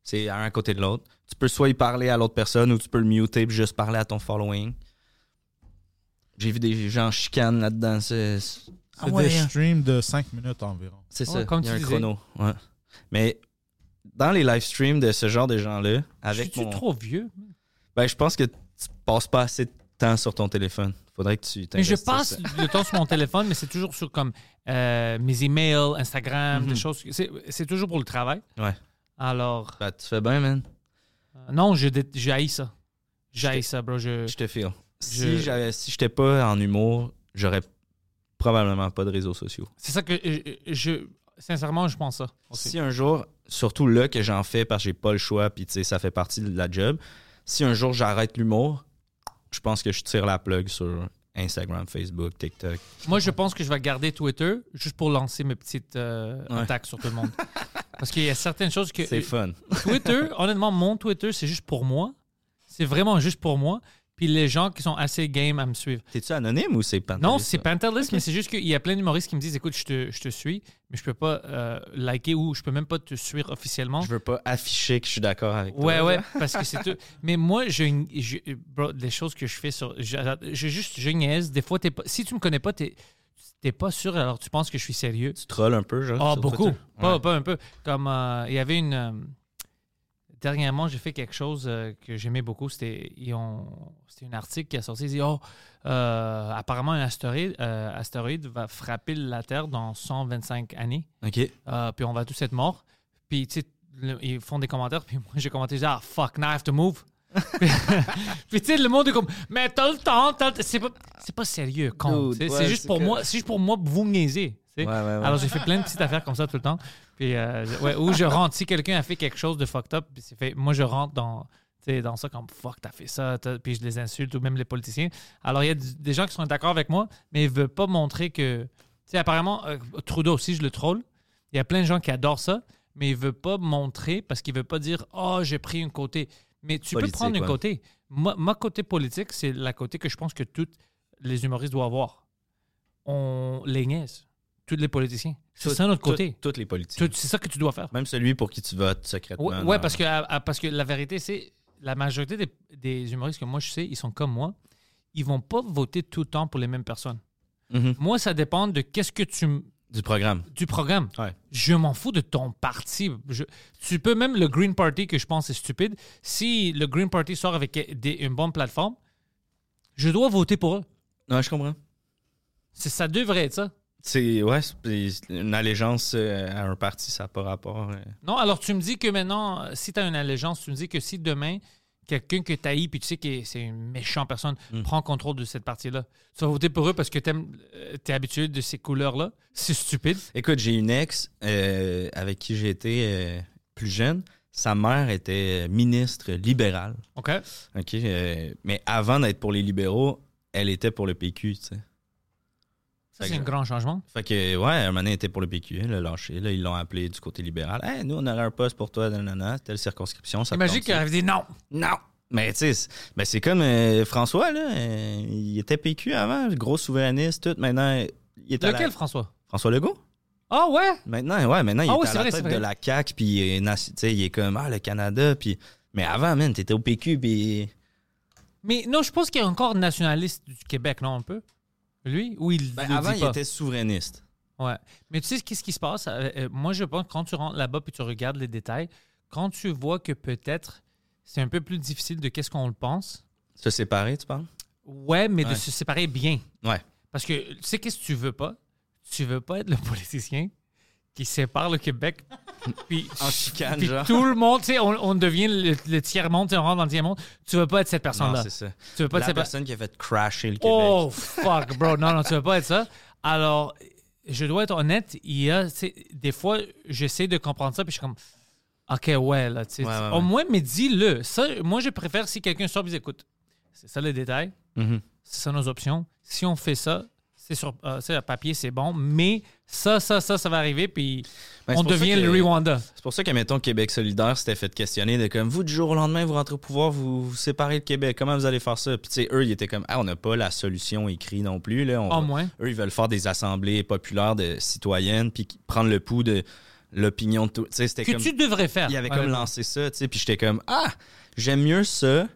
Speaker 1: C'est un à côté de l'autre. Tu peux soit y parler à l'autre personne ou tu peux le muter puis juste parler à ton following. J'ai vu des gens chicanes là-dedans. C'est c'est-
Speaker 3: C'est
Speaker 1: Ah ouais,
Speaker 3: des
Speaker 1: hein.
Speaker 3: streams de 5 minutes environ.
Speaker 1: c'est
Speaker 2: Ouais,
Speaker 1: ça.
Speaker 2: comme
Speaker 1: Il y a
Speaker 2: tu
Speaker 1: un
Speaker 2: disais.
Speaker 1: chrono. Ouais. Mais dans les live streams de ce genre de gens-là, avec
Speaker 2: suis-tu
Speaker 1: mon...
Speaker 2: trop vieux?
Speaker 1: Ben, je pense que tu passes pas assez de temps sur ton téléphone. Faudrait que tu
Speaker 2: Mais je passe le temps sur mon téléphone, mais c'est toujours sur comme euh, mes emails, Instagram, des
Speaker 1: Mhm.
Speaker 2: choses. C'est toujours pour le travail.
Speaker 1: Ouais.
Speaker 2: Alors,
Speaker 1: Ben, tu fais bien, man.
Speaker 2: euh, non, je dé- j'haïs ça. J'haïs ça, bro. Je,
Speaker 1: Je te file. Si
Speaker 2: Je-
Speaker 1: j'avais, si j'étais pas en humour, j'aurais probablement pas de réseaux sociaux.
Speaker 2: c'est ça que je, je- Sincèrement, je pense ça. aussi.
Speaker 1: Si un jour, surtout là que j'en fais parce que j'ai pas le choix, puis tu sais, ça fait partie de la job. Si un jour j'arrête l'humour, je pense que je tire la plug sur Instagram, Facebook, TikTok.
Speaker 2: Moi, je pense que je vais garder Twitter juste pour lancer mes petites euh,
Speaker 1: Ouais.
Speaker 2: attaques sur tout le monde. <laughs> Parce qu'il y a certaines choses que.
Speaker 1: C'est fun.
Speaker 2: Twitter, honnêtement, mon Twitter, c'est juste pour moi. C'est vraiment juste pour moi. Puis les gens qui sont assez game à me suivre.
Speaker 1: T'es-tu anonyme ou c'est Pantelis?
Speaker 2: Non, c'est? Pantelis, mais c'est juste qu'il y a plein d'humoristes qui me disent écoute, je te, je te suis, mais je peux pas euh, liker ou je peux même pas te suivre officiellement.
Speaker 1: Je veux pas afficher que je suis d'accord avec toi.
Speaker 2: Ouais, ouais, <laughs> parce que c'est tout. Mais moi, je, je- bro, les choses que je fais sur. Je, je juste, je niaise. Des fois, t'es pas, si tu me connais pas, t'es t'es pas sûr, alors tu penses que je suis sérieux.
Speaker 1: Tu trolls un peu, genre?
Speaker 2: Ah,
Speaker 1: sur
Speaker 2: beaucoup. Pas,
Speaker 1: Ouais.
Speaker 2: pas un peu. Comme euh, il y avait une. euh, dernièrement, j'ai fait quelque chose euh, que j'aimais beaucoup. C'était un article qui a sorti. Il dit Oh, euh, apparemment, un astéroïde, euh, astéroïde va frapper la Terre dans 125 années.
Speaker 1: OK.
Speaker 2: Puis on va tous être morts. Puis, tu sais, le- ils font des commentaires. Puis moi, j'ai commenté, genre, ah, fuck, now I have to move. <laughs> puis, tu sais, le monde est comme, mais t'as le temps, t'as le temps. C'est pas, sérieux, con. C'est
Speaker 1: ouais,
Speaker 2: c'est juste pour
Speaker 1: que-
Speaker 2: moi, juste pour moi, vous
Speaker 1: ouais, ouais.
Speaker 2: Alors, j'ai fait plein de petites affaires comme ça tout le temps. Puis, euh, ouais, où je rentre, si quelqu'un a fait quelque chose de fucked up, puis c'est fait, moi, je rentre dans, dans ça comme fuck, t'as fait ça, puis je les insulte, ou même les politiciens. Alors, il y a des gens qui sont d'accord avec moi, mais ils veulent pas montrer que. Tu sais, apparemment, euh, Trudeau aussi, je le troll. Il y a plein de gens qui adorent ça, mais ils veulent pas montrer parce qu'ils veulent pas dire Oh, j'ai pris un côté. Mais tu
Speaker 1: Politique,
Speaker 2: peux prendre un côté. Moi, ma côté politique, c'est la côté que je pense que tous les humoristes doivent avoir. On les niaise. Tous les politiciens. C'est
Speaker 1: Tout-
Speaker 2: ça notre côté.
Speaker 1: Tous les politiciens.
Speaker 2: Tout- C'est ça que tu dois faire.
Speaker 1: Même celui pour qui tu votes secrètement.
Speaker 2: Ouais, ouais, parce, que, parce que la vérité, c'est la majorité des, des humoristes que moi je sais, ils sont comme moi. Ils vont pas voter tout le temps pour les mêmes personnes.
Speaker 1: Mhm.
Speaker 2: Moi, ça dépend de qu'est-ce que tu
Speaker 1: Du programme.
Speaker 2: du programme.
Speaker 1: Ouais.
Speaker 2: Je m'en fous de ton parti. Je- tu peux même le Green Party, que je pense est stupide, si le Green Party sort avec des- une bonne plateforme, je dois voter pour eux.
Speaker 1: Ouais, je comprends.
Speaker 2: C'est- Ça devrait être ça.
Speaker 1: C'est ouais, une allégeance euh, à un parti, ça n'a pas rapport. euh.
Speaker 2: Non, alors tu me dis que maintenant, euh, si tu as une allégeance, tu me dis que si demain, quelqu'un que tu haïs, puis tu sais que c'est une méchante personne,
Speaker 1: Mm.
Speaker 2: prend contrôle de cette partie-là, tu vas voter pour eux parce que tu es habitué de ces couleurs-là? C'est stupide.
Speaker 1: Écoute, j'ai une ex euh, avec qui j'ai été euh, plus jeune. Sa mère était ministre libérale.
Speaker 2: OK?
Speaker 1: OK? euh, mais avant d'être pour les libéraux, elle était pour le PQ, tu sais.
Speaker 2: Ça, c'est un grand changement.
Speaker 1: Fait que, ouais, un moment donné, elle était pour le PQ, elle l'a lâché. Là, ils l'ont appelé du côté libéral. Hey, nous, on aurait un poste pour toi, nanana, telle circonscription. Ça
Speaker 2: Imagine
Speaker 1: ça?
Speaker 2: avait dit non.
Speaker 1: Non! Mais tu sais, c'est- ben, c'est comme euh, François, là. euh, il était PQ avant, gros souverainiste, tout. Maintenant, il est à
Speaker 2: Lequel,
Speaker 1: la...
Speaker 2: François?
Speaker 1: François Legault?
Speaker 2: Ah ouais?
Speaker 1: Maintenant, ouais, maintenant, il
Speaker 2: Ah
Speaker 1: est
Speaker 2: oui,
Speaker 1: à la
Speaker 2: vrai,
Speaker 1: tête de la CAQ, puis il est, il est comme, ah, le Canada, puis... Mais avant, man, t'étais au PQ, puis...
Speaker 2: Mais non, je pense qu'il est encore nationaliste du Québec, non, un peu? Lui? Ou il
Speaker 1: Ben,
Speaker 2: le
Speaker 1: avant,
Speaker 2: dit
Speaker 1: il
Speaker 2: pas?
Speaker 1: était souverainiste.
Speaker 2: Ouais. Mais tu sais qu'est-ce qui se passe? Euh, euh, moi, je pense que quand tu rentres là-bas puis tu regardes les détails, quand tu vois que peut-être c'est un peu plus difficile de qu'est-ce qu'on le pense,
Speaker 1: Se séparer, tu parles?
Speaker 2: ouais, mais de se séparer bien.
Speaker 1: Ouais.
Speaker 2: Parce que tu sais qu'est-ce que tu veux pas? Tu veux pas être le <laughs> politicien qui sépare le Québec. <laughs> puis,
Speaker 1: En chicane,
Speaker 2: puis
Speaker 1: genre.
Speaker 2: tout le monde, tu sais, on, on devient le, le tiers-monde, on rentre dans le tiers-monde. Tu veux pas être cette personne-là.
Speaker 1: c'est ça.
Speaker 2: Tu veux pas être
Speaker 1: La
Speaker 2: cette
Speaker 1: personne qui a fait crasher le Québec.
Speaker 2: Oh, fuck, bro. Non, non, tu veux pas être ça. Alors, je dois être honnête, il y a, des fois, j'essaie de comprendre ça, puis je suis comme, OK, ouais, là, tu sais.
Speaker 1: Ouais, ouais,
Speaker 2: Au moins, mais dis-le. Ça, moi, je préfère si quelqu'un sort et dit, écoute, c'est ça le détail,
Speaker 1: Mhm.
Speaker 2: c'est ça nos options. Si on fait ça, c'est sur euh, à papier, c'est bon, mais ça, ça, ça, ça va arriver, puis
Speaker 1: Ben,
Speaker 2: on devient le Rwanda.
Speaker 1: C'est pour ça que, mettons, Québec solidaire s'était fait questionner de comme, vous, du jour au lendemain, vous rentrez au pouvoir, vous, vous séparez le Québec, comment vous allez faire ça? Puis, tu sais, eux, ils étaient comme, ah, on n'a pas la solution écrite non plus, là. On
Speaker 2: Au
Speaker 1: va-
Speaker 2: moins.
Speaker 1: Eux, ils veulent faire des assemblées populaires de citoyennes, puis prendre le pouls de l'opinion de tout. Tu sais, c'était
Speaker 2: Que
Speaker 1: comme.
Speaker 2: tu devrais faire.
Speaker 1: Il avait comme lancé ça, tu sais, puis j'étais comme, ah, j'aime mieux ça.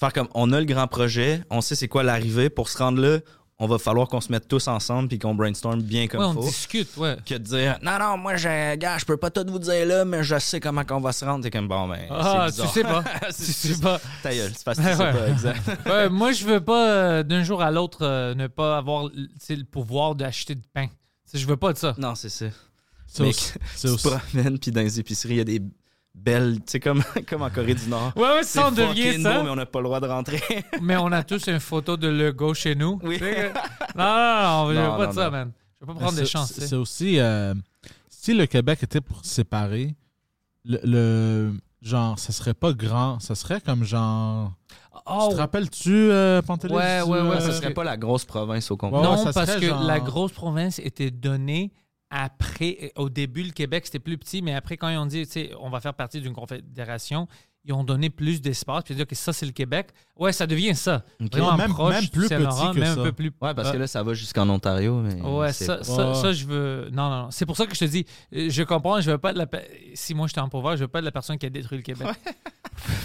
Speaker 1: Faire comme, on a le grand projet, on sait c'est quoi l'arrivée, pour se rendre là, on va falloir qu'on se mette tous ensemble, puis qu'on brainstorm bien comme
Speaker 2: Ouais, on
Speaker 1: faut
Speaker 2: discute, ouais.
Speaker 1: que de dire non non moi je gars je peux pas tout vous dire là mais je sais comment qu'on va se rendre t'es comme bon ben
Speaker 2: Ah,
Speaker 1: c'est
Speaker 2: tu sais pas. <laughs>
Speaker 1: C'est-
Speaker 2: tu sais pas.
Speaker 1: ta gueule c'est parce que tu
Speaker 2: Ouais,
Speaker 1: sais pas exact <laughs>
Speaker 2: Ouais, moi, je veux pas, euh, d'un jour à l'autre, euh, ne pas avoir le pouvoir d'acheter du pain. Je veux pas de ça.
Speaker 1: non c'est ça
Speaker 3: C'est
Speaker 1: tu te promènes puis dans les épiceries il y a des belles tu sais comme <laughs> comme en Corée du Nord
Speaker 2: Ouais, ouais,
Speaker 1: c'est
Speaker 2: ça, on devient ça.
Speaker 1: beau mais on n'a pas le droit de rentrer <laughs>
Speaker 2: Mais on a tous une photo de Lego chez nous.
Speaker 1: Oui.
Speaker 2: Non, non, non, je veux pas de ça, man. Je veux pas prendre des chances.
Speaker 3: C'est aussi. euh, si le Québec était pour séparer, le, le- genre, ça serait pas grand. Ça serait comme genre.
Speaker 2: Oh,
Speaker 3: Tu te rappelles-tu, euh, Pantelis?
Speaker 2: Ouais, ouais, ouais,
Speaker 3: euh,
Speaker 1: ça serait pas la grosse province au complet
Speaker 3: Ouais,
Speaker 2: non,
Speaker 3: ça
Speaker 2: parce que
Speaker 3: genre-
Speaker 2: la grosse province était donnée après. Au début, le Québec, c'était plus petit, mais après, quand ils ont dit, on va faire partie d'une confédération, ils ont donné plus d'espace. Puis dire que ça, c'est le Québec. Ouais, ça devient ça. Vraiment
Speaker 3: Même-
Speaker 2: proche
Speaker 3: même
Speaker 2: du
Speaker 3: plus petit que
Speaker 2: même
Speaker 3: ça.
Speaker 2: un peu plus.
Speaker 1: ouais parce que là ça va jusqu'en Ontario mais
Speaker 2: Ouais, ça, ça,
Speaker 3: Ouais.
Speaker 2: ça, je veux. Non, non, non. C'est pour ça que je te dis, je comprends, je veux pas être la. Si moi j'étais en pouvoir, je veux pas être la personne qui a détruit le Québec. <laughs>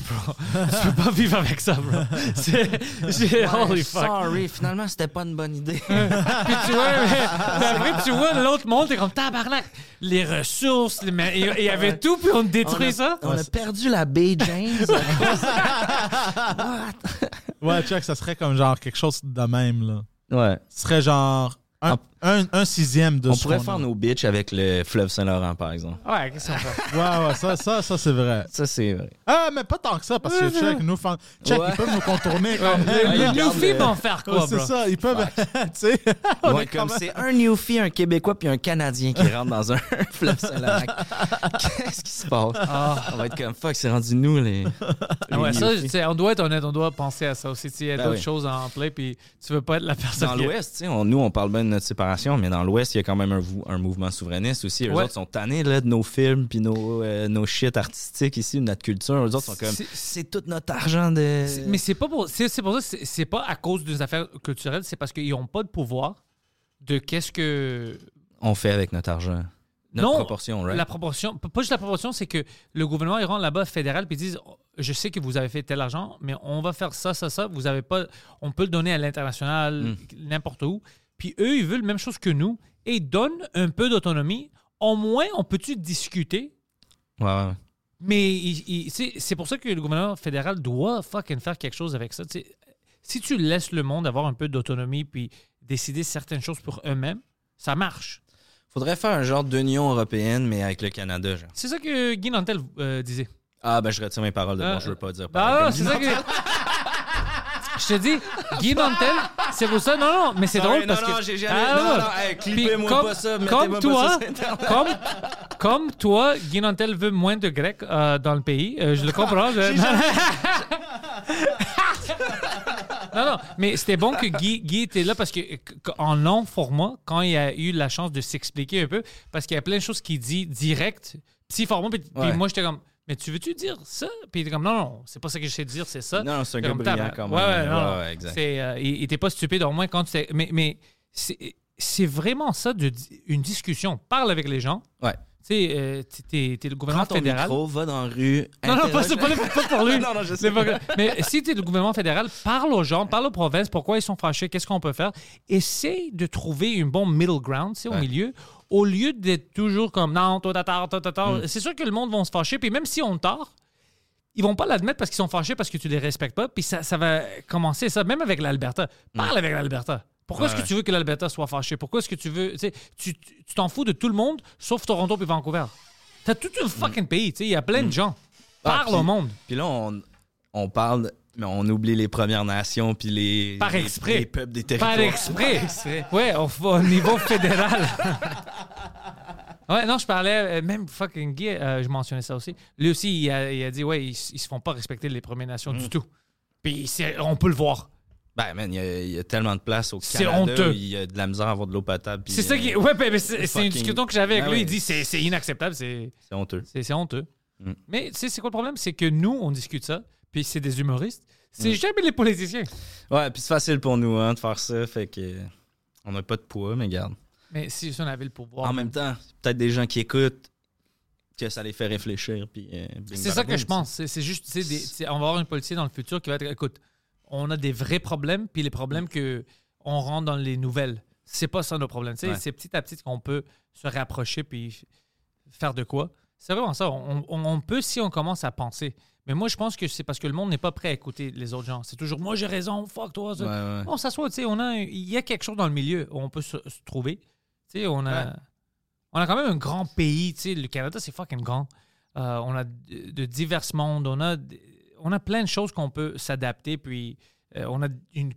Speaker 2: bro, je peux pas vivre avec ça, bro. <laughs> C'est. j'ai- Holy fuck.
Speaker 1: sorry finalement c'était pas une bonne idée <laughs>
Speaker 2: Puis tu vois, mais- tu vois l'autre monde, t'es comme tabarnak. Les ressources, les ma- il il y avait tout, puis on détruit ça.
Speaker 1: on a perdu la baie James
Speaker 3: Ouais, check, ça serait comme genre quelque chose de même, là.
Speaker 1: ouais
Speaker 3: Ce serait genre un, un, un sixième de
Speaker 1: on
Speaker 3: ce
Speaker 1: pourrait
Speaker 3: qu'on
Speaker 1: faire
Speaker 3: a.
Speaker 1: nos bitches avec le fleuve Saint-Laurent par exemple
Speaker 2: Ouais, qu'est-ce qu'on fait? <laughs>
Speaker 3: Ouais, ouais, ça, ça, ça c'est vrai.
Speaker 1: ça c'est vrai
Speaker 3: Ah, mais pas tant que ça, parce que check, nous, fan- check,
Speaker 1: Ouais.
Speaker 3: ils peuvent nous contourner comme.
Speaker 2: Les, Newfies vont faire quoi,
Speaker 3: c'est
Speaker 2: bro?
Speaker 3: ça, ils peuvent. <laughs> tu sais. on
Speaker 1: Ouais,
Speaker 3: est
Speaker 1: comme
Speaker 3: quand même-
Speaker 1: c'est un Newfie, un Québécois puis un Canadien qui rentre dans un <laughs> fleuve Saint-Laurent. Qu'est-ce qui se passe? On va être comme fuck, c'est rendu nous les.
Speaker 2: Ah ouais,
Speaker 1: les
Speaker 2: ça,
Speaker 1: Newfies.
Speaker 2: tu sais, on doit être honnête, on doit penser à ça aussi. Tu sais, Il y a
Speaker 1: Ben
Speaker 2: d'autres
Speaker 1: oui.
Speaker 2: choses en play, puis tu veux pas être la personne
Speaker 1: Dans
Speaker 2: qui-
Speaker 1: l'Ouest, tu sais, on- nous, on parle bien de notre séparation, mais dans l'Ouest, il y a quand même un, mouvement souverainiste aussi. Eux
Speaker 2: Ouais.
Speaker 1: autres sont tannés là, de nos films puis nos, euh, nos shit artistiques ici, de notre culture. Eux autres sont comme,
Speaker 2: C'est-
Speaker 1: tout notre argent de...
Speaker 2: Mais c'est pas pour, c'est, pour ça, c'est, pas à cause des affaires culturelles, c'est parce qu'ils ont pas de pouvoir de qu'est-ce que.
Speaker 1: On fait avec notre argent. Notre
Speaker 2: non,
Speaker 1: proportion, right?
Speaker 2: la proportion, pas juste la proportion, c'est que le gouvernement, ils rentrent là-bas fédéral puis ils disent Oh, Je sais que vous avez fait tel argent, mais on va faire ça, ça, ça. Vous avez pas. On peut le donner à l'international,
Speaker 1: Mm.
Speaker 2: n'importe où. Puis eux, ils veulent la même chose que nous et ils donnent un peu d'autonomie. Au moins, on peut-tu discuter?
Speaker 1: Ouais, ouais.
Speaker 2: mais c'est c'est pour ça que le gouvernement fédéral doit fucking faire quelque chose avec ça. Si tu laisses le monde avoir un peu d'autonomie puis décider certaines choses pour eux-mêmes, ça marche.
Speaker 1: Faudrait faire un genre d'union européenne, mais avec le Canada, genre.
Speaker 2: C'est ça que Guy Nantel euh, disait.
Speaker 1: Ah, ben je retire mes paroles de
Speaker 2: Ah,
Speaker 1: bon, je veux pas dire.
Speaker 2: Bah c'est ça que. Je te dis, Guy Nantel, c'est pour ça. Non, non, mais c'est
Speaker 1: Sorry,
Speaker 2: drôle parce que.
Speaker 1: non, j'ai jamais-
Speaker 2: Ah,
Speaker 1: non,
Speaker 2: non.
Speaker 1: hey,
Speaker 2: Puis
Speaker 1: clippez-moi pas ça,
Speaker 2: Comme toi, comme, comme toi, Guy Nantel veut moins de Grecs euh, dans le pays. Euh, je le comprends. je- <laughs> <laughs> non, non, mais c'était bon que Guy, Guy était là parce que qu- en long format, quand il a eu la chance de s'expliquer un peu, parce qu'il y a plein de choses qu'il dit direct, petit format, puis, puis
Speaker 1: Ouais.
Speaker 2: moi j'étais comme, mais tu veux-tu dire ça? Puis il était comme, non, non, c'est pas ça que j'essaie de dire, c'est ça.
Speaker 1: Non, c'est un gars
Speaker 2: comme,
Speaker 1: brillant
Speaker 2: tabarnak.
Speaker 1: quand même.
Speaker 2: Ouais, ouais, non.
Speaker 1: Ouais, ouais, exact.
Speaker 2: Euh, il, était pas stupide, au moins quand tu Mais, mais c'est, vraiment ça, de, une discussion. Parle avec les gens.
Speaker 1: Ouais.
Speaker 2: Tu sais, euh, t'es, t'es le gouvernement
Speaker 1: Prends ton
Speaker 2: fédéral.
Speaker 1: micro, va dans la rue.
Speaker 2: Non, non, pas, pas, pas, pour lui. <laughs>
Speaker 1: Non, non, je sais.
Speaker 2: Pas. Mais si tu es le gouvernement fédéral, parle aux gens, parle aux provinces, pourquoi ils sont fâchés, qu'est-ce qu'on peut faire. Essaye de trouver un bon middle ground, tu sais, au milieu, au lieu d'être toujours comme non, toi, t'as tort, toi, t'as tort.
Speaker 1: Mm.
Speaker 2: C'est sûr que le monde va se fâcher, puis même si on tort, ils vont pas l'admettre parce qu'ils sont fâchés parce que tu les respectes pas, puis ça, ça va commencer ça, même avec l'Alberta. Parle avec l'Alberta. Pourquoi est-ce
Speaker 1: Mm.
Speaker 2: Que tu veux que l'Alberta soit fâché? Pourquoi est-ce que tu veux. Tu t'en fous de tout le monde, sauf Toronto puis Vancouver. T'as tout un fucking pays, tu sais, il y a plein de gens.
Speaker 1: Mm. Ah,
Speaker 2: Parle au monde.
Speaker 1: Puis là, on, on parle, mais on oublie les Premières Nations puis les,
Speaker 2: Par exprès.
Speaker 1: les peuples des territoires.
Speaker 2: Par exprès. Ouais, au, au niveau <laughs> fédéral. ouais, non, je parlais, euh, même fucking Guy, euh, je mentionnais ça aussi. Lui aussi, il a, il a dit, ouais, ils, ils se font pas respecter les Premières Nations
Speaker 1: Mm.
Speaker 2: du tout. Puis on peut le voir.
Speaker 1: Ben, man, il y, a- il y a tellement de place au Canada. Il y a de la misère à avoir de l'eau potable.
Speaker 2: C'est ça
Speaker 1: euh,
Speaker 2: qui. Ouais, ben, ben, c'est une discussion que j'avais avec
Speaker 1: Ah
Speaker 2: lui.
Speaker 1: ouais.
Speaker 2: Il dit, c'est inacceptable, c'est
Speaker 1: honteux.
Speaker 2: c'est- honteux.
Speaker 1: Mm.
Speaker 2: Mais tu sais, c'est quoi le problème? C'est que nous, on discute ça, puis c'est des humoristes.
Speaker 1: Mm.
Speaker 2: C'est jamais les politiciens.
Speaker 1: Ouais, puis c'est facile pour nous hein, de faire ça. Fait que euh, on n'a pas de poids, mais garde.
Speaker 2: Mais si on avait le pouvoir.
Speaker 1: En même temps, peut-être des gens qui écoutent que ça les fait réfléchir. Puis, euh,
Speaker 2: C'est ça que je pense. C'est juste, tu sais, on va avoir une politique dans le futur qui va être, écoute, on a des vrais problèmes, puis les problèmes que on rentre dans les nouvelles, c'est pas ça nos problèmes.
Speaker 1: Ouais.
Speaker 2: C'est petit à petit qu'on peut se rapprocher puis faire de quoi. C'est vraiment ça. On, on- on peut si on commence à penser. Mais moi, je pense que c'est parce que le monde n'est pas prêt à écouter les autres gens. C'est toujours moi j'ai raison, fuck toi. ça.
Speaker 1: Ouais, ouais.
Speaker 2: On s'assoit, tu sais, il y a quelque chose dans le milieu où on peut se, se trouver. Tu sais, on a, on a quand même un grand pays, tu sais, le Canada, c'est fucking grand. Euh, on a de, de divers mondes, on a, on a plein de choses qu'on peut s'adapter, puis euh, on a une,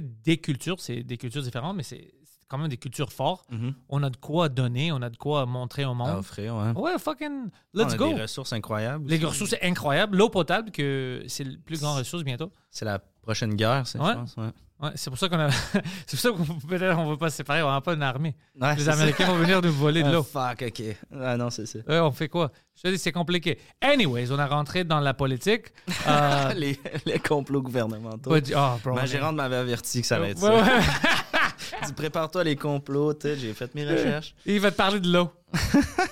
Speaker 2: des cultures, c'est des cultures différentes, mais c'est c'est quand même des cultures fortes.
Speaker 1: Mhm.
Speaker 2: On a de quoi donner, on a de quoi montrer au
Speaker 1: À
Speaker 2: monde.
Speaker 1: offrir, ouais.
Speaker 2: Ouais, fucking,
Speaker 1: On
Speaker 2: let's
Speaker 1: a
Speaker 2: go.
Speaker 1: des ressources incroyables.
Speaker 2: Les
Speaker 1: aussi.
Speaker 2: ressources, c'est incroyable. L'eau potable, que c'est le plus grand ressource bientôt.
Speaker 1: C'est la prochaine guerre, ça,
Speaker 2: Ouais.
Speaker 1: je pense. Ouais,
Speaker 2: Ouais, c'est pour ça qu'on a. <laughs> c'est pour ça qu'on peut-être on veut pas se séparer, on n'a pas une armée.
Speaker 1: Ouais,
Speaker 2: Les
Speaker 1: ça.
Speaker 2: Américains vont venir nous voler de
Speaker 1: Ah,
Speaker 2: l'eau.
Speaker 1: fuck, ok. Ah non, c'est ça.
Speaker 2: Ouais, on fait quoi? Je te dis, c'est compliqué. Anyways, on a rentré dans la politique. <laughs> Euh,
Speaker 1: les, les complots gouvernementaux.
Speaker 2: du- oh, bro,
Speaker 1: Ma gérante m'avait averti que ça allait être ça. <laughs> dit prépare-toi les complots, tu j'ai fait mes recherches.
Speaker 2: Il va te parler de l'eau.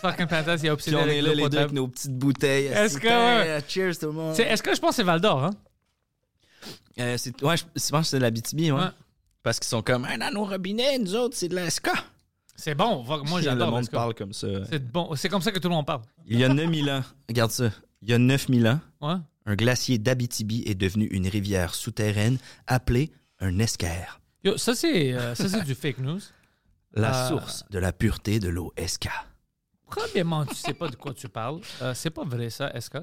Speaker 2: Fucking fantastique, il a
Speaker 1: Puis
Speaker 2: obsédé
Speaker 1: on
Speaker 2: avec
Speaker 1: est là les deux avec nos petites bouteilles.
Speaker 2: Est-ce que-
Speaker 1: Cheers tout le monde.
Speaker 2: Est-ce que je pense que c'est Val d'Or, hein?
Speaker 1: Euh, c'est- ouais, je, je pense que c'est de la BTB, ouais.
Speaker 2: Ouais.
Speaker 1: Parce qu'ils sont comme, Hey, dans nos robinets, nous autres, c'est de la SK.
Speaker 2: C'est bon. va- Moi,
Speaker 1: le
Speaker 2: j'adore.
Speaker 1: monde
Speaker 2: parce que
Speaker 1: parle comme ça.
Speaker 2: C'est bon. C'est comme ça que tout le monde parle.
Speaker 1: Il y a 9000 ans, regarde ça, il y a 9000 ans,
Speaker 2: Ouais.
Speaker 1: un glacier d'Abitibi est devenu une rivière souterraine appelée un esquerre.
Speaker 2: Yo, ça, c'est euh, ça, c'est du fake news.
Speaker 1: La
Speaker 2: Euh,
Speaker 1: source de la pureté de l'eau SK.
Speaker 2: Premièrement, tu sais pas de quoi tu parles. Euh, c'est pas vrai, ça, que?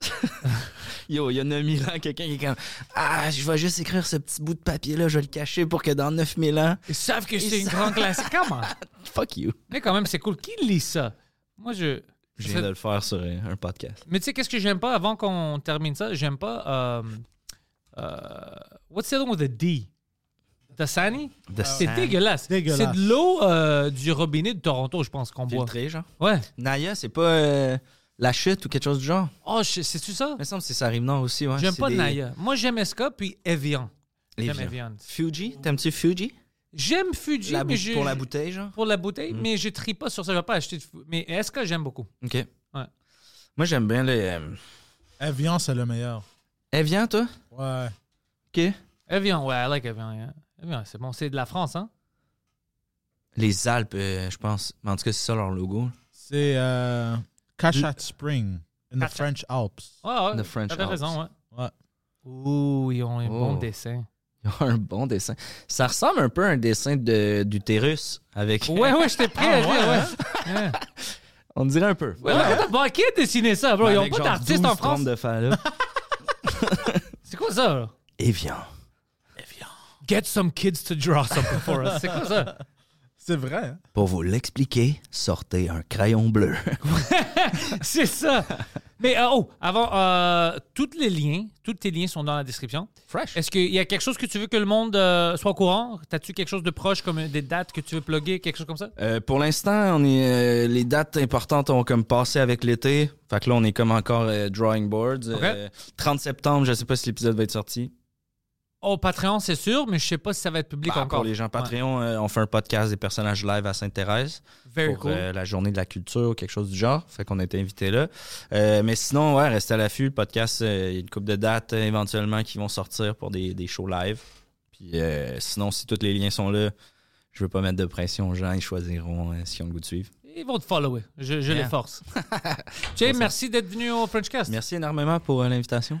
Speaker 2: <laughs>
Speaker 1: Yo, il y a 9000 ans, quelqu'un qui est comme Ah, je vais juste écrire ce petit bout de papier-là, je vais le cacher pour que dans 9000 ans,
Speaker 2: Ils savent que c'est une grande classique. Comment? <laughs>
Speaker 1: fuck you.
Speaker 2: Mais quand même, c'est cool. Qui lit ça? Moi, je.
Speaker 1: Je viens de le faire sur un, podcast.
Speaker 2: Mais tu sais, qu'est-ce que j'aime pas avant qu'on termine ça? J'aime pas. euh, euh, what's the other one with the D? Dasani?
Speaker 1: De
Speaker 2: C'est dégueulasse.
Speaker 3: Dégueulasse.
Speaker 2: C'est de l'eau euh, du robinet de Toronto, je pense qu'on boit.
Speaker 1: filtré, genre.
Speaker 2: Ouais.
Speaker 1: Naya, c'est pas euh, la chute ou quelque chose du genre?
Speaker 2: Oh, c'est-tu ça?
Speaker 1: Il me semble que c'est ça aussi, ouais.
Speaker 2: J'aime pas
Speaker 1: des-
Speaker 2: Naya. Moi, j'aime Eska puis Evian. J'aime
Speaker 1: Evian. Fuji? T'aimes-tu Fuji?
Speaker 2: J'aime Fuji,
Speaker 1: La bou-
Speaker 2: mais je-
Speaker 1: pour la bouteille, genre?
Speaker 2: Pour la bouteille,
Speaker 1: Mm.
Speaker 2: mais je trie pas sur ça. Je vais pas acheter de Mais Eska, j'aime beaucoup.
Speaker 1: OK.
Speaker 2: Ouais.
Speaker 1: Moi, j'aime bien les... euh,
Speaker 3: Evian, c'est le meilleur.
Speaker 1: Evian, toi?
Speaker 3: Ouais.
Speaker 1: OK.
Speaker 2: Evian, ouais, I like Evian. yeah. Evian, c'est bon. C'est de la France, hein?
Speaker 1: Les Alpes, euh, je pense. En tout cas, c'est ça leur logo.
Speaker 3: C'est euh, Cachat Spring, in the
Speaker 2: Cachat.
Speaker 3: French Alps.
Speaker 2: Ouais, ouais.
Speaker 1: The French
Speaker 2: T'avais
Speaker 1: Alps.
Speaker 2: raison, ouais.
Speaker 3: Ouais.
Speaker 2: Ouh, ils ont un
Speaker 1: Oh.
Speaker 2: bon dessin. <laughs>
Speaker 1: Ils ont un bon dessin. Ça ressemble un peu à un dessin de- d'utérus avec...
Speaker 2: Ouais, ouais, j'étais <laughs> prêt à dire, ouais. Ouais. <laughs>
Speaker 1: On dirait un peu.
Speaker 2: Ouais, ouais. Bon, qui a dessiné ça, bro? Ils ont
Speaker 1: Avec
Speaker 2: pas
Speaker 1: genre
Speaker 2: d'artiste
Speaker 1: 12
Speaker 2: en France.
Speaker 1: trompes de là.
Speaker 2: C'est quoi ça, là?
Speaker 1: Evian.
Speaker 2: Get some kids to draw something for us. C'est quoi ça?
Speaker 3: C'est vrai. hein?
Speaker 1: Pour vous l'expliquer, sortez un crayon bleu. <laughs>
Speaker 2: C'est ça. Mais euh, oh, avant, euh, tous les liens, tous tes liens sont dans la description.
Speaker 1: Fresh.
Speaker 2: Est-ce qu'il y a quelque chose que tu veux que le monde euh, soit au courant? T'as-tu quelque chose de proche, comme des dates que tu veux plugger, quelque chose comme ça?
Speaker 1: Euh, pour l'instant, on est euh, les dates importantes ont comme passé avec l'été. Fait que là, on est comme encore euh, drawing boards.
Speaker 2: Ok.
Speaker 1: Euh, 30 septembre, je sais pas si l'épisode va être sorti.
Speaker 2: Au Patreon, c'est sûr, mais je sais pas si ça va être public
Speaker 1: Bah,
Speaker 2: encore.
Speaker 1: Pour les gens Patreon, euh, on fait un podcast des personnages live à Sainte-Thérèse
Speaker 2: Very
Speaker 1: pour
Speaker 2: cool.
Speaker 1: euh, la journée de la culture ou quelque chose du genre. Fait qu'on a été invités là. Euh, mais sinon, ouais, restez à l'affût. Le podcast, il y a une couple de dates éventuellement qui vont sortir pour des, des shows live. Puis sinon, si tous les liens sont là, je veux pas mettre de pression aux gens. Ils choisiront s'ils ont le goût de suivre.
Speaker 2: Ils vont te follower. Je, je
Speaker 1: Yeah.
Speaker 2: les force. <laughs> Jay, merci d'être venu au Frenchcast.
Speaker 1: Merci énormément pour l'invitation.